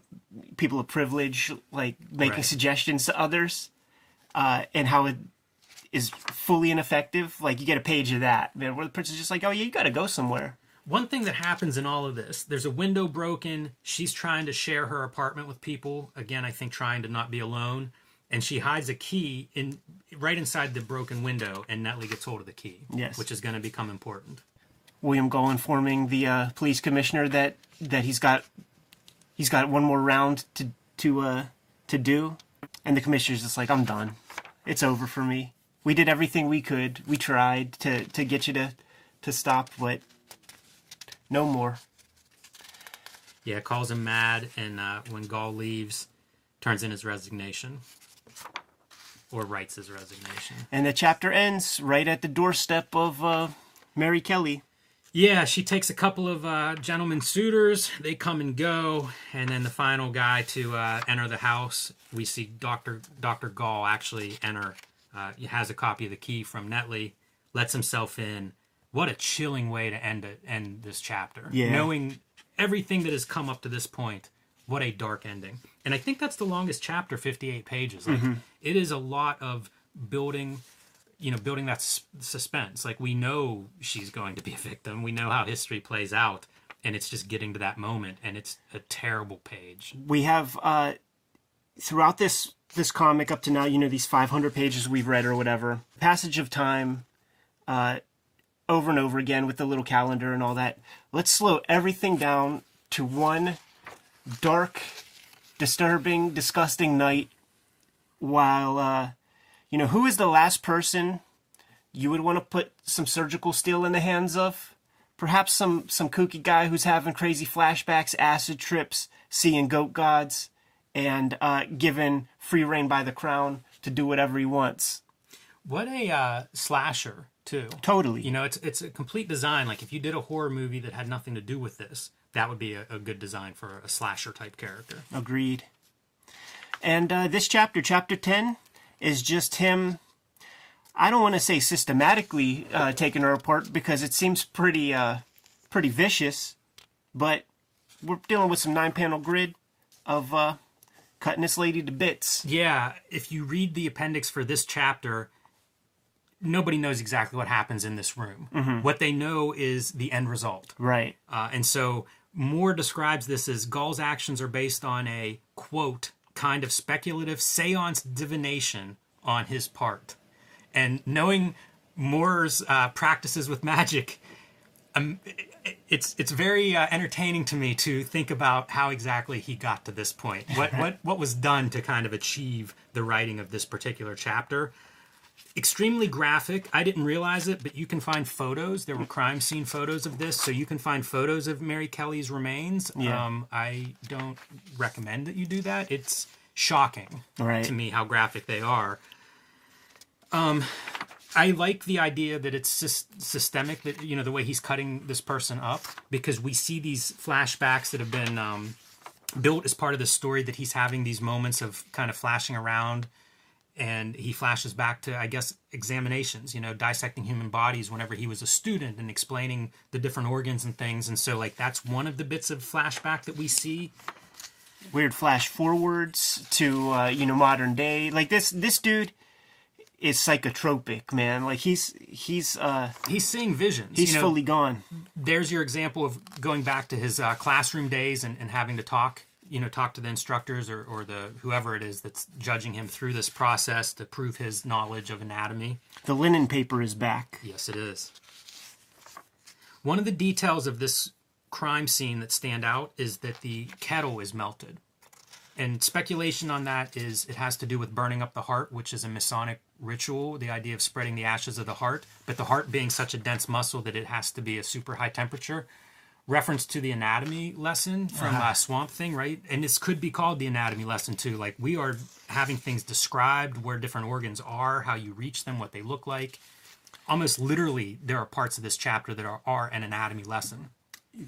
A: people of privilege, like making
B: Right.
A: suggestions to others, uh, and how it is fully ineffective. Like you get a page of that, man, where the prince is just like, oh yeah, you got to go somewhere.
B: One thing that happens in all of this, there's a window broken. She's trying to share her apartment with people. Again, I think trying to not be alone. And she hides a key in right inside the broken window, and Netley gets hold of the key,
A: Yes.
B: which is going to become important.
A: William Gull informing the uh, police commissioner that that he's got he's got one more round to to uh, to do, and the commissioner's just like, I'm done. It's over for me. We did everything we could. We tried to to get you to to stop, but no more.
B: Yeah, calls him mad, and uh, when Gull leaves, turns in his resignation, or writes his resignation.
A: And the chapter ends right at the doorstep of uh, Mary Kelly.
B: Yeah, she takes a couple of uh, gentlemen suitors. They come and go, and then the final guy to uh, enter the house, we see Doctor Doctor Gull actually enter. Uh, he has a copy of the key from Netley, lets himself in. What a chilling way to end it, end this chapter.
A: Yeah.
B: Knowing everything that has come up to this point, what a dark ending. And I think that's the longest chapter, fifty-eight pages. Like it is a lot of building you know building that s- suspense like we know she's going to be a victim we know how history plays out and it's just getting to that moment and it's a terrible page
A: we have uh throughout this this comic up to now you know these 500 pages we've read or whatever passage of time uh over and over again with the little calendar and all that. Let's slow everything down to one dark disturbing disgusting night while uh you know who is the last person you would want to put some surgical steel in the hands of? Perhaps some some kooky guy who's having crazy flashbacks, acid trips, seeing goat gods, and uh, given free reign by the crown to do whatever he wants.
B: what a uh, slasher too
A: Totally.
B: you know it's it's a complete design like if you did a horror movie that had nothing to do with this that would be a, a good design for a slasher type character
A: Agreed. And uh, this chapter, chapter 10, is just him. I don't want to say systematically uh, taking her apart because it seems pretty, uh, pretty vicious, but we're dealing with some nine panel grid of uh, cutting this lady to bits.
B: yeah if you read the appendix for this chapter nobody knows exactly what happens in this room what they know is the end result
A: Right.
B: Uh, and so Moore describes this as Gull's actions are based on a quote kind of speculative seance divination on his part. And knowing Moore's uh, practices with magic, um, it's it's very uh, entertaining to me to think about how exactly he got to this point. What what what was done to kind of achieve the writing of this particular chapter extremely graphic. I didn't realize it, but you can find photos. There were crime scene photos of this, so you can find photos of Mary Kelly's remains.
A: Yeah.
B: Um, I don't recommend that you do that. It's shocking
A: Right.
B: to me how graphic they are. Um, I like the idea that it's sys- systemic. That you know the way he's cutting this person up because we see these flashbacks that have been um, built as part of the story that he's having these moments of kind of flashing around and he flashes back to i guess examinations you know dissecting human bodies whenever he was a student and explaining the different organs and things and so like that's one of the bits of flashback that we see
A: Weird flash forwards to uh, you know modern day. Like this this dude is psychotropic, man. Like he's he's uh
B: he's seeing visions
A: he's
B: you know,
A: fully gone.
B: there's your example of going back to his uh, classroom days and, and having to talk you know talk to the instructors or, or the whoever it is that's judging him through this process to prove his knowledge of anatomy.
A: The linen paper is back.
B: Yes, it is. One of the details of this crime scene that stand out is that the kettle is melted. And speculation on that is it has to do with burning up the heart, which is a Masonic ritual, the idea of spreading the ashes of the heart, but the heart being such a dense muscle that it has to be a super high temperature. Reference to the anatomy lesson from uh, Swamp Thing, right? And this could be called the anatomy lesson too. Like we are having things described where different organs are, how you reach them, what they look like. Almost literally, there are parts of this chapter that are, are an anatomy lesson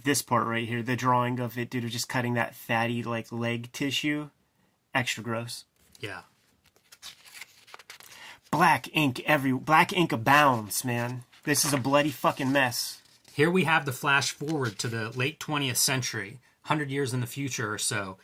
A: this part right here, the drawing of it, dude, just cutting that fatty like leg tissue, extra gross.
B: Yeah.
A: Black ink every black ink abounds, man. This is a bloody fucking mess.
B: Here we have the flash forward to the late 20th century, 100 years in the future or so.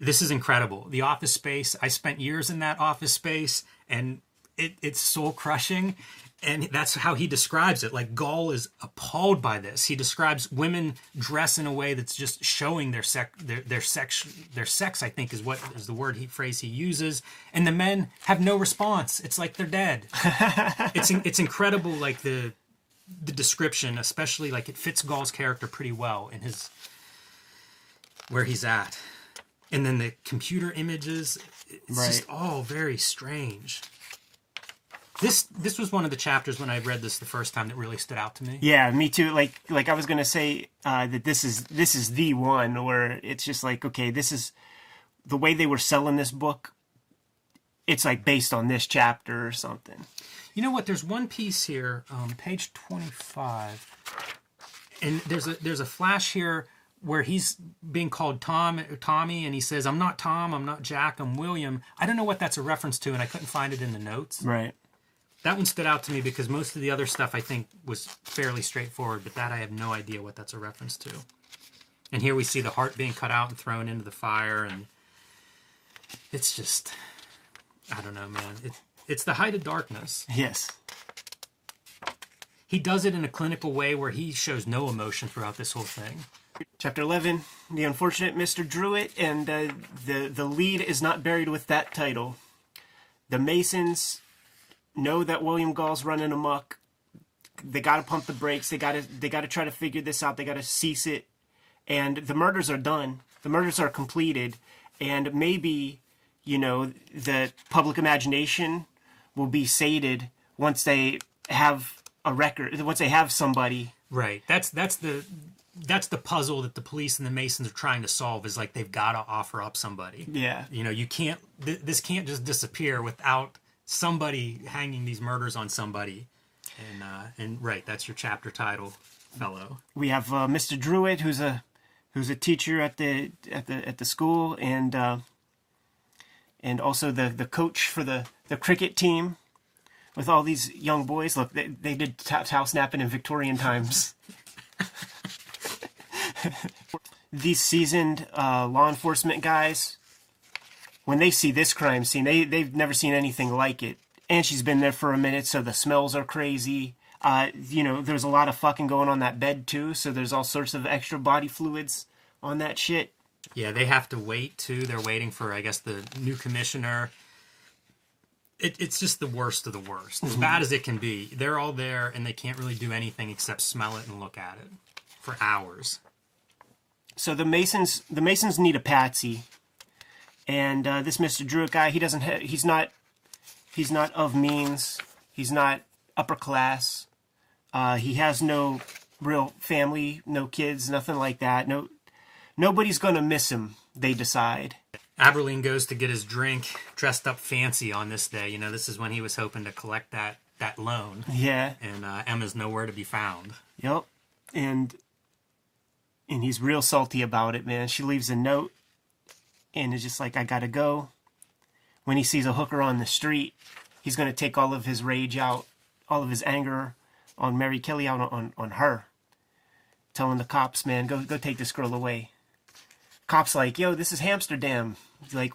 B: This is incredible. The office space, I spent years in that office space and it, it's soul crushing and that's how he describes it. Like Gull is appalled by this. He describes women dress in a way that's just showing their sex, their, their sex, their sex. I think is what is the word he phrase he uses, and the men have no response. It's like they're dead. it's it's incredible. Like the the description, especially like it fits Gull's character pretty well in his where he's at, and then the computer images. It's right. just all very strange. This this was one of the chapters when I read this the first time that really stood out to me.
A: Yeah, me too. Like like I was gonna say uh, that this is this is the one where it's just like okay, this is the way they were selling this book. It's like based on this chapter or something.
B: You know what? There's one piece here, um, page twenty five, and there's a there's a flash here where he's being called Tom Tommy and he says I'm not Tom I'm not Jack I'm William I don't know what that's a reference to and I couldn't find it in the notes
A: right
B: that one stood out to me because most of the other stuff I think was fairly straightforward, but that I have no idea what that's a reference to. And here we see the heart being cut out and thrown into the fire, and it's just, I don't know, man. It, it's the height of darkness.
A: Yes.
B: He does it in a clinical way where he shows no emotion throughout this whole thing.
A: Chapter 11 The Unfortunate Mr. Druitt, and uh, the, the lead is not buried with that title. The Masons know that William Gull's running amok. They got to pump the brakes. They got to they got to try to figure this out. They got to cease it. And the murders are done. The murders are completed. And maybe, you know, the public imagination will be sated once they have a record. Once they have somebody.
B: Right. That's that's the that's the puzzle that the police and the Masons are trying to solve. Is like they've got to offer up somebody.
A: Yeah.
B: You know, you can't. Th- this can't just disappear without somebody hanging these murders on somebody. And uh, and right, that's your chapter title, fellow.
A: We have uh, Mr. Druitt, who's a who's a teacher at the at the at the school, and uh, and also the the coach for the the cricket team with all these young boys. Look, they, they did towel snapping in Victorian times. these seasoned uh, law enforcement guys when they see this crime scene, they they've never seen anything like it. And she's been there for a minute, so the smells are crazy. Uh, you know, there's a lot of fucking going on that bed too, so there's all sorts of extra body fluids on that shit.
B: Yeah, they have to wait too. They're waiting for, I guess, the new commissioner. It, it's just the worst of the worst, as mm-hmm. bad as it can be. They're all there, and they can't really do anything except smell it and look at it for hours.
A: So the Masons, the Masons need a patsy and uh, this Mr. Druitt guy, he doesn't. Ha- he's not. He's not of means. He's not upper class. Uh, he has no real family, no kids, nothing like that. No, nobody's gonna miss him. They decide.
B: Abberline goes to get his drink, dressed up fancy on this day. You know, this is when he was hoping to collect that that loan.
A: Yeah.
B: And uh, Emma's nowhere to be found.
A: Yep. And and he's real salty about it, man. She leaves a note and is just like, I gotta go. When he sees a hooker on the street, he's gonna take all of his rage out, all of his anger on Mary Kelly out on, on her. Telling the cops, man, go go take this girl away. Cops like, yo, this is Amsterdam. He's like,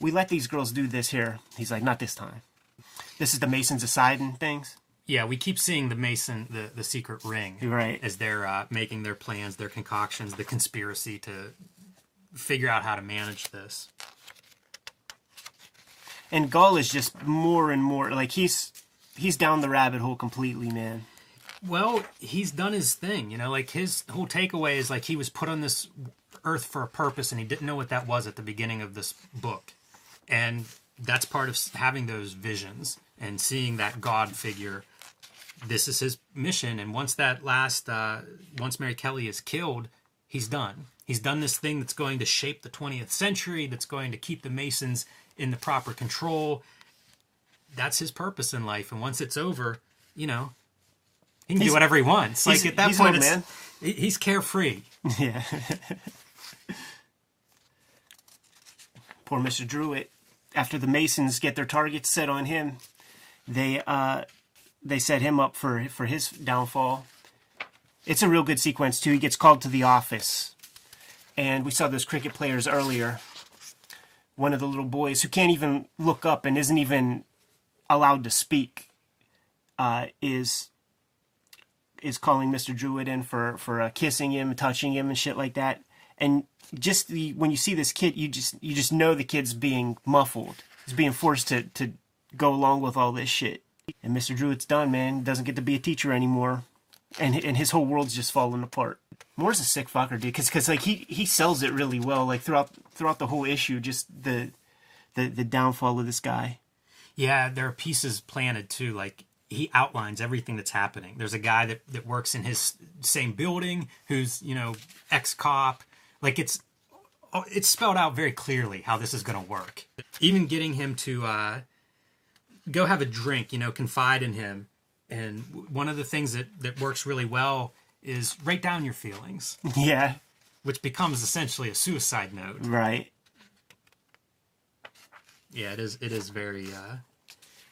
A: we let these girls do this here. He's like, not this time. This is the Masons aside and things.
B: Yeah, we keep seeing the Mason, the, the secret ring,
A: right?
B: As they're uh, making their plans, their concoctions, the conspiracy to figure out how to manage this.
A: And Gull is just more and more like he's he's down the rabbit hole completely, man.
B: Well, he's done his thing, you know. Like his whole takeaway is like he was put on this earth for a purpose, and he didn't know what that was at the beginning of this book, and that's part of having those visions and seeing that God figure. This is his mission, and once that last, uh, once Mary Kelly is killed, he's done. He's done this thing that's going to shape the 20th century, that's going to keep the Masons in the proper control. That's his purpose in life, and once it's over, you know, he can
A: He's-
B: do whatever he wants. Like at that point,
A: man.
B: he- he's carefree.
A: Yeah. Poor Mr. Druitt. After the Masons get their targets set on him, they uh, they set him up for for his downfall. It's a real good sequence too. He gets called to the office, and we saw those cricket players earlier. One of the little boys who can't even look up and isn't even allowed to speak uh, is is calling Mr. Druitt in for for uh, kissing him, touching him, and shit like that. And just the when you see this kid, you just you just know the kid's being muffled. He's being forced to to go along with all this shit. And Mr. Drew, it's done, man. Doesn't get to be a teacher anymore, and and his whole world's just falling apart. Moore's a sick fucker, dude. Cause, cause like he he sells it really well. Like throughout throughout the whole issue, just the the the downfall of this guy.
B: Yeah, there are pieces planted too. Like he outlines everything that's happening. There's a guy that, that works in his same building who's, you know, ex cop. Like it's oh, it's spelled out very clearly how this is going to work. Even getting him to uh, go have a drink, you know, confide in him. And one of the things that, that works really well is write down your feelings,
A: Yeah,
B: which becomes essentially a suicide note.
A: right.
B: Yeah, it is. It is very, uh,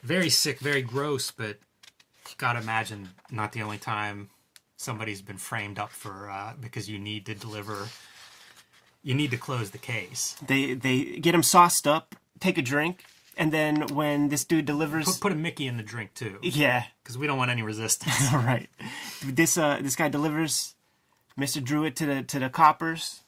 B: very sick, very gross. But you gotta imagine, not the only time somebody's been framed up for uh, because you need to deliver. You need to close the case.
A: They they get him sauced up, take a drink, and then when this dude delivers,
B: Put, put a Mickey in the drink too,
A: yeah,
B: because we don't want any resistance.
A: all right. This uh this guy delivers Mr. Druitt to the to the coppers.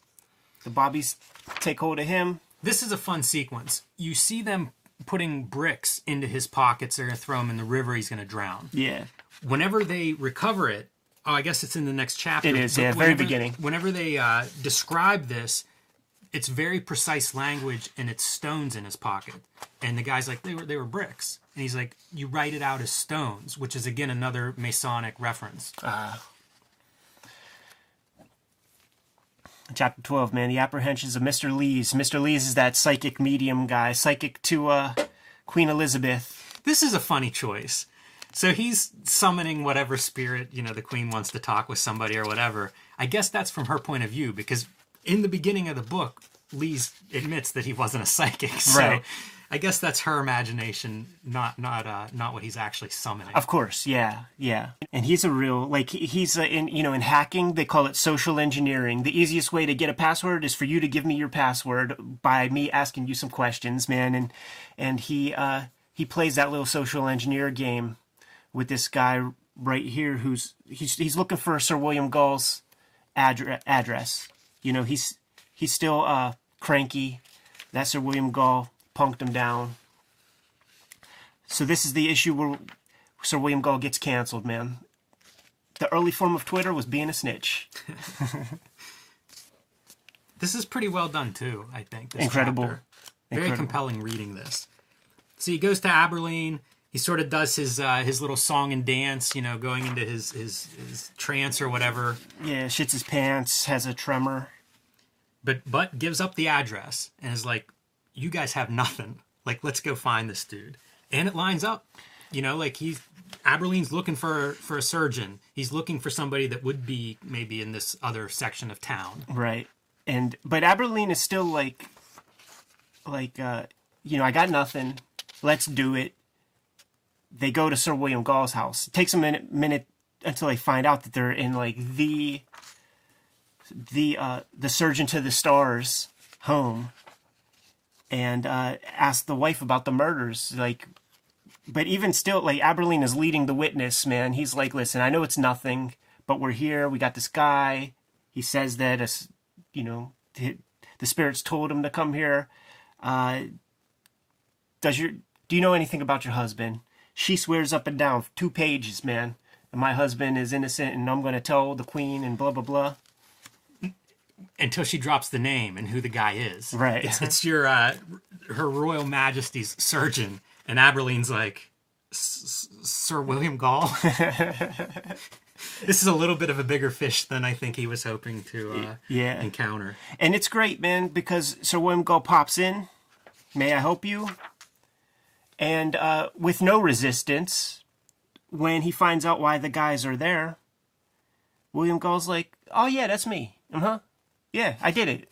A: The bobbies take hold of him.
B: this is a fun sequence. You see them putting bricks into his pockets. They're gonna throw him in the river. He's gonna drown.
A: Yeah,
B: whenever they recover it, oh, I guess it's in the next chapter.
A: It is,
B: but
A: yeah, very beginning.
B: Whenever they uh, describe this, it's very precise language, and it's stones in his pocket. And the guy's like, they were they were bricks, and he's like, you write it out as stones, which is again another Masonic reference.
A: uh, chapter twelve. Man, the apprehensions of Mr. Lees. Mr. Lees is that psychic medium guy, psychic to uh Queen Elizabeth.
B: This is a funny choice. So he's summoning whatever spirit, you know, the queen wants to talk with somebody or whatever. I guess that's from her point of view because in the beginning of the book, Lees admits that he wasn't a psychic. So
A: Right.
B: I guess that's her imagination, not not uh, not what he's actually summoning.
A: Of course, yeah, yeah. And he's a real like he's uh, in you know in hacking they call it social engineering. The easiest way to get a password is for you to give me your password by me asking you some questions, man. And and he uh he plays that little social engineer game with this guy right here who's he's he's looking for Sir William Gull's address address. You know, he's he's still uh cranky. That Sir William Gull punked him down. So this is the issue where Sir William Gull gets canceled, man. The early form of Twitter was being a snitch.
B: This is pretty well done too. I think this
A: Incredible.
B: chapter. Very
A: Incredible.
B: compelling reading this. So he goes to Abberline. He sort of does his uh, his little song and dance, you know, going into his, his his trance or whatever.
A: Yeah, shits his pants, has a tremor.
B: but but gives up the address and is like you guys have nothing like let's go find this dude and it lines up you know like he's Abberline's looking for for a surgeon he's looking for somebody that would be maybe in this other section of town
A: Right. And but Abberline is still like like uh you know, I got nothing. Let's do it. They go to Sir William Gull's house. It takes a minute minute until they find out that they're in like the the uh the surgeon to the stars home and uh ask the wife about the murders like but even still like Abberline is leading the witness man he's like listen I know it's nothing but we're here we got this guy he says that us you know The spirits told him to come here. Uh, does your do you know anything about your husband? She swears up and down, two pages, man. And my husband is innocent, and I'm going to tell the queen, and blah blah blah.
B: Until she drops the name and who the guy is.
A: Right.
B: It's, it's your uh, her Royal Majesty's surgeon, and Abberline's like "S- S- Sir William Gull. this is a little bit of a bigger fish than I think he was hoping to uh,
A: Yeah.
B: encounter.
A: And it's great, man, because Sir William Gull pops in. May I help you? And uh, with no resistance, when he finds out why the guys are there, William Gull's like, "Oh yeah, that's me. Uh huh. Yeah, I did it.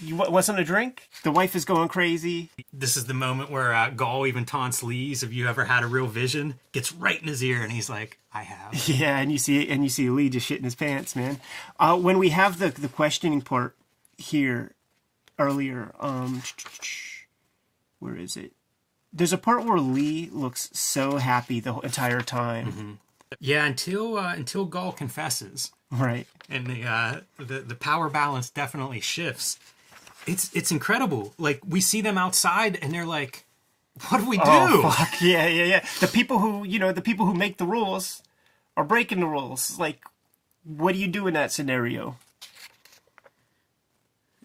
A: You wa- want something to drink? The wife is going crazy.
B: This is the moment where uh, Gull even taunts Lees. Have you ever had a real vision? Gets right in his ear, and he's like, "I have."
A: Yeah, and you see, and you see Lee just shitting his pants, man. Uh, when we have the the questioning part here earlier, um, where is it? There's a part where Lee looks so happy the entire time,
B: Yeah, until uh, until Gull confesses,
A: right?
B: and the uh, the the power balance definitely shifts. It's it's incredible. Like we see them outside, and they're like, "What do we do?"
A: Oh fuck yeah, yeah, yeah. The people who you know, the people who make the rules are breaking the rules. Like, what do you do in that scenario?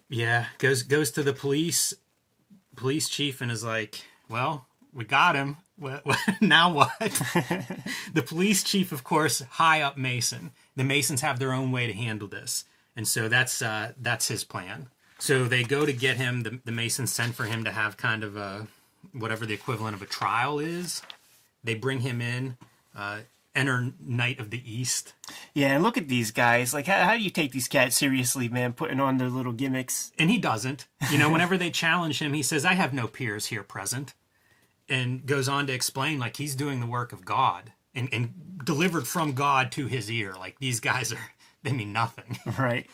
B: Yeah, goes goes to the police police chief and is like, "Well, we got him. Now what?" the police chief, of course, high up Mason. The Masons have their own way to handle this, and so that's uh, that's his plan. So they go to get him. The, the Masons send for him to have kind of a whatever the equivalent of a trial is. They bring him in. Uh, enter Knight of the East.
A: Yeah, and look at these guys. Like, how, how do you take these cats seriously, man? Putting on their little gimmicks.
B: and he doesn't. You know, whenever they challenge him, he says, "I have no peers here present," and goes on to explain like he's doing the work of God and and delivered from God to his ear. Like these guys are they mean nothing.
A: Right.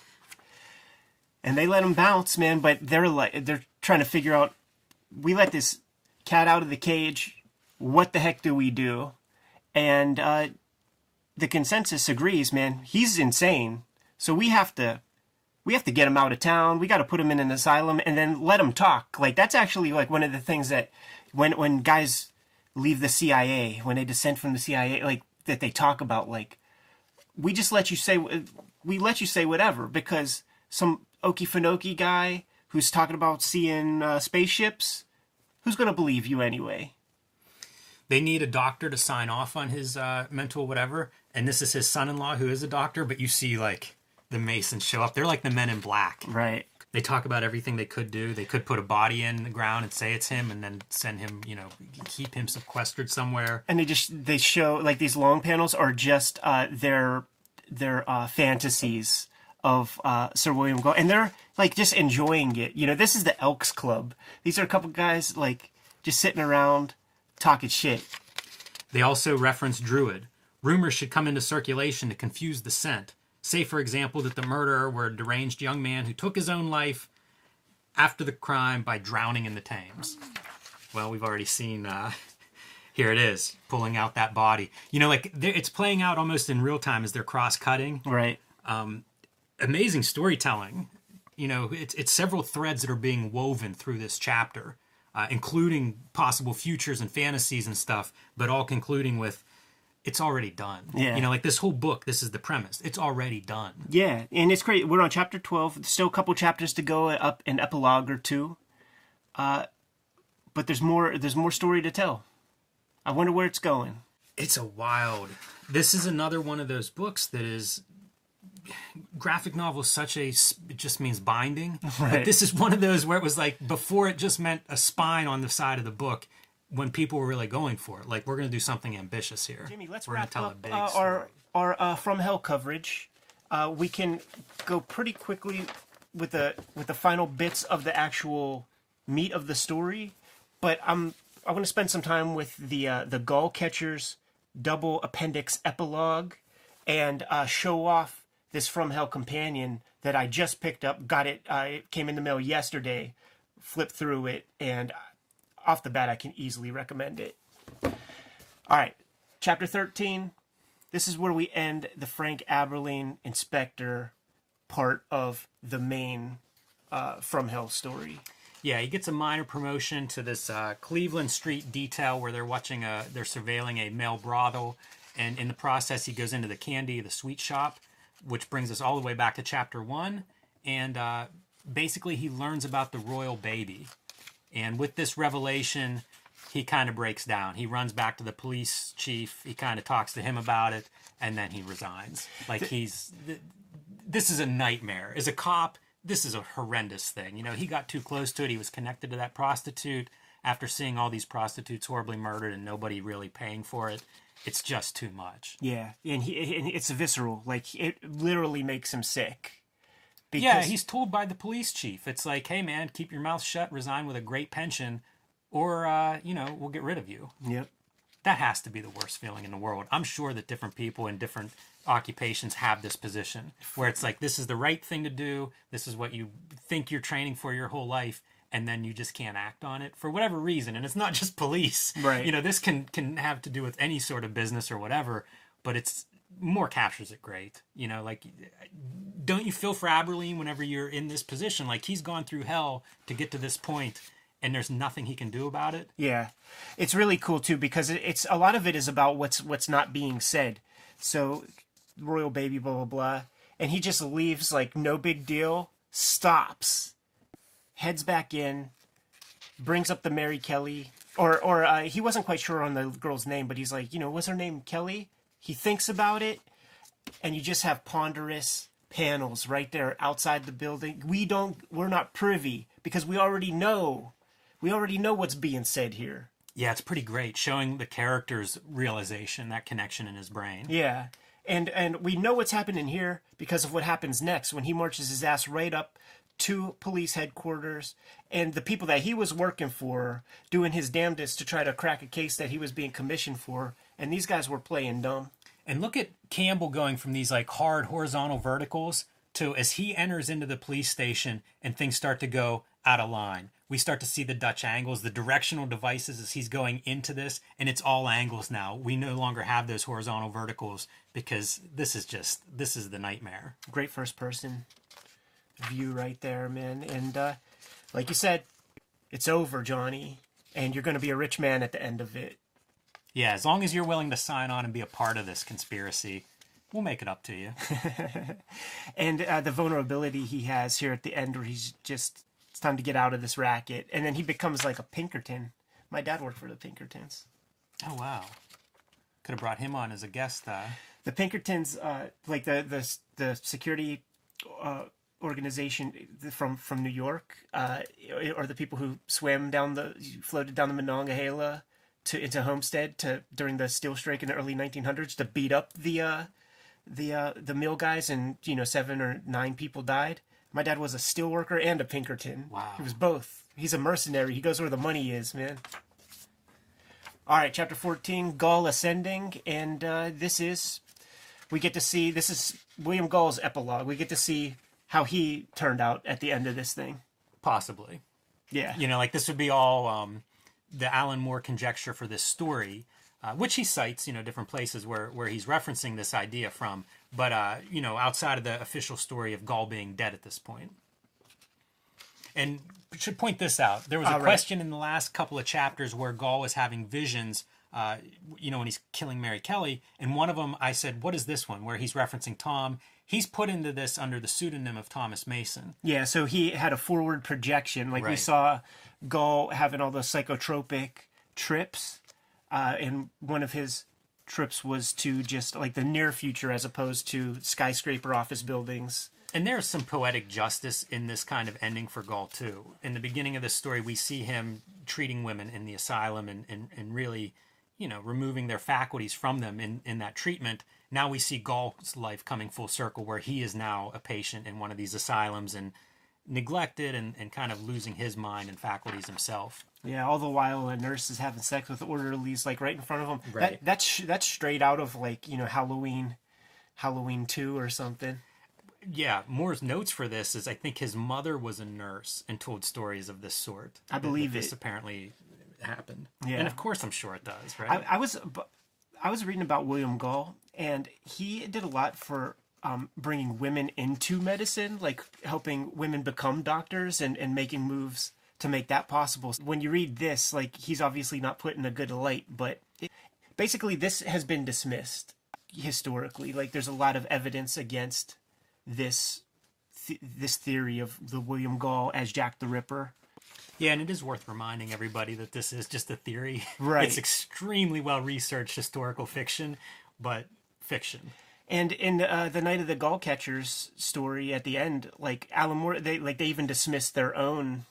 A: And they let him bounce, man, but they're like they're trying to figure out we let this cat out of the cage. What the heck do we do? And uh the consensus agrees, man. He's insane. So we have to we have to get him out of town. We got to put him in an asylum and then let him talk. Like that's actually like one of the things that when when guys leave the CIA, when they dissent from the CIA, like that they talk about like we just let you say we let you say whatever because some Okefenokee guy who's talking about seeing uh, spaceships, who's gonna believe you anyway?
B: They need a doctor to sign off on his uh, mental whatever, and this is his son-in-law who is a doctor. But you see like the Masons show up. They're like the Men in Black.
A: Right.
B: They talk about everything they could do. They could put a body in the ground and say it's him, and then send him, you know, keep him sequestered somewhere.
A: And they just they show like these long panels are just uh, their their uh, fantasies of uh, Sir William Gull, and they're like just enjoying it. You know, this is the Elks Club. These are a couple guys like just sitting around talking shit.
B: They also reference Druitt. Rumors should come into circulation to confuse the scent. Say, for example, that the murderer were a deranged young man who took his own life after the crime by drowning in the Thames. Well, we've already seen. Uh, here it is, pulling out that body. You know, like it's playing out almost in real time as they're cross-cutting.
A: Right.
B: Amazing storytelling. You know, it's it's several threads that are being woven through this chapter, uh, including possible futures and fantasies and stuff, but all concluding with it's already done.
A: Yeah.
B: You know, like this whole book, this is the premise. It's already done.
A: Yeah, and it's great. We're on chapter twelve. Still a couple chapters to go. Up an epilogue or two. Uh, but there's more. There's more story to tell. I wonder where it's going.
B: It's a wild. This is another one of those books that is graphic novel is such a it just means binding but
A: Right.
B: this is one of those where it was like before it just meant a spine on the side of the book when people were really going for it like we're going to do something ambitious here
A: Jimmy, let's
B: we're
A: wrap
B: tell
A: up
B: a big
A: uh, our our uh, from hell coverage. Uh, we can go pretty quickly with the with the final bits of the actual meat of the story, but I'm I want to spend some time with the uh, the Gull Catchers double appendix epilogue and uh, show off this from hell companion that I just picked up. Got it. Uh, it came in the mail yesterday. Flipped through it, and off the bat, I can easily recommend it. All right, chapter 13. This is where we end the Frank Abberline Inspector part of the main uh, From Hell story.
B: Yeah, he gets a minor promotion to this uh, Cleveland Street detail where they're watching a, they're surveilling a male brothel, and in the process, he goes into the candy, the sweet shop, which brings us all the way back to chapter one, and uh, basically he learns about the royal baby, and with this revelation, he kind of breaks down. He runs back to the police chief. He kind of talks to him about it, and then he resigns. Like he's this is a nightmare. As a cop, this is a horrendous thing. You know, he got too close to it. He was connected to that prostitute. After seeing all these prostitutes horribly murdered and nobody really paying for it, it's just too much.
A: Yeah, and he and it's visceral. Like it literally makes him sick.
B: Yeah, he's told by the police chief. It's like, hey man, keep your mouth shut, resign with a great pension, or uh, you know, we'll get rid of you.
A: Yep.
B: That has to be the worst feeling in the world. I'm sure that different people in different occupations have this position where it's like this is the right thing to do. This is what you think you're training for your whole life, and then you just can't act on it for whatever reason. And it's not just police.
A: Right.
B: You know, this can can have to do with any sort of business or whatever, but it's Moore captures it great. You know, like don't you feel for Abberline whenever you're in this position? Like he's gone through hell to get to this point and there's nothing he can do about it.
A: Yeah, it's really cool too because it's a lot of it is about what's what's not being said. So, royal baby, blah blah blah, and he just leaves like no big deal. Stops, heads back in, brings up the Mary Kelly, or or uh, he wasn't quite sure on the girl's name, but he's like, you know, was her name Kelly? He thinks about it, and you just have ponderous panels right there outside the building. We don't, we're not privy because we already know we already know what's being said here.
B: Yeah, it's pretty great showing the character's realization, that connection in his brain.
A: Yeah. And and we know what's happening here because of what happens next when he marches his ass right up to police headquarters and the people that he was working for doing his damnedest to try to crack a case that he was being commissioned for and these guys were playing dumb.
B: And look at Campbell going from these like hard horizontal verticals to as he enters into the police station and things start to go out of line we start to see the Dutch angles, the directional devices as he's going into this, and it's all angles now. We no longer have those horizontal verticals because this is just this is the nightmare.
A: Great first person view right there, man. And uh, like you said, it's over, Johnny, and you're going to be a rich man at the end of it.
B: Yeah, as long as you're willing to sign on and be a part of this conspiracy, we'll make it up to you.
A: and uh, the vulnerability he has here at the end, where he's just it's time to get out of this racket. And then he becomes like a Pinkerton. My dad worked for the Pinkertons.
B: Oh wow! Could have brought him on as a guest. Uh...
A: The Pinkertons, uh, like the the the security uh, organization from from New York, uh, or the people who swam down the floated down the Monongahela to into Homestead to during the steel strike in the early 1900s to beat up the uh, the uh, the mill guys, and you know seven or nine people died. My dad was a steel worker and a Pinkerton.
B: Wow.
A: He was both. He's a mercenary. He goes where the money is, man. All right, chapter 14, Gull ascending. And uh, this is, we get to see, this is William Gull's epilogue. We get to see how he turned out at the end of this thing.
B: Possibly.
A: Yeah.
B: You know, like this would be all um, the Alan Moore conjecture for this story, uh, which he cites, you know, different places where, where he's referencing this idea from but uh, you know, outside of the official story of Gull being dead at this point. And should point this out: there was a question in the last couple of chapters where Gull was having visions. Uh, you know, when he's killing Mary Kelly, and one of them, I said, "What is this one?" Where he's referencing Tom. He's put into this under the pseudonym of Thomas Mason.
A: Yeah, so he had a forward projection, like right. we saw Gull having all those psychotropic trips, uh, and one of his trips was to just like the near future as opposed to skyscraper office buildings.
B: And there's some poetic justice in this kind of ending for Gull, too. In the beginning of the story, we see him treating women in the asylum and, and, and really, you know, removing their faculties from them in, in that treatment. Now we see Gull's life coming full circle where he is now a patient in one of these asylums and neglected and, and kind of losing his mind and faculties himself.
A: Yeah, all the while a nurse is having sex with orderlies like right in front of him.
B: Right.
A: That, that's that's straight out of like you know Halloween, Halloween two or something.
B: Yeah, Moore's notes for this is I think his mother was a nurse and told stories of this sort.
A: I believe
B: this
A: it.
B: apparently happened.
A: Yeah,
B: and of course I'm sure it does. Right.
A: I, I was I was reading about William Gull and he did a lot for um, bringing women into medicine, like helping women become doctors and, and making moves to make that possible. When you read this, like he's obviously not put in a good light, but it, basically this has been dismissed historically. Like there's a lot of evidence against this th- this theory of the William Gull as Jack the Ripper.
B: Yeah, and it is worth reminding everybody that this is just a theory.
A: Right.
B: It's extremely well researched historical fiction, but fiction.
A: And in uh, the Night of the Gull Catchers story at the end, like Alan Moore, they like they even dismissed their own.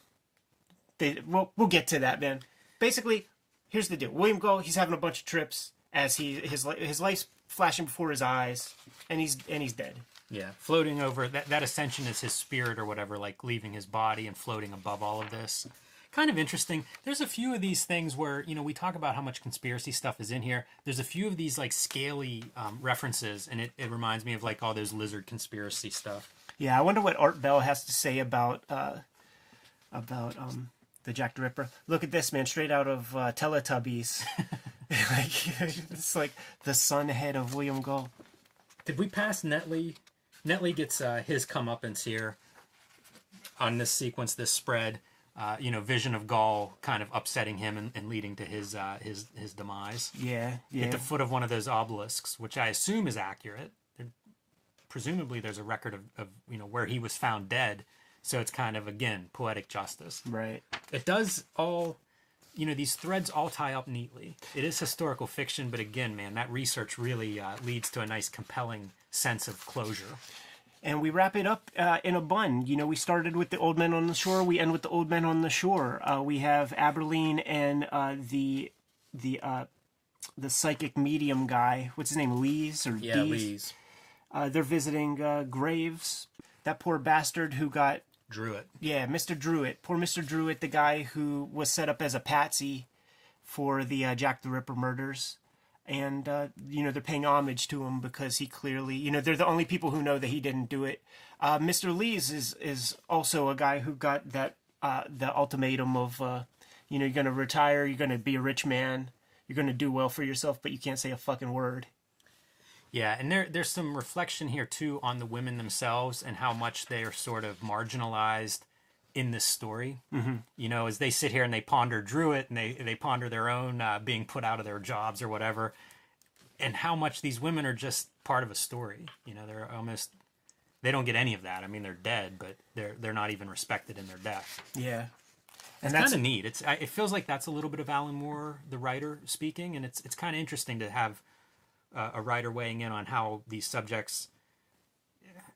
A: They well, we'll get to that, man. Basically, here's the deal: William Gull, he's having a bunch of trips as he his his life's flashing before his eyes, and he's and he's dead.
B: Yeah, floating over that that ascension is his spirit or whatever, like leaving his body and floating above all of this. Kind of interesting. There's a few of these things where you know we talk about how much conspiracy stuff is in here. There's a few of these like scaly um, references, and it, it reminds me of like all those lizard conspiracy stuff.
A: Yeah, I wonder what Art Bell has to say about uh, about um, the Jack the Ripper. Look at this, man, straight out of uh, Teletubbies. like it's like the sun head of William Gull.
B: Did we pass Netley? Netley gets uh, his comeuppance here on this sequence, this spread. Uh, you know, vision of Gull kind of upsetting him and, and leading to his uh, his his demise.
A: Yeah, yeah.
B: At the foot of one of those obelisks, which I assume is accurate. There, presumably, there's a record of, of you know where he was found dead. So it's kind of again poetic justice.
A: right.
B: It does all, you know, these threads all tie up neatly. It is historical fiction, but again, man, that research really uh, leads to a nice, compelling sense of closure.
A: And we wrap it up uh, in a bun. You know, we started with the old men on the shore. We end with the old men on the shore. Uh, we have Abberline and uh, the the uh, the psychic medium guy. What's his name? Lees or Dees? Uh, they're visiting uh, graves. That poor bastard who got
B: Druitt.
A: yeah, Mr. Druitt. Poor Mr. Druitt, the guy who was set up as a patsy for the uh, Jack the Ripper murders. And, uh, you know, they're paying homage to him because he clearly, you know, they're the only people who know that he didn't do it. Uh, Mr. Lees is, is also a guy who got that, uh, the ultimatum of, uh, you know, you're going to retire, you're going to be a rich man, you're going to do well for yourself, but you can't say a fucking word.
B: Yeah, and there there's some reflection here too on the women themselves and how much they are sort of marginalized in this story. Mm-hmm. You know, as they sit here and they ponder Druitt and they they ponder their own uh, being put out of their jobs or whatever, and how much these women are just part of a story. You know, they're almost they don't get any of that. I mean, they're dead, but they're they're not even respected in their death.
A: Yeah. And
B: It's
A: that's
B: kind of neat. It's I- it feels like that's a little bit of Alan Moore, the writer, speaking, and it's it's kind of interesting to have uh, a writer weighing in on how these subjects.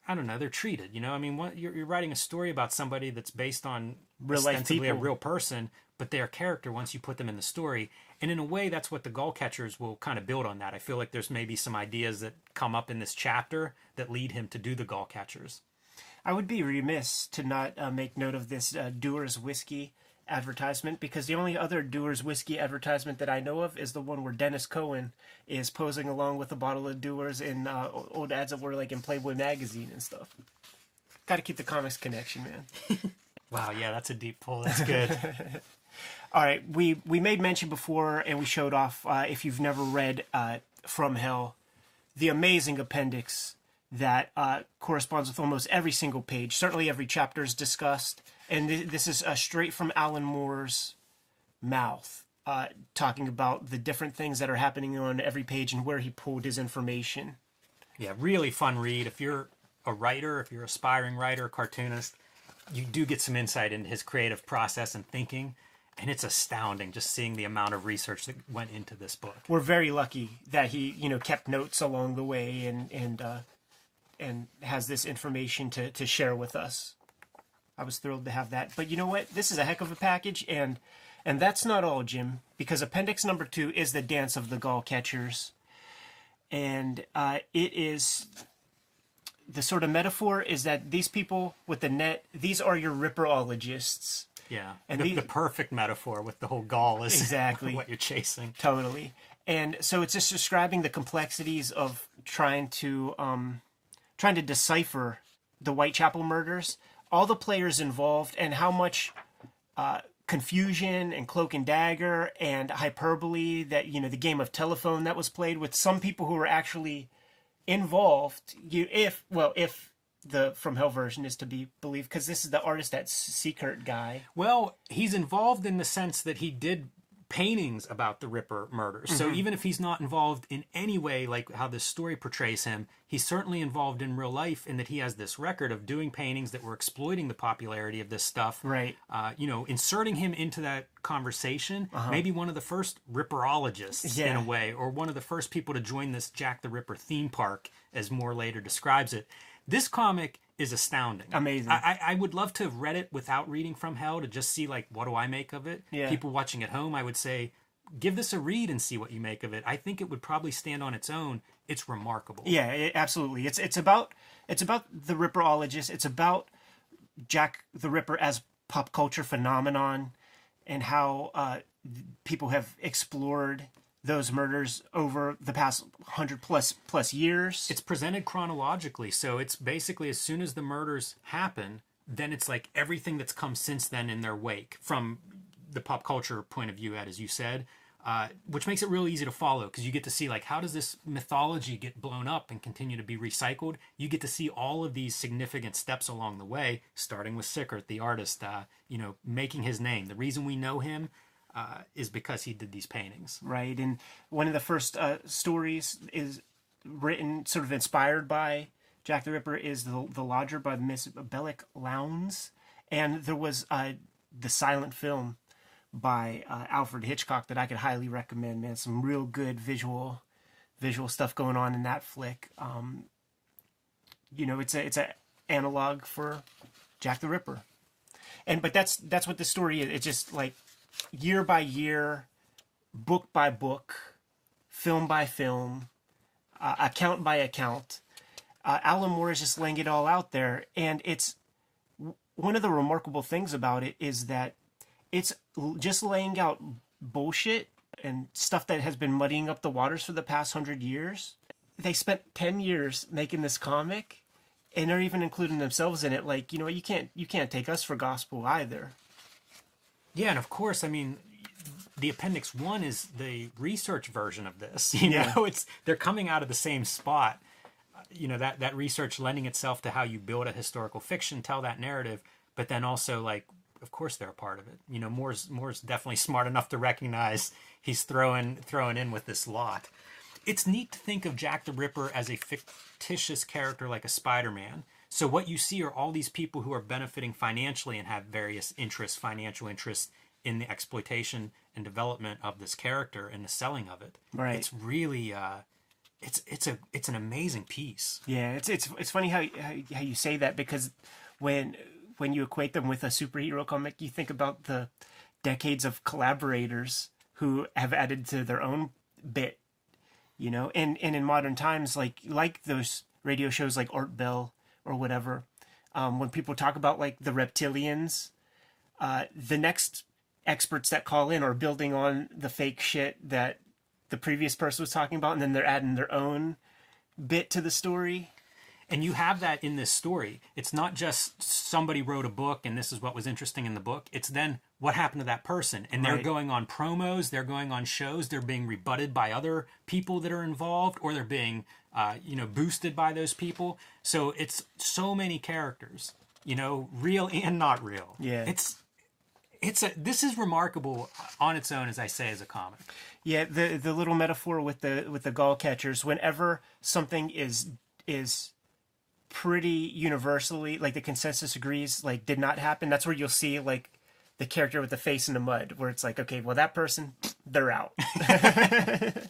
B: I don't know. They're treated. You know, I mean, what, you're you're writing a story about somebody that's based on
A: Real
B: ostensibly a real person, but they're a character once you put them in the story. And in a way, that's what the Gull Catchers will kind of build on that. I feel like there's maybe some ideas that come up in this chapter that lead him to do the Gull Catchers.
A: I would be remiss to not uh, make note of this uh, Dewar's whiskey advertisement because the only other Dewar's whiskey advertisement that I know of is the one where Dennis Cohen is posing along with a bottle of Dewar's in uh, old ads that were like in Playboy magazine and stuff. Got to keep the comics connection, man.
B: Wow, yeah, that's a deep pull. That's good.
A: All right, we we made mention before, and we showed off. Uh, if you've never read uh, From Hell, the amazing appendix that uh, corresponds with almost every single page. Certainly, every chapter is discussed, and th- this is uh, straight from Alan Moore's mouth, uh, talking about the different things that are happening on every page and where he pulled his information.
B: Yeah, really fun read. If you're a writer, if you're aspiring writer, cartoonist, you do get some insight into his creative process and thinking. And it's astounding just seeing the amount of research that went into this book.
A: We're very lucky that he, you know, kept notes along the way and and uh, and has this information to to share with us. I was thrilled to have that. But you know what? This is a heck of a package, and and that's not all, Jim, because appendix number two is the dance of the gull catchers, and uh, it is the sort of metaphor is that these people with the net, these are your ripperologists.
B: Yeah.
A: And
B: the,
A: these-
B: the perfect metaphor with the whole gull is
A: Exactly.
B: what you're chasing.
A: Totally. And so it's just describing the complexities of trying to um, trying to decipher the Whitechapel murders, all the players involved, and how much uh, confusion and cloak and dagger and hyperbole that you know the game of telephone that was played with some people who were actually involved. You if well if the From Hell version is to be believed because this is the artist that Sickert guy.
B: Well, he's involved in the sense that he did paintings about the Ripper murders. So even if he's not involved in any way, like how this story portrays him, he's certainly involved in real life in that he has this record of doing paintings that were exploiting the popularity of this stuff.
A: Right.
B: Uh, you know, inserting him into that conversation, maybe one of the first Ripperologists in a way, or one of the first people to join this Jack the Ripper theme park, as Moore later describes it. This comic is astounding.
A: Amazing.
B: I, I, I would love to have read it without reading From Hell to just see like what do I make of it.
A: Yeah.
B: People watching at home, I would say, give this a read and see what you make of it. I think it would probably stand on its own. It's remarkable.
A: Yeah, it, absolutely. It's it's about it's about the Ripperologist. It's about Jack the Ripper as pop culture phenomenon and how uh, people have explored those murders over the past hundred plus plus years.
B: It's presented chronologically, so it's basically as soon as the murders happen, then it's like everything that's come since then in their wake from the pop culture point of view, Ed, as you said, uh, which makes it really easy to follow because you get to see like how does this mythology get blown up and continue to be recycled. You get to see all of these significant steps along the way, starting with Sickert, the artist, uh, you know, making his name. The reason we know him uh, is because he did these paintings.
A: right? And one of the first uh, stories is written, sort of inspired by Jack the Ripper, is the the Lodger by Miss Belloc Lowndes, and there was uh, the silent film by uh, Alfred Hitchcock that I could highly recommend. Man, some real good visual visual stuff going on in that flick. Um, you know, it's a it's a analog for Jack the Ripper, and but that's that's what the story is. It's just like year by year, book by book, film by film, uh, account by account. Uh, Alan Moore is just laying it all out there, and it's one of the remarkable things about it is that it's just laying out bullshit and stuff that has been muddying up the waters for the past hundred years. They spent ten years making this comic, and they're even including themselves in it. Like you know, you can't you can't take us for gospel either.
B: Yeah, and of course, I mean, the appendix one is the research version of this. You
A: Yeah.
B: know, it's they're coming out of the same spot. You know that that research lending itself to how you build a historical fiction, tell that narrative, but then also like, of course, they're a part of it. You know, Moore's Moore's definitely smart enough to recognize he's throwing throwing in with this lot. It's neat to think of Jack the Ripper as a fictitious character like a Spider-Man. So what you see are all these people who are benefiting financially and have various interests, financial interests in the exploitation and development of this character and the selling of it.
A: Right.
B: It's really uh it's it's a it's an amazing piece.
A: Yeah, it's it's it's funny how how, how you say that because when when you equate them with a superhero comic, you think about the decades of collaborators who have added to their own bit, you know. And and in modern times, like like those radio shows like Art Bell or whatever, um, when people talk about like the reptilians, uh, the next experts that call in are building on the fake shit that the previous person was talking about, and then they're adding their own bit to the story.
B: And you have that in this story. It's not just somebody wrote a book and this is what was interesting in the book. It's then what happened to that person. And they're going on promos, they're going on shows, they're being rebutted by other people that are involved, or they're being, uh, you know, boosted by those people. So it's so many characters, you know, real and not real.
A: Yeah.
B: It's, it's a, this is remarkable on its own, as I say, as a comic.
A: Yeah, the the little metaphor with the with the gull catchers. Whenever something is is pretty universally like the consensus agrees like did not happen, that's where you'll see like the character with the face in the mud, where it's like, okay, well that person, they're out.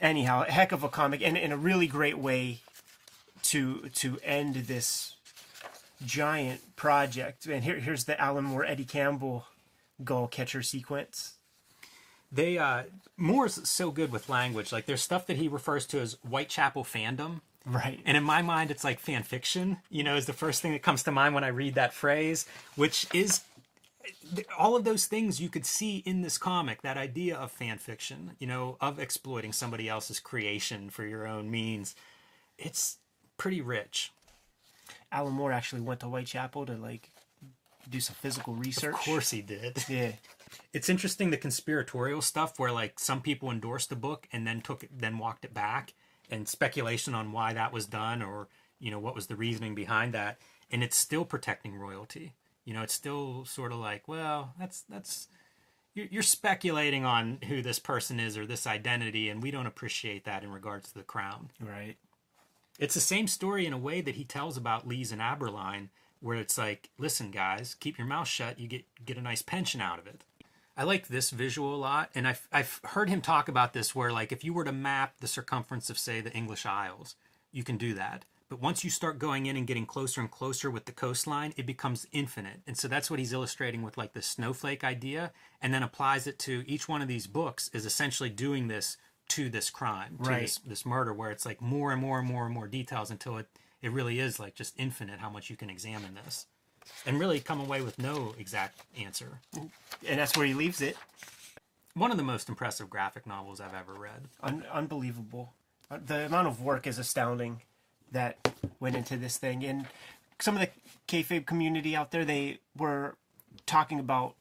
A: Anyhow, a heck of a comic, and in a really great way to to end this giant project. And here here's the Alan Moore Eddie Campbell Gull catcher sequence.
B: They uh Moore's so good with language. Like there's stuff that he refers to as Whitechapel fandom.
A: Right.
B: And in my mind it's like fan fiction, you know, is the first thing that comes to mind when I read that phrase, which is all of those things you could see in this comic, that idea of fan fiction, you know, of exploiting somebody else's creation for your own means. It's pretty rich.
A: Alan Moore actually went to Whitechapel to like do some physical research.
B: Of course he did.
A: Yeah.
B: It's interesting the conspiratorial stuff where like some people endorsed the book and then took it, then walked it back, and speculation on why that was done or you know what was the reasoning behind that, and it's still protecting royalty. You know, it's still sort of like, well, that's that's you're, you're speculating on who this person is or this identity, and we don't appreciate that in regards to the crown.
A: Right.
B: It's the same story in a way that he tells about Lees and Abberline, where it's like, listen, guys, keep your mouth shut. You get get a nice pension out of it. I like this visual a lot, and I've I've heard him talk about this, where like if you were to map the circumference of say the English Isles, you can do that. But once you start going in and getting closer and closer with the coastline, it becomes infinite. And so that's what he's illustrating with like the snowflake idea, and then applies it to each one of these books is essentially doing this to this crime, to
A: Right.
B: this, this murder, where it's like more and more and more and more details until it, it really is like just infinite how much you can examine this. And really come away with no exact answer.
A: And that's where he leaves it.
B: One of the most impressive graphic novels I've ever read.
A: Un- unbelievable. Uh, The amount of work is astounding that went into this thing. And some of the kayfabe community out there, they were talking about,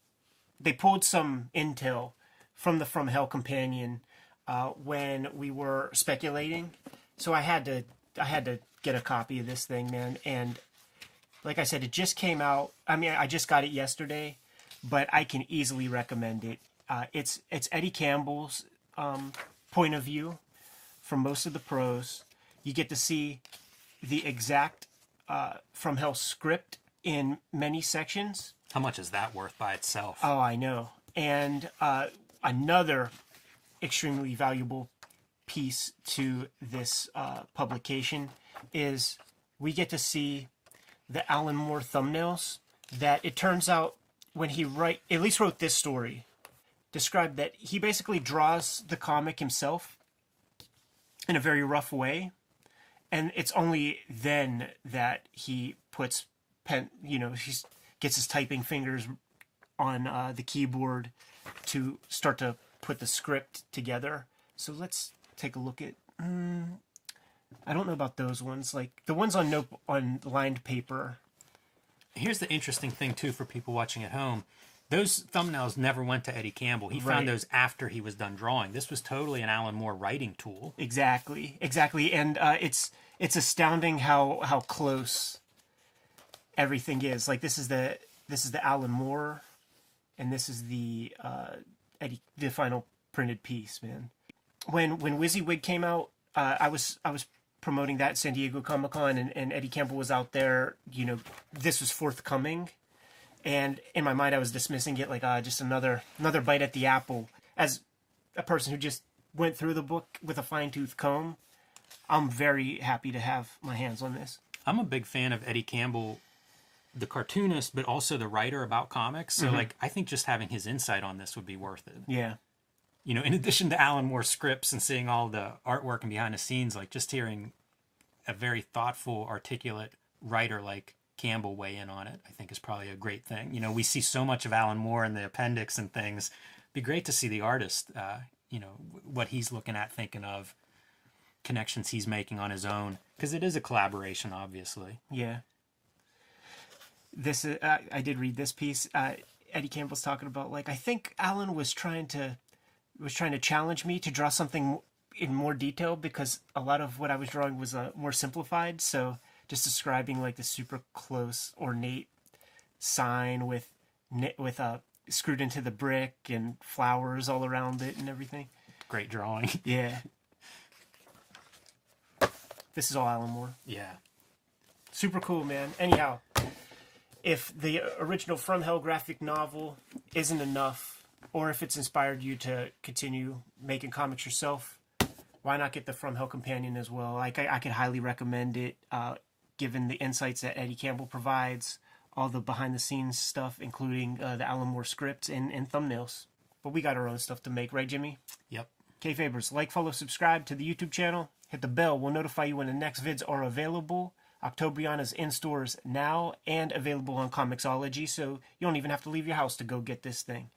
A: they pulled some intel from the From Hell Companion uh, when we were speculating. So I had to, I had to get a copy of this thing, man. And like I said, it just came out. I mean, I just got it yesterday, but I can easily recommend it. Uh, it's it's Eddie Campbell's um, point of view from most of the pros. You get to see the exact uh, From Hell script in many sections.
B: How much is that worth by itself?
A: Oh, I know. And uh, another extremely valuable piece to this uh, publication is we get to see the Alan Moore thumbnails that it turns out when he write at least wrote this story described that he basically draws the comic himself in a very rough way and it's only then that he puts pen you know he gets his typing fingers on uh, the keyboard to start to put the script together. So let's take a look at. Mm, I don't know about those ones. Like the ones on note on lined paper.
B: Here's the interesting thing too for people watching at home. Those thumbnails never went to Eddie Campbell. He
A: Right.
B: found those after he was done drawing. This was totally an Alan Moore writing tool.
A: Exactly, exactly, and uh, it's it's astounding how how close everything is. Like this is the this is the Alan Moore, and this is the uh, Eddie the final printed piece. Man, when when WYSIWYG came out, uh, I was I was promoting that San Diego Comic Con, and, and Eddie Campbell was out there. You know, this was forthcoming, and in my mind, I was dismissing it like uh, just another another bite at the apple. As a person who just went through the book with a fine tooth comb, I'm very happy to have my hands on this.
B: I'm a big fan of Eddie Campbell, the cartoonist, but also the writer about comics. So like I think just having his insight on this would be worth it.
A: Yeah,
B: You know, in addition to Alan Moore scripts and seeing all the artwork and behind the scenes, like just hearing a very thoughtful, articulate writer like Campbell weigh in on it, I think is probably a great thing. You know, we see so much of Alan Moore in the appendix and things. Be great to see the artist, uh, you know, what he's looking at, thinking of, connections he's making on his own, because it is a collaboration, obviously.
A: yeah. This uh, I did read this piece. Uh, Eddie Campbell's talking about like I think Alan was trying to was trying to challenge me to draw something in more detail because a lot of what I was drawing was uh, more simplified. So just describing like the super close ornate sign with with uh, screwed into the brick and flowers all around it and everything.
B: Great drawing.
A: Yeah. This is all Alan Moore.
B: yeah.
A: Super cool, man. Anyhow, if the original From Hell graphic novel isn't enough, or if it's inspired you to continue making comics yourself, why not get the From Hell companion as well? Like I, I could highly recommend it, uh, given the insights that Eddie Campbell provides, all the behind the scenes stuff, including uh, the Alan Moore scripts and, and thumbnails. But we got our own stuff to make, right, Jimmy?
B: Yep.
A: Kayfabers, like, follow, subscribe to the YouTube channel. Hit the bell. We'll notify you when the next vids are available. Octobriana is in stores now and available on Comixology, so you don't even have to leave your house to go get this thing.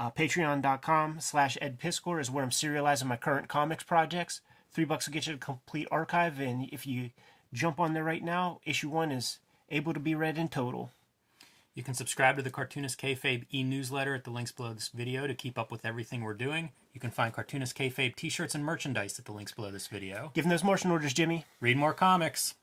A: Uh, Patreon.com slash Ed Piskor is where I'm serializing my current comics projects. Three bucks will get you a complete archive, and if you jump on there right now, issue one is able to be read in total.
B: You can subscribe to the Cartoonist Kayfabe e-newsletter at the links below this video to keep up with everything we're doing. You can find Cartoonist Kayfabe t-shirts and merchandise at the links below this video.
A: Give them those motion orders, Jimmy.
B: Read more comics.